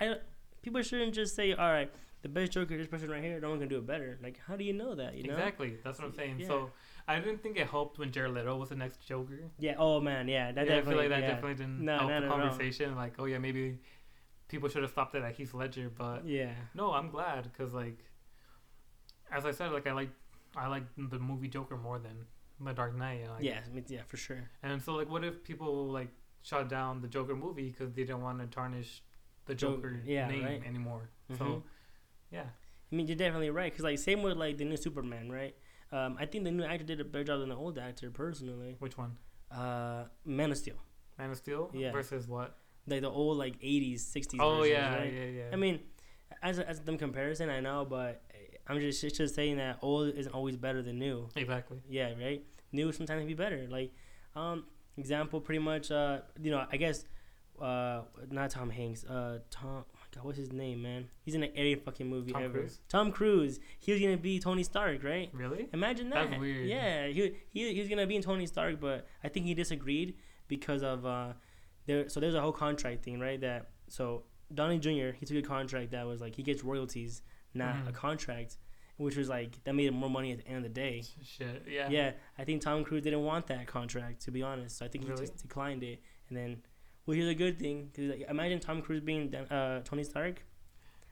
Speaker 1: I, I people shouldn't just say, all right, the best Joker, this person right here, no one can do it better. Like, how do you know that? You know.
Speaker 2: Exactly, that's what I'm saying.
Speaker 1: Yeah.
Speaker 2: So I didn't think it helped when Jared Leto was the next Joker.
Speaker 1: Yeah. Oh man. Yeah. That
Speaker 2: yeah, I
Speaker 1: definitely.
Speaker 2: feel like that definitely didn't
Speaker 1: No,
Speaker 2: help the conversation. Like, oh yeah, maybe people should have stopped it at Heath Ledger, but
Speaker 1: Yeah.
Speaker 2: no, I'm glad because like, as I said, like I like I like the movie Joker more than The Dark Knight. Like,
Speaker 1: yeah, I mean, yeah, for sure.
Speaker 2: And so, like, what if people like shut down the Joker movie because they didn't want to tarnish the
Speaker 1: Joker,
Speaker 2: Joker
Speaker 1: yeah,
Speaker 2: name
Speaker 1: right.
Speaker 2: anymore?
Speaker 1: Mhm.
Speaker 2: So, yeah,
Speaker 1: I mean, you're definitely right. Cause like same with like the new Superman, right? Um, I think the new actor did a better job than the old actor, personally.
Speaker 2: which one?
Speaker 1: Uh, Man of Steel,
Speaker 2: Man of Steel
Speaker 1: Yeah.
Speaker 2: versus what?
Speaker 1: Like the old like '80s, '60s.
Speaker 2: Oh
Speaker 1: versions,
Speaker 2: yeah,
Speaker 1: right?
Speaker 2: yeah, yeah.
Speaker 1: I mean, as a, as them comparison, I know, but I'm just it's just saying that old isn't always better than new.
Speaker 2: exactly.
Speaker 1: Yeah, right. New sometimes can be better. Like, um, example, pretty much. Uh, you know, I guess, uh, not Tom Hanks. Uh, Tom. Oh God, what's his name, man? He's in every fucking movie
Speaker 2: Tom
Speaker 1: ever.
Speaker 2: Cruise?
Speaker 1: Tom Cruise. He was gonna be Tony Stark, right?
Speaker 2: Really?
Speaker 1: Imagine that.
Speaker 2: That's weird.
Speaker 1: Yeah, he, he he was gonna be in Tony Stark, but I think he disagreed because of uh, there. So there's a whole contract thing, right? That so Downey Jr. he took a contract that was like he gets royalties, not a
Speaker 2: Mhm.
Speaker 1: contract, which was like that made him more money at the end of the day.
Speaker 2: Shit. Yeah.
Speaker 1: Yeah, I think Tom Cruise didn't want that contract to be honest. So I think he just declined it, and then. Well, here's a good thing. 'cause, like, imagine Tom Cruise being uh, Tony Stark.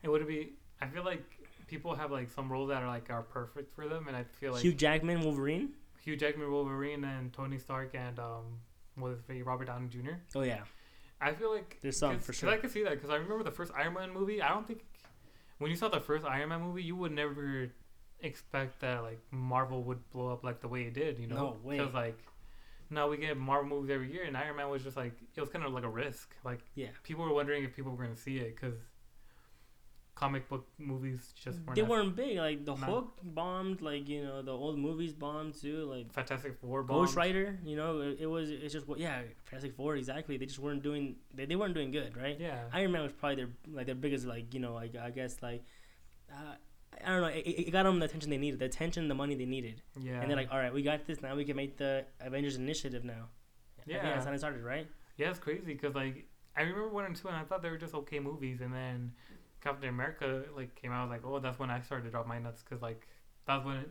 Speaker 2: It would be. I feel like people have like some roles that are like are perfect for them, and I feel like
Speaker 1: Hugh Jackman, Wolverine.
Speaker 2: Hugh Jackman, Wolverine, and Tony Stark, and um, is it, Robert Downey Jr.
Speaker 1: Oh yeah,
Speaker 2: I feel like
Speaker 1: There's some for sure.
Speaker 2: I can see that because I remember the first Iron Man movie. I don't think when you saw the first Iron Man movie, you would never expect that like Marvel would blow up like the way it did. You know,
Speaker 1: No way.
Speaker 2: Because like now we get Marvel movies every year, and Iron Man was just like it was kind of like a risk. Like
Speaker 1: yeah.
Speaker 2: people were wondering if people were going to see it because comic book movies just weren't.
Speaker 1: They
Speaker 2: as-
Speaker 1: weren't big. Like the
Speaker 2: No.
Speaker 1: Hulk bombed. Like you know the old movies bombed too. Like
Speaker 2: Fantastic Four.
Speaker 1: Ghost. Rider. You know it, it was. It's just what. Yeah, Fantastic Four. Exactly. They just weren't doing. They, they weren't doing good, right?
Speaker 2: Yeah.
Speaker 1: Iron Man was probably their like their biggest like you know like I guess like. Uh, I don't know. It, it got them the attention they needed, the attention, the money they needed,
Speaker 2: yeah.
Speaker 1: and they're like, "All right, we got this. Now we can make the Avengers Initiative now." I
Speaker 2: Yeah.
Speaker 1: that's how it started, right?
Speaker 2: Yeah, it's crazy because like I remember one and two, and I thought they were just okay movies, and then Captain America like came out. I was like, oh, that's when I started to drop my nuts because like that's when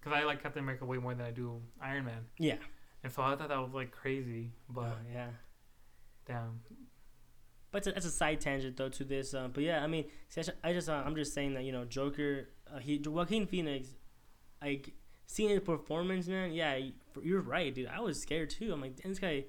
Speaker 2: because I like Captain America way more than I do Iron Man,
Speaker 1: Yeah.
Speaker 2: and so I thought that was like crazy. But
Speaker 1: Uh, yeah.
Speaker 2: damn,
Speaker 1: But that's a side tangent though to this. Uh, but yeah, I mean, see, I, ju- I just uh, I'm just saying that you know Joker, uh, he Joaquin Phoenix, like seeing his performance, man. Yeah, you're right, dude. I was scared too. I'm like, this guy,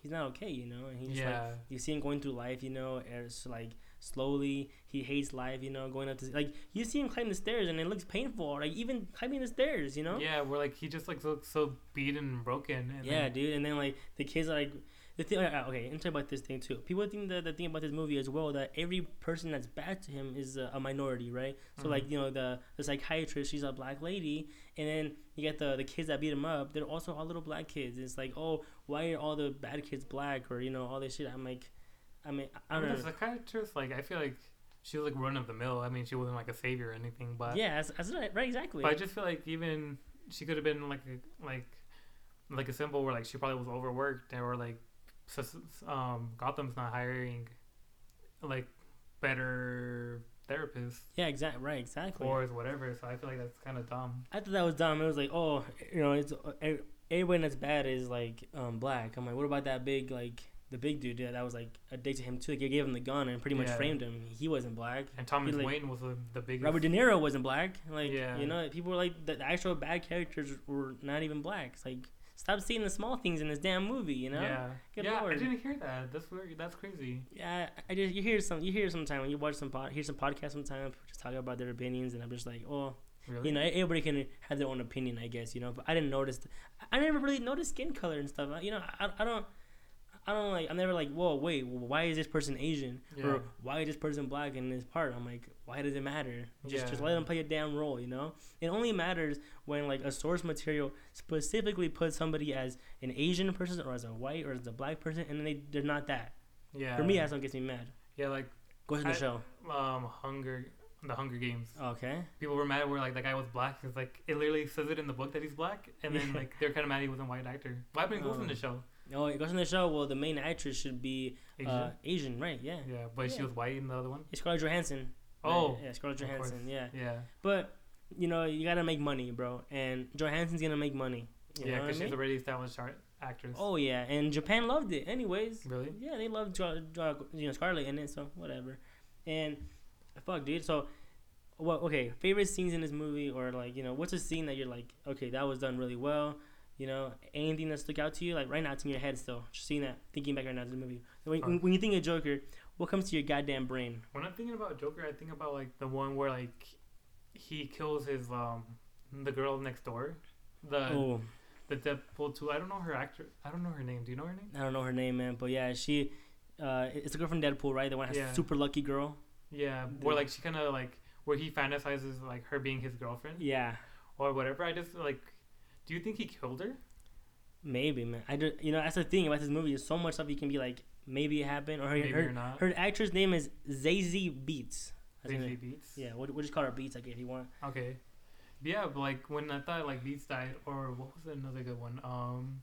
Speaker 1: he's not okay, you know. And he's just like,
Speaker 2: yeah,
Speaker 1: you see him going through life, you know, it's like slowly he hates life, you know, going up to like you see him climb the stairs and it looks painful, like even climbing the stairs, you know.
Speaker 2: yeah, where like he just like looks so beaten and broken. And
Speaker 1: Yeah,
Speaker 2: then,
Speaker 1: dude. And then like the kids are like the thing. uh, Okay, and talk about this thing too. People think that the thing about this movie as well that every person that's bad to him is a, a minority, right? So
Speaker 2: Mhm.
Speaker 1: like you know the the psychiatrist, she's a black lady, and then you get the the kids that beat him up. They're also all little black kids. It's like oh, why are all the bad kids black or you know all this shit? I'm like, I mean I
Speaker 2: I
Speaker 1: don't
Speaker 2: mean,
Speaker 1: know.
Speaker 2: the psychiatrist, like I feel like she was like run of the mill. I mean, she wasn't like a savior or anything, but
Speaker 1: yeah, that's, that's right, right, exactly.
Speaker 2: But I just feel like even she could have been like a, like like a symbol where like she probably was overworked or like um Gotham's not hiring like better therapists
Speaker 1: yeah, exactly, right, exactly.
Speaker 2: or whatever. So I feel like that's kind of dumb.
Speaker 1: I thought that was dumb. It was like, oh, you know, it's uh, everyone that's bad is like um, black. I'm like, what about that big like the big dude that that was like a dick to him too? Like, they gave him the gun and pretty much
Speaker 2: Yeah.
Speaker 1: framed him. He wasn't black.
Speaker 2: And Thomas
Speaker 1: like-
Speaker 2: Wayne was the, the biggest.
Speaker 1: Robert De Niro wasn't black. Like,
Speaker 2: Yeah.
Speaker 1: you know, people were like the, the actual bad characters were not even black. It's like, stop seeing the small things in this damn movie. You know?
Speaker 2: Yeah,
Speaker 1: Good
Speaker 2: yeah. I didn't hear that. That's weird. That's crazy.
Speaker 1: Yeah, I just you hear some you hear sometime when you watch some pod, hear some podcasts sometimes just talking about their opinions and I'm just like oh
Speaker 2: Really?
Speaker 1: you know everybody can have their own opinion I guess you know but I didn't notice I never really noticed skin color and stuff you know I, I don't I don't like I'm never like whoa wait why is this person Asian
Speaker 2: Yeah.
Speaker 1: or why is this person black in this part I'm like why does it matter just just let them play a damn role you know it only matters when like a source material specifically puts somebody as an Asian person or as a white or as a black person and then they they're not that
Speaker 2: yeah.
Speaker 1: for me that's what gets me mad
Speaker 2: yeah, like
Speaker 1: Go ahead the show.
Speaker 2: um, Hunger, the Hunger Games.
Speaker 1: Okay.
Speaker 2: People were mad where like the guy was black. It's like it literally says it in the book that he's black, and then like they're kind of mad he wasn't a white actor. Why happened to Ghost in the Shell?
Speaker 1: Oh, it goes in the show. Well, the main actress should be
Speaker 2: Asian.
Speaker 1: Uh, Asian, right? Yeah.
Speaker 2: yeah, but she
Speaker 1: yeah.
Speaker 2: was white in the other one.
Speaker 1: It's Scarlett Johansson.
Speaker 2: Oh,
Speaker 1: Right, Yeah, Scarlett. Johansson. Yeah.
Speaker 2: yeah,
Speaker 1: But you know, you gotta make money, bro. And Johansson's gonna make money. You
Speaker 2: yeah,
Speaker 1: know what I
Speaker 2: because she's
Speaker 1: mean?
Speaker 2: already established art actress.
Speaker 1: Oh yeah, and Japan loved it. Anyways,
Speaker 2: really?
Speaker 1: yeah, they loved jo- jo- you know Scarlett in it, so whatever. And fuck, dude. So, what? Okay, favorite scenes in this movie, or like you know, what's a scene that you're like, okay, that was done really well. You know, anything that stuck out to you, like right now, it's in your head still. Just seeing that, thinking back right now to the movie. When,
Speaker 2: Fuck.
Speaker 1: when, when you think of Joker, what comes to your goddamn brain?
Speaker 2: When I'm thinking about Joker, I think about like the one where like he kills his um the girl next door, the
Speaker 1: oh,
Speaker 2: the Deadpool two. I don't know her actor. I don't know her name. Do you know her name?
Speaker 1: I don't know her name, man, but yeah, she, uh, it's the girl from Deadpool, right? The one that has
Speaker 2: Yeah.
Speaker 1: super lucky girl.
Speaker 2: Yeah, where like she kind of like where he fantasizes like her being his girlfriend
Speaker 1: Yeah,
Speaker 2: or whatever. I just like. Do you think he killed her?
Speaker 1: maybe, man. I just, you know, that's the thing about this movie. There's so much stuff you can be like, maybe it happened, or her,
Speaker 2: Maybe
Speaker 1: her,
Speaker 2: not.
Speaker 1: her actress name is Zazie Beetz.
Speaker 2: Zazie. Beetz.
Speaker 1: Yeah, we'll, we'll just call her Beetz, like if you want.
Speaker 2: Okay. Yeah, but like when I thought like Beetz died, or what was another good one? Um.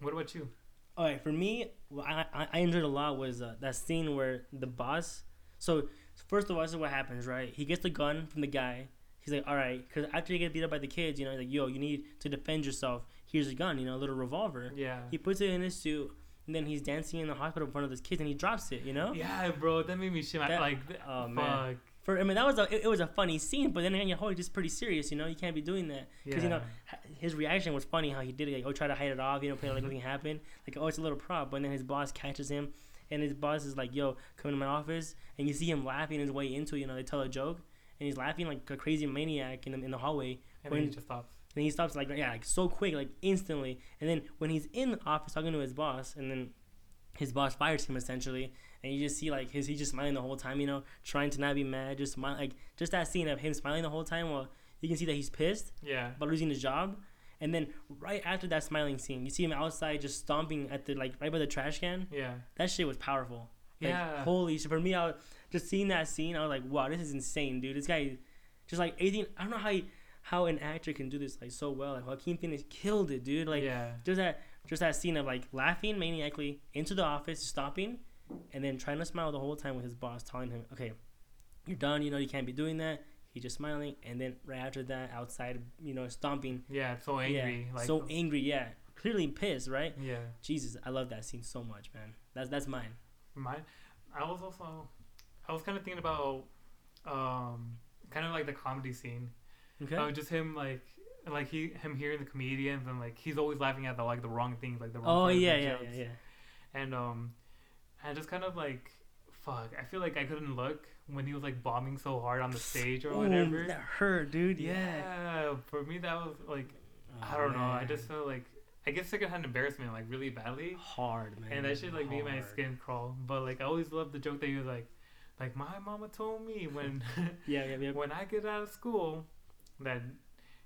Speaker 2: What about you?
Speaker 1: All right, for me, what I, I I enjoyed a lot was uh, that scene where the boss. So first of all, this is what happens, right? He gets the gun from the guy. He's like, all right, because after you get beat up by the kids, you know, he's like, yo, you need to defend yourself. Here's a gun, you know, a little revolver.
Speaker 2: Yeah.
Speaker 1: He puts it in his suit, and then he's dancing in the hospital in front of his kids, and he drops it, you know.
Speaker 2: Yeah, bro, that made me shit.
Speaker 1: That-
Speaker 2: like,
Speaker 1: oh,
Speaker 2: fuck.
Speaker 1: man. For I mean, that was a it, it was a funny scene, but then again, you're just pretty serious, you know. You can't be doing that because you know his reaction was funny how he did it like oh try to hide it off you know play like nothing [LAUGHS] happened like oh it's a little prop but then his boss catches him and his boss is like yo come to my office and you see him laughing his way into it, you know they tell a joke and he's laughing like a crazy maniac in the, in the hallway
Speaker 2: and then he just stops.
Speaker 1: and he stops like yeah like so quick like instantly and then when he's in the office talking to his boss and then his boss fires him essentially and you just see like his he's just smiling the whole time you know trying to not be mad just smile like just that scene of him smiling the whole time while you can see that he's pissed
Speaker 2: Yeah.
Speaker 1: about losing his job. And then right after that smiling scene, you see him outside just stomping at the like right by the trash can.
Speaker 2: Yeah.
Speaker 1: That shit was powerful. Like,
Speaker 2: Yeah.
Speaker 1: Holy shit! For me, I was, just seeing that scene, I was like, wow, this is insane, dude. This guy, just like 18. I don't know how he, how an actor can do this like so well. Like Joaquin Phoenix killed it, dude. Like
Speaker 2: yeah.
Speaker 1: just that just that scene of like laughing maniacally into the office, stopping, and then trying to smile the whole time with his boss telling him, okay, you're done. You know you can't be doing that. He's just smiling, and then right after that, outside, you know, stomping.
Speaker 2: Yeah. So angry.
Speaker 1: Yeah,
Speaker 2: like
Speaker 1: so um, angry. Yeah, clearly pissed, right?
Speaker 2: Yeah.
Speaker 1: Jesus, I love that scene so much, man. That's that's mine.
Speaker 2: Mine. I was also. I was kind of thinking about, um, kind of like the comedy scene.
Speaker 1: Okay.
Speaker 2: Oh, just him like. Like he, him hearing the comedians and like he's always laughing at the like the wrong things like the wrong
Speaker 1: oh yeah, yeah, yeah, yeah.
Speaker 2: and um, and just kind of like, fuck. I feel like I couldn't look when he was like bombing so hard on the stage or
Speaker 1: Ooh,
Speaker 2: whatever.
Speaker 1: that hurt, dude. Yeah.
Speaker 2: Yeah, for me that was like I
Speaker 1: Oh,
Speaker 2: don't know. I just felt like I guess secondhand embarrassment like really badly,
Speaker 1: hard, man.
Speaker 2: and that should like made my skin crawl. But like I always loved the joke that he was like, like my mama told me when [LAUGHS]
Speaker 1: Yeah, yeah, yeah.
Speaker 2: when I get out of school that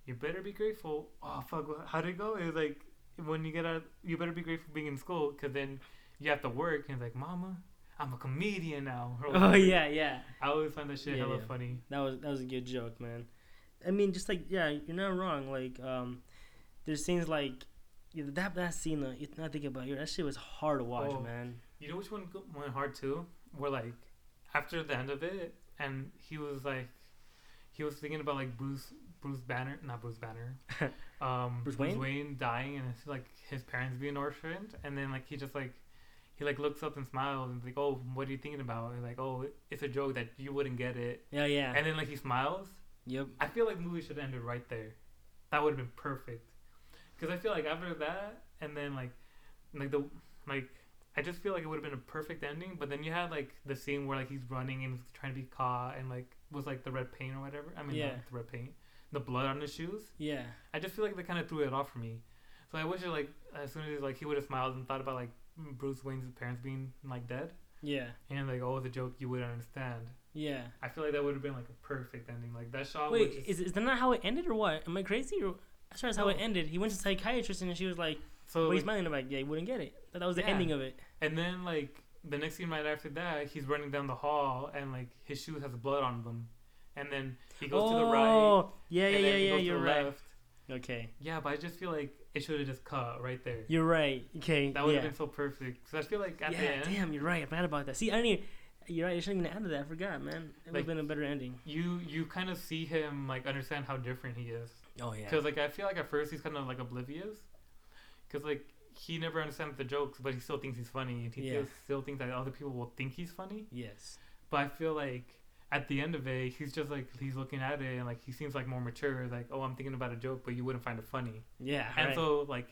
Speaker 2: you better be grateful. Oh fuck, how did it go? It was like when you get out, you better be grateful being in school because then you have to work. And it's like, mama, I'm a comedian now. [LAUGHS]
Speaker 1: Oh yeah, yeah.
Speaker 2: I always find that shit
Speaker 1: Yeah,
Speaker 2: hella
Speaker 1: yeah.
Speaker 2: funny.
Speaker 1: That was that was a good joke, man. I mean, just like yeah, you're not wrong. Like, um, there's scenes like that that scene. Uh, you not thinking about it, that shit was hard to watch,
Speaker 2: Oh.
Speaker 1: man.
Speaker 2: You know which one went hard too? Where like after the end of it, and he was like, he was thinking about like Bruce Bruce Banner, not Bruce Banner, [LAUGHS] um,
Speaker 1: Bruce Wayne?
Speaker 2: Wayne dying, and it's like his parents being orphaned, and then like he just like. He like looks up and smiles and like, "Oh, what are you thinking about?" And like, "Oh, it's a joke that you wouldn't get it."
Speaker 1: Yeah, yeah.
Speaker 2: And then like he smiles.
Speaker 1: yep.
Speaker 2: I feel like the movie should have ended right there. That would have been perfect. Because I feel like after that, and then like, like the like, I just feel like it would have been a perfect ending. But then you had like the scene where like he's running and trying to be caught, and like was like the red paint or whatever. I mean,
Speaker 1: Yeah.
Speaker 2: not the red paint, the blood on his shoes.
Speaker 1: Yeah.
Speaker 2: I just feel like they kind of threw it off for me. So I wish it like as soon as like he would have smiled and thought about like Bruce Wayne's parents being like dead,
Speaker 1: Yeah.
Speaker 2: and like oh, it's a joke you wouldn't understand.
Speaker 1: Yeah.
Speaker 2: I feel like that would have been like a perfect ending. Like that shot.
Speaker 1: Wait,
Speaker 2: just,
Speaker 1: is is that not how it ended or what? Am I crazy? Or as far as how it ended, he went to psychiatrist and she was like,
Speaker 2: so
Speaker 1: "What
Speaker 2: like,
Speaker 1: he's smiling about? Yeah, he wouldn't get it. That, that was the
Speaker 2: Yeah.
Speaker 1: ending of it."
Speaker 2: And then like the next scene right after that, he's running down the hall and like his shoes has blood on them, and then he goes to the oh, right.
Speaker 1: Oh, yeah, yeah,
Speaker 2: and
Speaker 1: yeah,
Speaker 2: then he
Speaker 1: yeah.
Speaker 2: goes
Speaker 1: You're
Speaker 2: the
Speaker 1: right.
Speaker 2: left.
Speaker 1: Okay,
Speaker 2: Yeah, but I just feel like it should have just cut right there.
Speaker 1: you're right. Okay,
Speaker 2: That would
Speaker 1: yeah.
Speaker 2: have been so perfect. Because I feel like at
Speaker 1: yeah,
Speaker 2: the end,
Speaker 1: damn, you're right. I forgot about that. See, I didn't. Even, you're right. I shouldn't even added that. I forgot, man. It would have been a better ending.
Speaker 2: you you kind of see him like understand how different he is.
Speaker 1: Oh yeah.
Speaker 2: Because like I feel like at first he's kind of like oblivious. Because like he never understands the jokes, but he still thinks he's funny, and he
Speaker 1: Yeah.
Speaker 2: still thinks that other people will think he's funny.
Speaker 1: Yes.
Speaker 2: But I feel like at the end of it, he's just like he's looking at it and like he seems like more mature. Like, oh, I'm thinking about a joke, but you wouldn't find it funny.
Speaker 1: Yeah,
Speaker 2: And
Speaker 1: right.
Speaker 2: so like,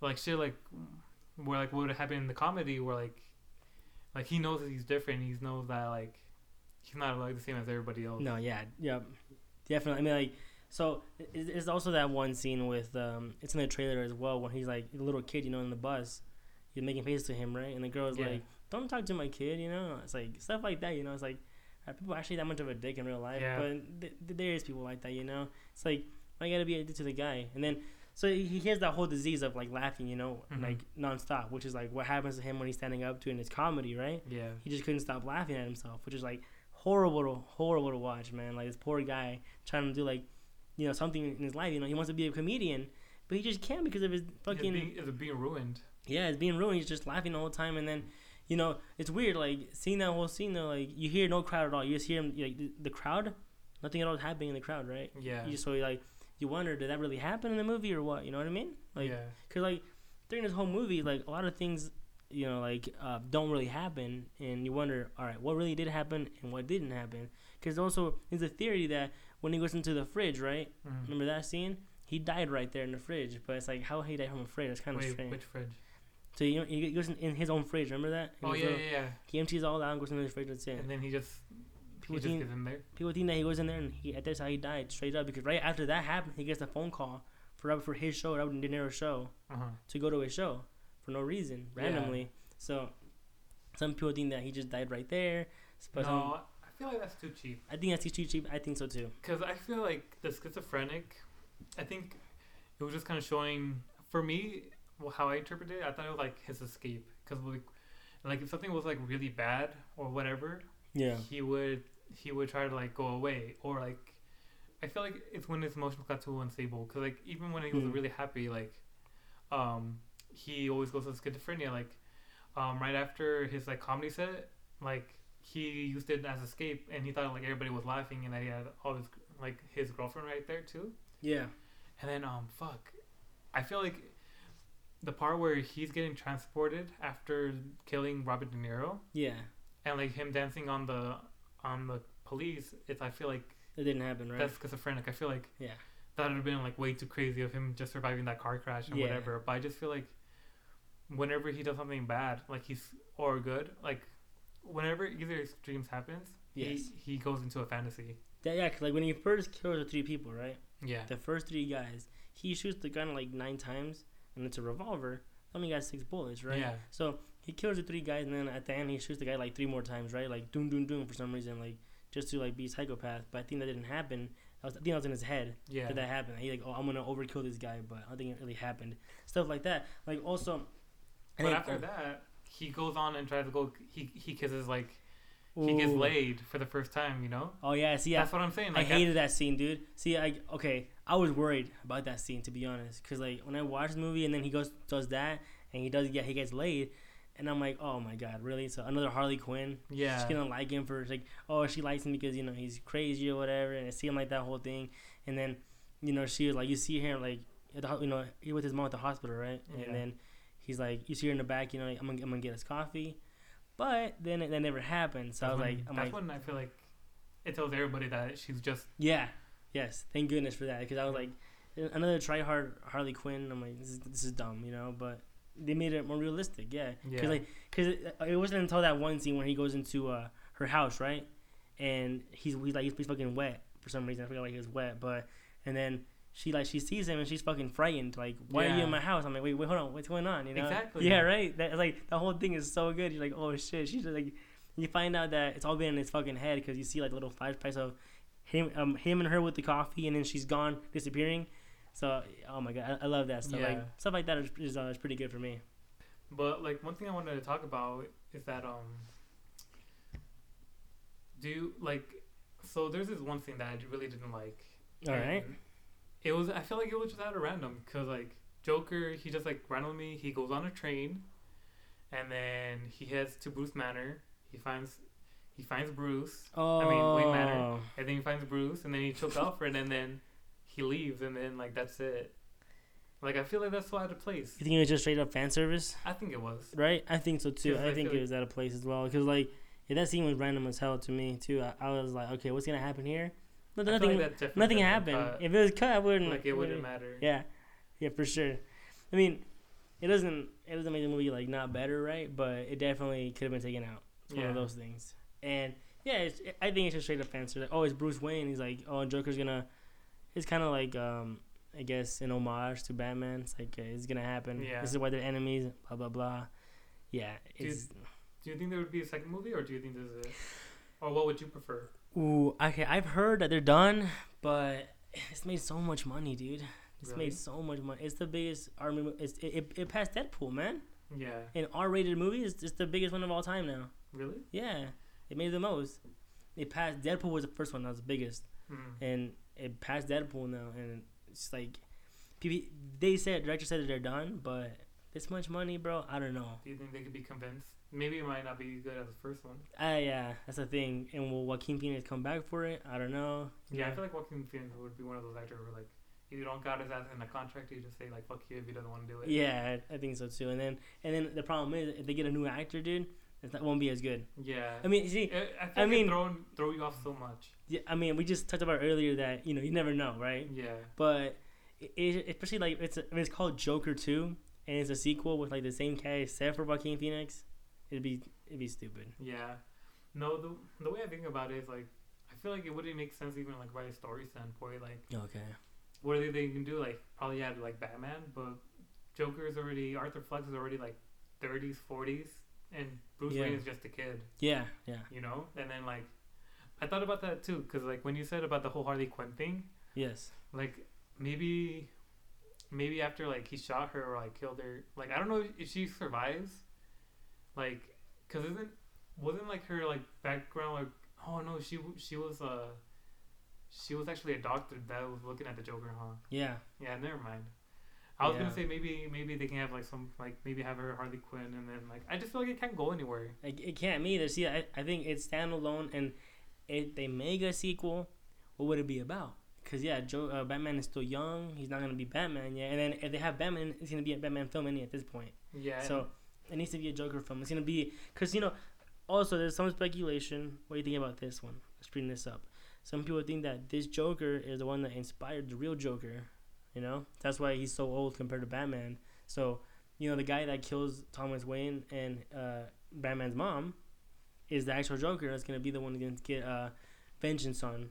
Speaker 2: like shit like, where like what would happen in the comedy where like, like he knows that he's different. He knows that like, he's not like the same as everybody else.
Speaker 1: No, yeah, yeah, definitely. I mean, like, so it's also that one scene with um, it's in the trailer as well when he's like a little kid, you know, in the bus, he's making faces to him, right? And the girl's
Speaker 2: Yeah.
Speaker 1: like, "Don't talk to my kid," you know. It's like stuff like that, you know. It's like, are people actually that much of a dick in real life?
Speaker 2: Yeah.
Speaker 1: But th- th- there is people like that, you know. It's like I gotta be addicted to the guy, and then. So he has that whole disease of like laughing, you know,
Speaker 2: Mhm.
Speaker 1: like nonstop, which is like what happens to him when he's standing up to in his comedy, right?
Speaker 2: Yeah.
Speaker 1: he just couldn't stop laughing at himself, which is like horrible, to, horrible to watch, man. Like this poor guy trying to do like, you know, something in his life. You know, he wants to be a comedian, but he just can't because of his fucking
Speaker 2: It's being, it's being ruined.
Speaker 1: yeah, it's being ruined. He's just laughing the whole time, and then, you know, it's weird. Like seeing that whole scene though, like you hear no crowd at all. You just hear him like the, the crowd, nothing at all is happening in the crowd, right?
Speaker 2: Yeah.
Speaker 1: You just so like you wonder did that really happen in the movie or what? You know what I mean? Like
Speaker 2: yeah.
Speaker 1: Cause like during this whole movie, like a lot of things, you know, like uh, don't really happen, and you wonder, all right, what really did happen and what didn't happen? Cause also there's a theory that when he goes into the fridge, right?
Speaker 2: Mhm.
Speaker 1: Remember that scene? He died right there in the fridge, but it's like how he died from a fridge. It's kind of strange.
Speaker 2: which fridge?
Speaker 1: So he, he goes in, in his own fridge. Remember that? He
Speaker 2: Oh yeah,
Speaker 1: uh,
Speaker 2: yeah, yeah.
Speaker 1: He empties all out and goes into his fridge. That's it.
Speaker 2: And then he just
Speaker 1: People
Speaker 2: just
Speaker 1: think-
Speaker 2: gets in there.
Speaker 1: People think that he goes in there and he that's how he died straight up because right after that happened, he gets a phone call for for his show, Robert De Niro's show.
Speaker 2: Uh huh.
Speaker 1: to go to his show for no reason,
Speaker 2: Yeah.
Speaker 1: randomly. So some people think that he just died right there. But
Speaker 2: no, feel like that's too cheap.
Speaker 1: I think that's too cheap. I think so too.
Speaker 2: Because I feel like the schizophrenic, I think it was just kind of showing for me well, how I interpreted it. I thought it was like his escape. Because like, like if something was like really bad or whatever,
Speaker 1: Yeah.
Speaker 2: he would he would try to like go away or like. I feel like it's when his emotions got too unstable. Because like even when he was
Speaker 1: Hmm.
Speaker 2: really happy, like, um, he always goes to schizophrenia. Like, um, right after his like comedy set, like he used it as escape, and he thought like everybody was laughing, and that he had all his like his girlfriend right there too.
Speaker 1: Yeah.
Speaker 2: And then um, fuck, I feel like the part where he's getting transported after killing Robert De Niro,
Speaker 1: Yeah.
Speaker 2: and like him dancing on the on the police, it's I feel like
Speaker 1: It didn't happen, right?
Speaker 2: that's schizophrenic. I feel like
Speaker 1: yeah.
Speaker 2: that would have been like way too crazy of him just surviving that car crash and
Speaker 1: Yeah.
Speaker 2: whatever. But I just feel like whenever he does something bad, like he's or good, like whenever either extremes happens,
Speaker 1: Yes.
Speaker 2: he he goes into a fantasy.
Speaker 1: That, yeah, 'cause, like when he first kills the three people, right?
Speaker 2: Yeah.
Speaker 1: The first three guys, he shoots the gun like nine times, and it's a revolver. That only got six bullets, right?
Speaker 2: Yeah.
Speaker 1: So he kills the three guys, and then at the end he shoots the guy like three more times, right? Like doom doom doom for some reason, like just to like be a psychopath. But I think that didn't happen. I, was, I think that was in his head.
Speaker 2: Yeah.
Speaker 1: Did that happen? He like, oh, I'm gonna overkill this guy, but I don't think it really happened. Stuff like that. Like also,
Speaker 2: But after oh that, he goes on and tries to go. He he kisses like he gets laid for the first time. You know.
Speaker 1: Oh yeah, see, I,
Speaker 2: That's what I'm saying.
Speaker 1: I
Speaker 2: Like
Speaker 1: hated that scene, dude. See, I okay, I was worried about that scene to be honest, cause like when I watched the movie and then he goes does that and he does yeah he gets laid, and I'm like, oh my god, really? So another Harley Quinn.
Speaker 2: Yeah.
Speaker 1: She's gonna like him for like, oh, she likes him because you know he's crazy or whatever, and it seemed like that whole thing. And then, you know, she was like, you see him like, at the, ho- you know, he with his mom at the hospital, right?
Speaker 2: Yeah.
Speaker 1: And then he's like, you see her in the back, you know, like, I'm gonna, I'm gonna get us coffee, but then it, that never happened. So I was
Speaker 2: That's
Speaker 1: like, I'm
Speaker 2: that's
Speaker 1: like,
Speaker 2: when I feel like it tells everybody that she's just
Speaker 1: yeah, yes, thank goodness for that, because I was like, another try hard Harley Quinn. I'm like, this is, this is dumb, you know, but. They made it more realistic, yeah. Cause
Speaker 2: Yeah.
Speaker 1: like, cause it, it wasn't until that one scene where he goes into uh, her house, right? And he's he's like he's fucking wet for some reason. I forgot like he was wet, but and then she like she sees him and she's fucking frightened. Like, why are you in my house? I'm like, wait, wait, hold on, what's going on? You know?
Speaker 2: Exactly.
Speaker 1: Yeah, right. That like the whole thing is so good. You're like, oh shit. She's just, like, you find out that it's all been in his fucking head because you see like little flashbacks of him, um, him and her with the coffee, and then she's gone, disappearing. So, oh my god, I, I love that stuff.
Speaker 2: Yeah.
Speaker 1: Like stuff like that is is, uh, is pretty good for me.
Speaker 2: But like one thing I wanted to talk about is that um do you like so there's this one thing that I really didn't like.
Speaker 1: All right.
Speaker 2: It was I feel like it was just out of random cuz like Joker he just like randomly he goes on a train and then he heads to Bruce Manor. He finds he finds Bruce
Speaker 1: Oh,
Speaker 2: I mean, Wayne Manor. Oh. and then he finds Bruce and then he chokes Alfred and then he leaves and then like that's it. Like I feel like that's so out of place.
Speaker 1: You think it was just straight up fan service?
Speaker 2: I think it was.
Speaker 1: right? I think so too. I
Speaker 2: I
Speaker 1: think it was out of place as well because like Yeah, that scene was random as hell to me too. I, I was like, okay, what's gonna happen here?
Speaker 2: Feel
Speaker 1: nothing,
Speaker 2: like
Speaker 1: nothing happened.
Speaker 2: cut.
Speaker 1: If it was cut, I wouldn't.
Speaker 2: like it wouldn't matter.
Speaker 1: Yeah, yeah, for sure. I mean, it doesn't it doesn't make the movie like not better, right? But it definitely could have been taken out. It's one of those things. And yeah, it's, I think it's just straight up answer. Like, oh, it's Bruce Wayne. He's like, oh, Joker's gonna. It's kind of like um, I guess an homage to Batman. It's like uh, it's gonna happen.
Speaker 2: Yeah.
Speaker 1: This is why they're enemies. Blah blah blah. Yeah,
Speaker 2: Dude.
Speaker 1: it's.
Speaker 2: Do you think there would be a second movie, or do you think this is it? Or what would you prefer?
Speaker 1: Ooh, okay. I've heard that they're done, but it's made so much money, dude. It's
Speaker 2: Really?
Speaker 1: made so much money. It's the biggest R movie. It's, it, it, it passed Deadpool, man.
Speaker 2: Yeah.
Speaker 1: An R-rated movie is it's the biggest one of all time now.
Speaker 2: Really?
Speaker 1: Yeah, it made the most. It passed. Deadpool was the first one that was the biggest,
Speaker 2: Mm.
Speaker 1: and it passed Deadpool now. And it's like, people, they said director said that they're done, but this much money, bro. I don't know.
Speaker 2: Do you think they could be convinced? Maybe it might not be as good as the first one.
Speaker 1: Ah, yeah, that's the thing. And will Joaquin Phoenix come back for it? I don't know.
Speaker 2: Yeah, I feel like Joaquin Phoenix would be one of those actors where like if you don't got his ass in a contract, you just say like fuck you if he doesn't want to do it.
Speaker 1: Yeah, I think so too. And then and then the problem is if they get a new actor, dude, not, won't be as good.
Speaker 2: Yeah.
Speaker 1: I mean, see,
Speaker 2: I, I,
Speaker 1: mean-
Speaker 2: it throw throw you off so much.
Speaker 1: yeah, I mean, we just talked about earlier that you know you never know, right?
Speaker 2: Yeah.
Speaker 1: But it, it, especially like it's I mean, it's called Joker two, and it's a sequel with like the same cast except for Joaquin Phoenix. It'd be it'd be stupid.
Speaker 2: Yeah. No, the the way I think about it is like I feel like it wouldn't make sense even like by a story standpoint. Like
Speaker 1: Okay.
Speaker 2: what do they can do? Like probably add like Batman, but Joker's already Arthur Fleck is already like thirties, forties, and Bruce
Speaker 1: Yeah.
Speaker 2: Wayne is just a kid.
Speaker 1: Yeah, yeah,
Speaker 2: You know, and then like I thought about that too because like when you said about the whole Harley Quinn thing,
Speaker 1: yes.
Speaker 2: like maybe maybe after like he shot her or like killed her like i don't know if she survives like because isn't wasn't like her like background like oh no she she was uh she was actually a doctor that was looking at the joker huh
Speaker 1: Yeah,
Speaker 2: yeah never mind i was
Speaker 1: Yeah.
Speaker 2: gonna say maybe maybe they can have like some like maybe have her harley quinn and then like i just feel like it can't go anywhere
Speaker 1: it, it can't me either. See, I, I think it's standalone, and if they make a sequel, what would it be about? Because yeah, Joe, uh, Batman is still young. He's not gonna be Batman yet. And then if they have Batman, it's gonna be a Batman film any at this point.
Speaker 2: yeah
Speaker 1: So it needs to be a Joker film. It's gonna be because you know. Also, there's some speculation. What do you think about this one? Let's bring this up. Some people think that this Joker is the one that inspired the real Joker. You know, that's why he's so old compared to Batman. So, you know, the guy that kills Thomas Wayne and uh, Batman's mom is the actual Joker. That's gonna be the one that's gonna get uh, vengeance on.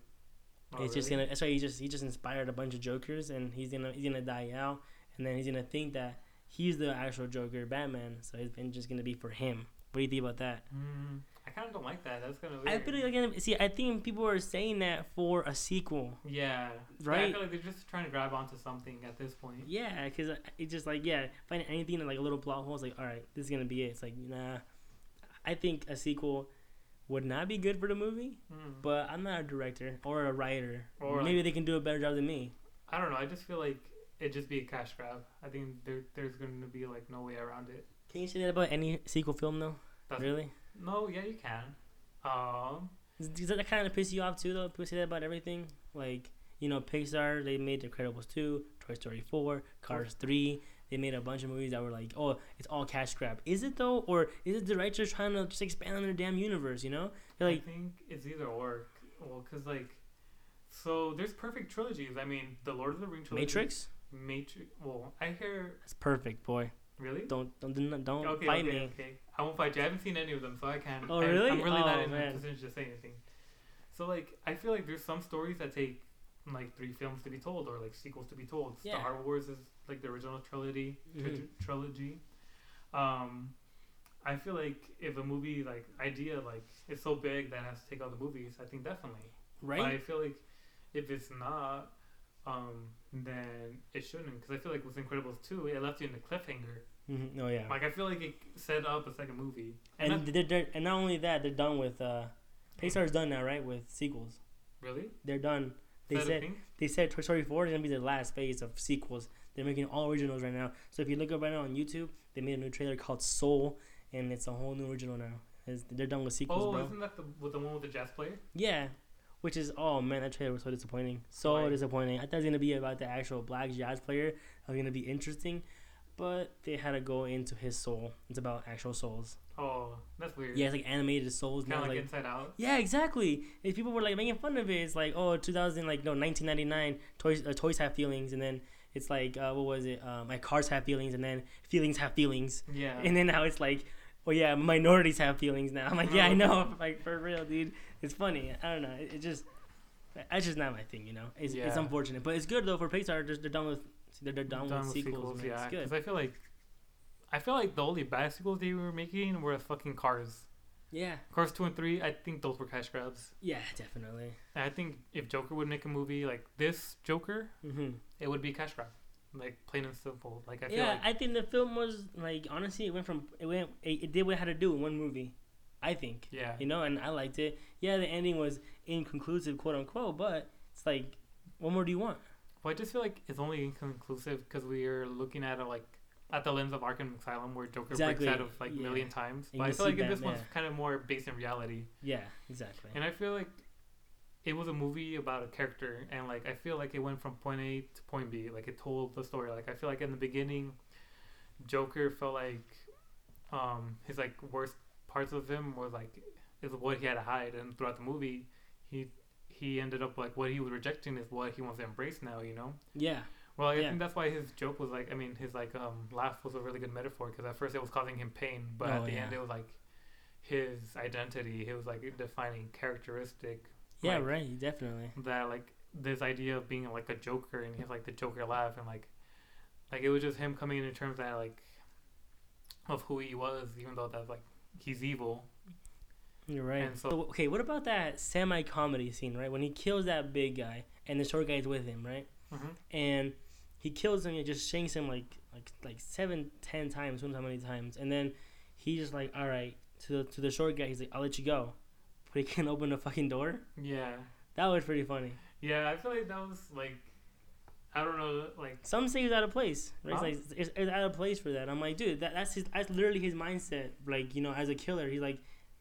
Speaker 2: Oh,
Speaker 1: it's just gonna. That's why he just he just inspired a bunch of Jokers, and he's gonna he's gonna die out, and then he's gonna think that he's the actual Joker, Batman. So his vengeance is gonna be for him. What do you think about that?
Speaker 2: mm, i kind of don't like that that's kind of
Speaker 1: I feel like again, see, I think people are saying that for a sequel.
Speaker 2: yeah Yeah, i feel like they're just trying to grab onto something at this point
Speaker 1: Yeah, because it's just like yeah, finding anything in like a little plot hole. It's like all right, this is gonna be it. It's like nah. I think a sequel would not be good for the movie,
Speaker 2: Mm.
Speaker 1: but I'm not a director or a writer.
Speaker 2: Or,
Speaker 1: Maybe
Speaker 2: like-
Speaker 1: they can do a better job than me.
Speaker 2: I don't know. I just feel like it just be a cash grab. I think there there's going to be like no way around it.
Speaker 1: Can you say that about any sequel film though?
Speaker 2: That's,
Speaker 1: really?
Speaker 2: No, yeah, you can. Um,
Speaker 1: Does does that kind of piss you off too, though? People say that about everything. Like, you know, Pixar, they made The Incredibles 2, Toy Story 4, Cars 3. They made a bunch of movies that were like, oh, it's all cash grab. Is it though? Or is it the directors trying to just expand on their damn universe, you know? They're like,
Speaker 2: I think it's either or. Well, cause like, so there's perfect trilogies. I mean, the Lord of the Rings trilogy.
Speaker 1: Matrix?
Speaker 2: Matrix. Well, I hear
Speaker 1: it's perfect, boy.
Speaker 2: really.
Speaker 1: Don't don't don't, don't
Speaker 2: okay,
Speaker 1: fight
Speaker 2: okay,
Speaker 1: me.
Speaker 2: okay. I won't fight you. I haven't seen any of them, so I can't.
Speaker 1: Oh, really?
Speaker 2: I'm really not
Speaker 1: Oh,
Speaker 2: in a position to say anything. So like, I feel like there's some stories that take like three films to be told, or like sequels to be told.
Speaker 1: Yeah.
Speaker 2: Star Wars is like the original trilogy. tri-
Speaker 1: Mhm.
Speaker 2: trilogy. Um, I feel like if a movie like idea like is so big that it has to take all the movies, I think definitely. Right. But I feel like if it's not, um, then it shouldn't. Because I feel like with Incredibles 2, it left you in the cliffhanger.
Speaker 1: Mm-hmm. Oh, yeah.
Speaker 2: Like, I feel like it set up a second movie.
Speaker 1: And,
Speaker 2: And,
Speaker 1: they're, they're, and not only that, they're done with. Uh, Pixar's done now, right? With sequels.
Speaker 2: really?
Speaker 1: They're done. They
Speaker 2: Is that a
Speaker 1: said they said Toy Story 4 is gonna be the last phase of sequels. They're making all originals right now. So if you look up right now on YouTube, they made a new trailer called Soul, and it's a whole new original now. It's, they're done with sequels,
Speaker 2: Oh,
Speaker 1: bro.
Speaker 2: isn't that the, with the one with the jazz player?
Speaker 1: Yeah, which is oh man, that trailer was so disappointing. So
Speaker 2: Why?
Speaker 1: disappointing. I thought it was gonna be about the actual black jazz player. It was gonna be interesting. but they had to go into his soul. It's about actual souls.
Speaker 2: Oh, that's weird.
Speaker 1: Yeah, it's like animated souls.
Speaker 2: Kind
Speaker 1: Now,
Speaker 2: of like,
Speaker 1: like
Speaker 2: Inside Out.
Speaker 1: yeah, exactly. If people were like making fun of it, it's like oh, 2000 like no 1999 toys uh, toys have feelings, and then it's like uh, what was it? Um, like cars have feelings, and then feelings have feelings,
Speaker 2: Yeah.
Speaker 1: and then now it's like. Oh yeah, minorities have feelings now. I'm like, yeah, I know. [LAUGHS] Like for real, dude. It's funny. I don't know. It, it just, that's just not my thing, you know. It's, it's unfortunate, but it's good though for Pixar. Just they're done with, they're, they're done, with sequels. man.
Speaker 2: yeah.
Speaker 1: It's good.
Speaker 2: Because I feel like, I feel like the only bad sequels they were making were fucking Cars.
Speaker 1: Yeah,
Speaker 2: Cars two and three. I think those were cash grabs.
Speaker 1: yeah, definitely.
Speaker 2: And I think if Joker would make a movie like this Joker,
Speaker 1: hmm
Speaker 2: it would be cash grab, like plain and simple. Like I feel
Speaker 1: Yeah,
Speaker 2: like
Speaker 1: I think the film was like honestly, it went from it went it, it did what it had to do in one movie. I think
Speaker 2: yeah,
Speaker 1: you know, and I liked it. Yeah, the ending was inconclusive, quote unquote, but it's like, what more do you want?
Speaker 2: Well, I just feel like it's only inconclusive because we are looking at it like at the lens of Arkham Asylum, where Joker
Speaker 1: Exactly,
Speaker 2: breaks out of like
Speaker 1: yeah.
Speaker 2: million times. But I feel like this one's kind of more based in reality,
Speaker 1: Yeah, exactly.
Speaker 2: and I feel like it was a movie about a character, and like I feel like it went from point A to point B. Like it told the story. Like I feel like in the beginning, Joker felt like um his like worst parts of him was like is what he had to hide, and throughout the movie, he he ended up like what he was rejecting is what he wants to embrace now. You know.
Speaker 1: Yeah,
Speaker 2: Well, I
Speaker 1: Yeah.
Speaker 2: think that's why his joke was like, I mean, his like um laugh was a really good metaphor because at first it was causing him pain, but
Speaker 1: Oh,
Speaker 2: at the
Speaker 1: yeah.
Speaker 2: end it was like his identity, it was like a defining characteristic
Speaker 1: yeah,
Speaker 2: Like-
Speaker 1: right, definitely.
Speaker 2: that like this idea of being like a Joker and he has like the Joker laugh and like like it was just him coming into terms that like of who he was, even though that's like he's evil.
Speaker 1: You're right.
Speaker 2: And so-
Speaker 1: So, okay, what about that semi-comedy scene, right? When he kills that big guy and the short guy's with him, right?
Speaker 2: Mm-hmm.
Speaker 1: and he kills him and just shanks him like like like seven, ten times, who knows how many times, and then he just like, all right, to the to the short guy, he's like, I'll let you go, he can't [LAUGHS] open the fucking door.
Speaker 2: Yeah,
Speaker 1: That was pretty funny.
Speaker 2: yeah. I feel like that was like I don't know, like
Speaker 1: Some say he's out of place. Right?
Speaker 2: Huh?
Speaker 1: It's like it's, it's out of place for that. I'm like, dude, that, that's his. That's literally his mindset. Like you know, as a killer, he's like,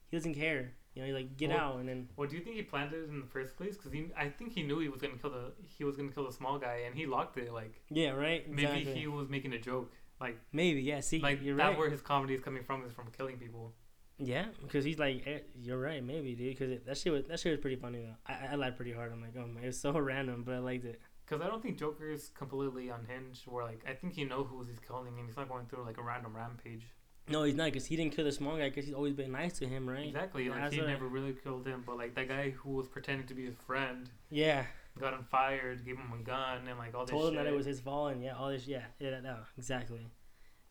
Speaker 1: he doesn't care. You know, he's like, get
Speaker 2: Well,
Speaker 1: out, and then
Speaker 2: Well, do you think he planned it in the first place? Because I think he knew he was gonna kill the he was gonna kill the small guy, and he locked it. Like
Speaker 1: yeah, right. Exactly.
Speaker 2: maybe he was making a joke. Like
Speaker 1: Maybe yeah. See,
Speaker 2: like
Speaker 1: you're
Speaker 2: that
Speaker 1: right.
Speaker 2: where his comedy is coming from is from killing people.
Speaker 1: Yeah, because he's like, eh, you're right, maybe, dude. Because that shit was that shit was pretty funny though. I, I laughed pretty hard. I'm like, oh man, it was so [LAUGHS] random, but I liked it.
Speaker 2: Because I don't think Joker is completely unhinged. Where like I think he knows who he's killing, and he's not going through like a random rampage.
Speaker 1: No, he's not, because he didn't kill the small guy, because he's always been nice to him, right?
Speaker 2: Exactly. Like
Speaker 1: That's
Speaker 2: he never really killed him, but like that guy who was pretending to be his friend
Speaker 1: Yeah,
Speaker 2: got him fired, gave him a gun, and like all this.
Speaker 1: told him that it was his fault, and yeah, all this, yeah, yeah, no, exactly.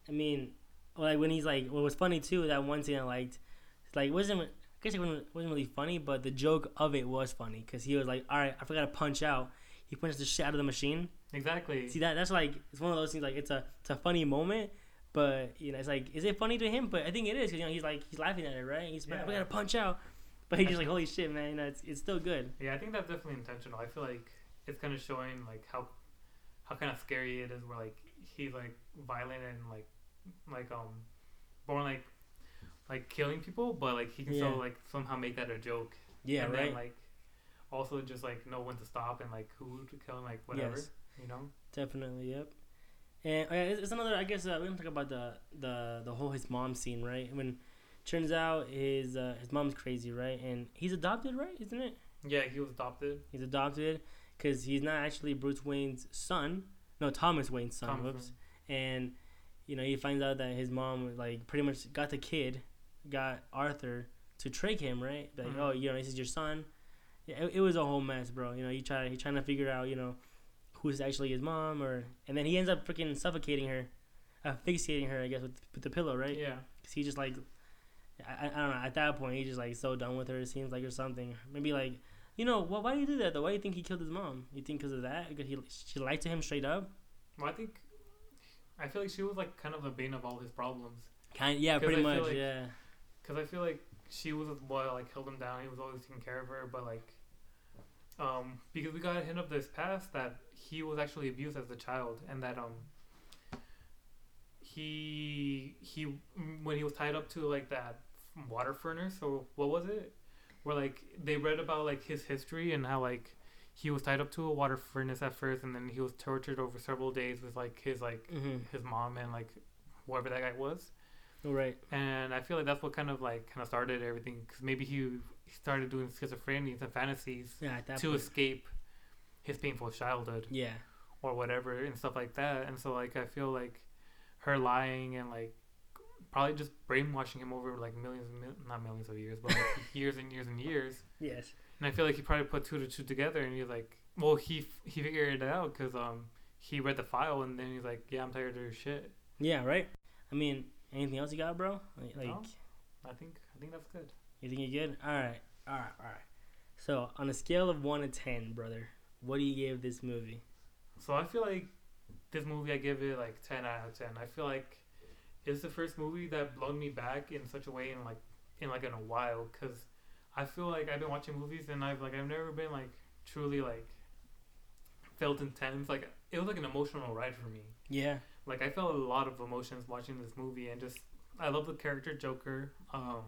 Speaker 1: I mean, like when he's like, what was funny too, that one scene I liked, like wasn't. I guess it wasn't, wasn't really funny, but the joke of it was funny because he was like, "All right, I forgot to punch out." He punched the shit out of the machine.
Speaker 2: exactly.
Speaker 1: See that? That's like it's one of those things. Like it's a it's a funny moment, but you know, it's like, is it funny to him? But I think it is because you know he's like he's laughing at it, right? He's like,
Speaker 2: Yeah.
Speaker 1: "I gotta punch out," but he's just like, [LAUGHS] "Holy shit, man!" You know, it's it's still good.
Speaker 2: Yeah, I think that's definitely intentional. I feel like it's kind of showing like how how kind of scary it is. Where like he's like violent and like like um born like like killing people, but like he can
Speaker 1: Yeah.
Speaker 2: still like somehow make that a joke.
Speaker 1: Yeah,
Speaker 2: and
Speaker 1: right.
Speaker 2: Then, like also just like know when to stop and like who to kill and like whatever.
Speaker 1: Yes.
Speaker 2: You know.
Speaker 1: Definitely, yep. And uh, it's, it's another. I guess uh, we don't talk about the the the whole his mom scene, right? When turns out his uh, his mom's crazy, right? And he's adopted, right? Isn't it?
Speaker 2: Yeah, he was adopted.
Speaker 1: He's adopted because he's not actually Bruce Wayne's son. No, Thomas Wayne's son.
Speaker 2: Thomas
Speaker 1: whoops. And you know he finds out that his mom like pretty much got the kid, got Arthur to trick him, right? Like,
Speaker 2: Mhm.
Speaker 1: oh, you know, this is your son. Yeah, it, it was a whole mess, bro. You know, he try he trying to figure out, you know, who's actually his mom, or and then he ends up freaking suffocating her, asphyxiating her, I guess, with, with the pillow, right?
Speaker 2: Yeah.
Speaker 1: Cause he just like, I, I don't know. At that point, he's just like so done with her. It seems like or something. Maybe like, you know, wh- why do you do that though? Why do you think he killed his mom? You think because of that? Because he she lied to him straight up.
Speaker 2: Well, I think I feel like she was like kind of the bane of all his problems.
Speaker 1: Kind yeah, pretty
Speaker 2: I
Speaker 1: much
Speaker 2: like-
Speaker 1: yeah.
Speaker 2: Cause I feel like she was what like held him down. He was always taking care of her, but like, um, because we got a hint of this past that he was actually abused as a child, and that um, he he when he was tied up to like that water furnace or what was it, where like they read about like his history and how like he was tied up to a water furnace at first, and then he was tortured over several days with like his like
Speaker 1: Mm-hmm.
Speaker 2: his mom and like whoever that guy was.
Speaker 1: Right.
Speaker 2: And I feel like that's what kind of like kind of started everything because maybe he, he started doing schizophrenias and fantasies
Speaker 1: Yeah.
Speaker 2: To
Speaker 1: point.
Speaker 2: escape his painful childhood
Speaker 1: Yeah.
Speaker 2: or whatever and stuff like that. And so like I feel like her lying and like probably just brainwashing him over like millions, mil- not millions of years, but like [LAUGHS] years and years and years.
Speaker 1: Yes.
Speaker 2: And I feel like he probably put two to two together, and he's like, well, he f- he figured it out because um he read the file, and then he's like, yeah, I'm tired of your shit.
Speaker 1: Yeah. Right. I mean, anything else you got, bro? Like, like
Speaker 2: No. I think I think that's good.
Speaker 1: you think you're good? All right. All right. All right. So on a scale of one to ten, brother, what do you give this movie?
Speaker 2: So I feel like this movie, I give it like ten out of ten. I feel like it's the first movie that blown me back in such a way in like in like in a while because I feel like I've been watching movies and I've like I've never been like truly like felt intense. Like it was like an emotional ride for me.
Speaker 1: Yeah.
Speaker 2: Like I felt a lot of emotions watching this movie and just I love the character Joker. Um,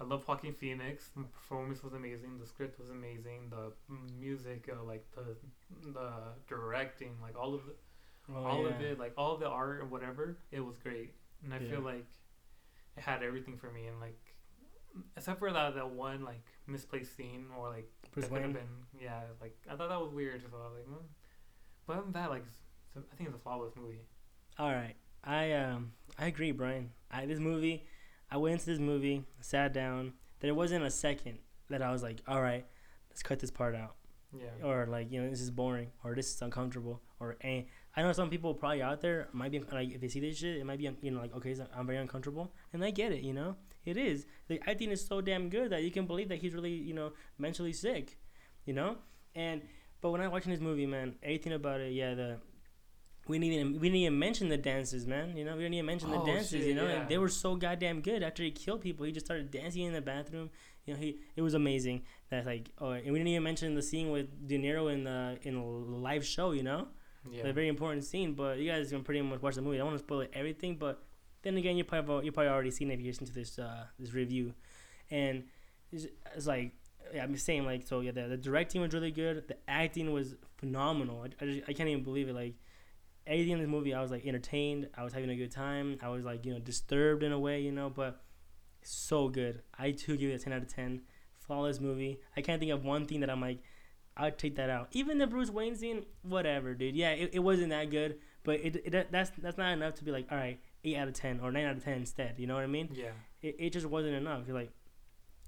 Speaker 2: I love Joaquin Phoenix. The performance was amazing. The script was amazing. The music, uh, like the the directing, like all of the,
Speaker 1: Oh,
Speaker 2: all
Speaker 1: yeah.
Speaker 2: of it, like all the art and whatever, it was great. And I
Speaker 1: Yeah.
Speaker 2: feel like it had everything for me. And like, except for that that one like misplaced scene or like
Speaker 1: Bruce
Speaker 2: that could have been, yeah, like I thought that was weird. So I was like, mm. but other than that, like, it's, I think it's a flawless movie.
Speaker 1: All right, I um I agree, Brian. I this movie, I went into this movie, sat down. There wasn't a second that I was like, all right, let's cut this part out,
Speaker 2: Yeah.
Speaker 1: or like you know this is boring, or this is uncomfortable, or eh. I know some people probably out there might be like if they see this shit, it might be you know like okay, so I'm very uncomfortable, and I get it, you know, it is. The acting is so damn good that you can believe that he's really you know mentally sick, you know, and but when I watching this movie, man, everything about it, yeah, the we didn't even we didn't even mention the dances, man. You know, we didn't even mention the
Speaker 2: Oh,
Speaker 1: dances.
Speaker 2: shit,
Speaker 1: you know,
Speaker 2: yeah.
Speaker 1: and they were so goddamn good. After he killed people, he just started dancing in the bathroom. You know, he it was amazing. That like, oh, and we didn't even mention the scene with De Niro in the in a live show. You know,
Speaker 2: Yeah.
Speaker 1: a very important scene. But you guys can pretty much watch the movie. I don't want to spoil everything, but then again, you probably you probably already seen it if you listen to this uh, this review, and it's, it's like yeah, I'm saying like so yeah, the, the directing was really good. The acting was phenomenal. I, I, just, I can't even believe it. Like everything in this movie, I was like entertained. I was having a good time. I was like you know disturbed in a way, you know, but so good. I too give it a ten out of ten. Flawless movie. I can't think of one thing that I'm like. I'd take that out. Even the Bruce Wayne scene, whatever, dude. Yeah, it, it wasn't that good, but it, it that's that's not enough to be like, all right, eight out of ten or nine out of ten instead. You know what I mean?
Speaker 2: Yeah.
Speaker 1: It, it just wasn't enough. You're like,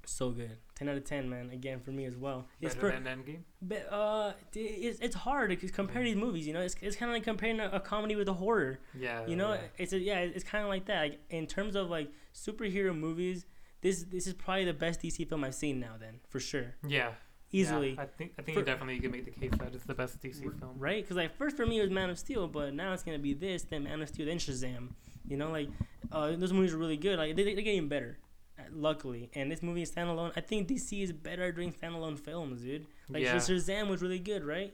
Speaker 1: so good. Ten out of ten, man. Again for me as well. It's
Speaker 2: Better
Speaker 1: per-
Speaker 2: than Endgame.
Speaker 1: but uh, it's, it's hard to compare these movies. You know, it's, it's kind of like comparing a, a comedy with a horror.
Speaker 2: Yeah.
Speaker 1: You know,
Speaker 2: yeah.
Speaker 1: it's a, yeah, it's kind of like that. Like in terms of like superhero movies, this this is probably the best DC film I've seen now. Then for sure,
Speaker 2: Yeah.
Speaker 1: easily.
Speaker 2: Yeah, I think I think
Speaker 1: For-
Speaker 2: definitely you can make the case that it's the best DC film.
Speaker 1: Right? Because like first for me it was Man of Steel, but now it's gonna be this, then Man of Steel, then Shazam. You know, like uh, those movies are really good. Like they, they're getting better, uh, luckily. And this movie is standalone. I think DC is better at doing standalone films, dude. Like
Speaker 2: yeah.
Speaker 1: Shazam was really good, right?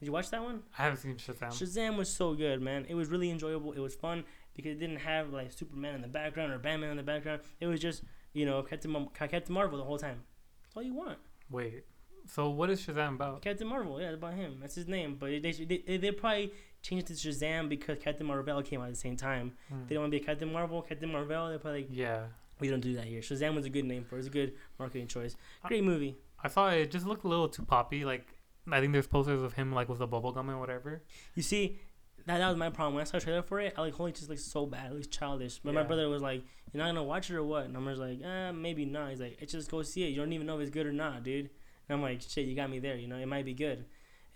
Speaker 1: Did you watch that one?
Speaker 2: I haven't seen Shazam.
Speaker 1: Shazam was so good, man. It was really enjoyable. It was fun because it didn't have like Superman in the background or Batman in the background. It was just you know Captain Captain Marvel the whole time. That's all you want.
Speaker 2: Wait. So what is Shazam about?
Speaker 1: Captain Marvel, yeah, about him. That's his name. But they they, they, they probably changed it to Shazam because Captain Marvel came out at the same time.
Speaker 2: Hmm.
Speaker 1: They don't want to be Captain Marvel, Captain Marvel. They're probably like,
Speaker 2: Yeah.
Speaker 1: we don't do that here. Shazam was a good name for it. It's a good marketing choice. Great movie.
Speaker 2: I saw it. just looked a little too poppy. Like I think there's posters of him like with the bubble gum and whatever.
Speaker 1: You see, that, that was my problem. When I saw a trailer for it, I like, holy, just looks so bad. It looks childish. But my brother was like, you're not going to watch it or what? And I'm just like, eh, maybe not. He's like, it's just go see it. You don't even know if it's good or not, dude. And I'm like, shit, you got me there. You know, it might be good.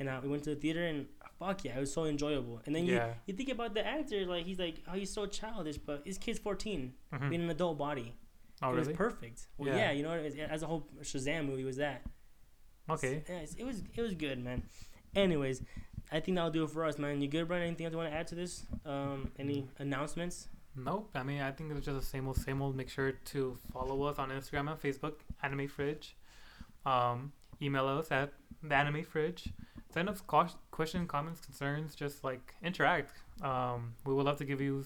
Speaker 1: And uh, we went to the theater and fuck yeah, it was so enjoyable. And then you,
Speaker 2: Yeah.
Speaker 1: you think about the actor, like, he's like, oh, he's so childish, but his kid's 14,
Speaker 2: Mhm.
Speaker 1: being an adult body.
Speaker 2: Oh
Speaker 1: it was perfect. Well,
Speaker 2: Yeah.
Speaker 1: yeah, you know, it, as a whole Shazam movie was that.
Speaker 2: Okay.
Speaker 1: Yeah, it's- it was it was good, man. Anyways, I think that'll do it for us, man. You good, Brian? Anything else you want to add to this? Um, any announcements?
Speaker 2: Nope. I mean, I think it's just the same old, same old. Make sure to follow us on Instagram and Facebook, Anime Fridge. Um, email us at the Anime Fridge. Send us ques- questions, comments, concerns. Just like interact. Um, we would love to give you,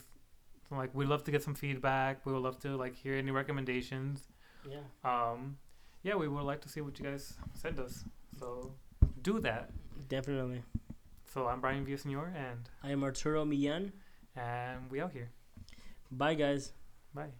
Speaker 2: like, we'd love to get some feedback. We would love to like hear any recommendations.
Speaker 1: Yeah.
Speaker 2: Um, yeah, we would like to see what you guys send us. So do that.
Speaker 1: Definitely.
Speaker 2: So I'm Brian Villasenor, and
Speaker 1: I am Arturo Millan.
Speaker 2: and we out here.
Speaker 1: Bye, guys.
Speaker 2: Bye.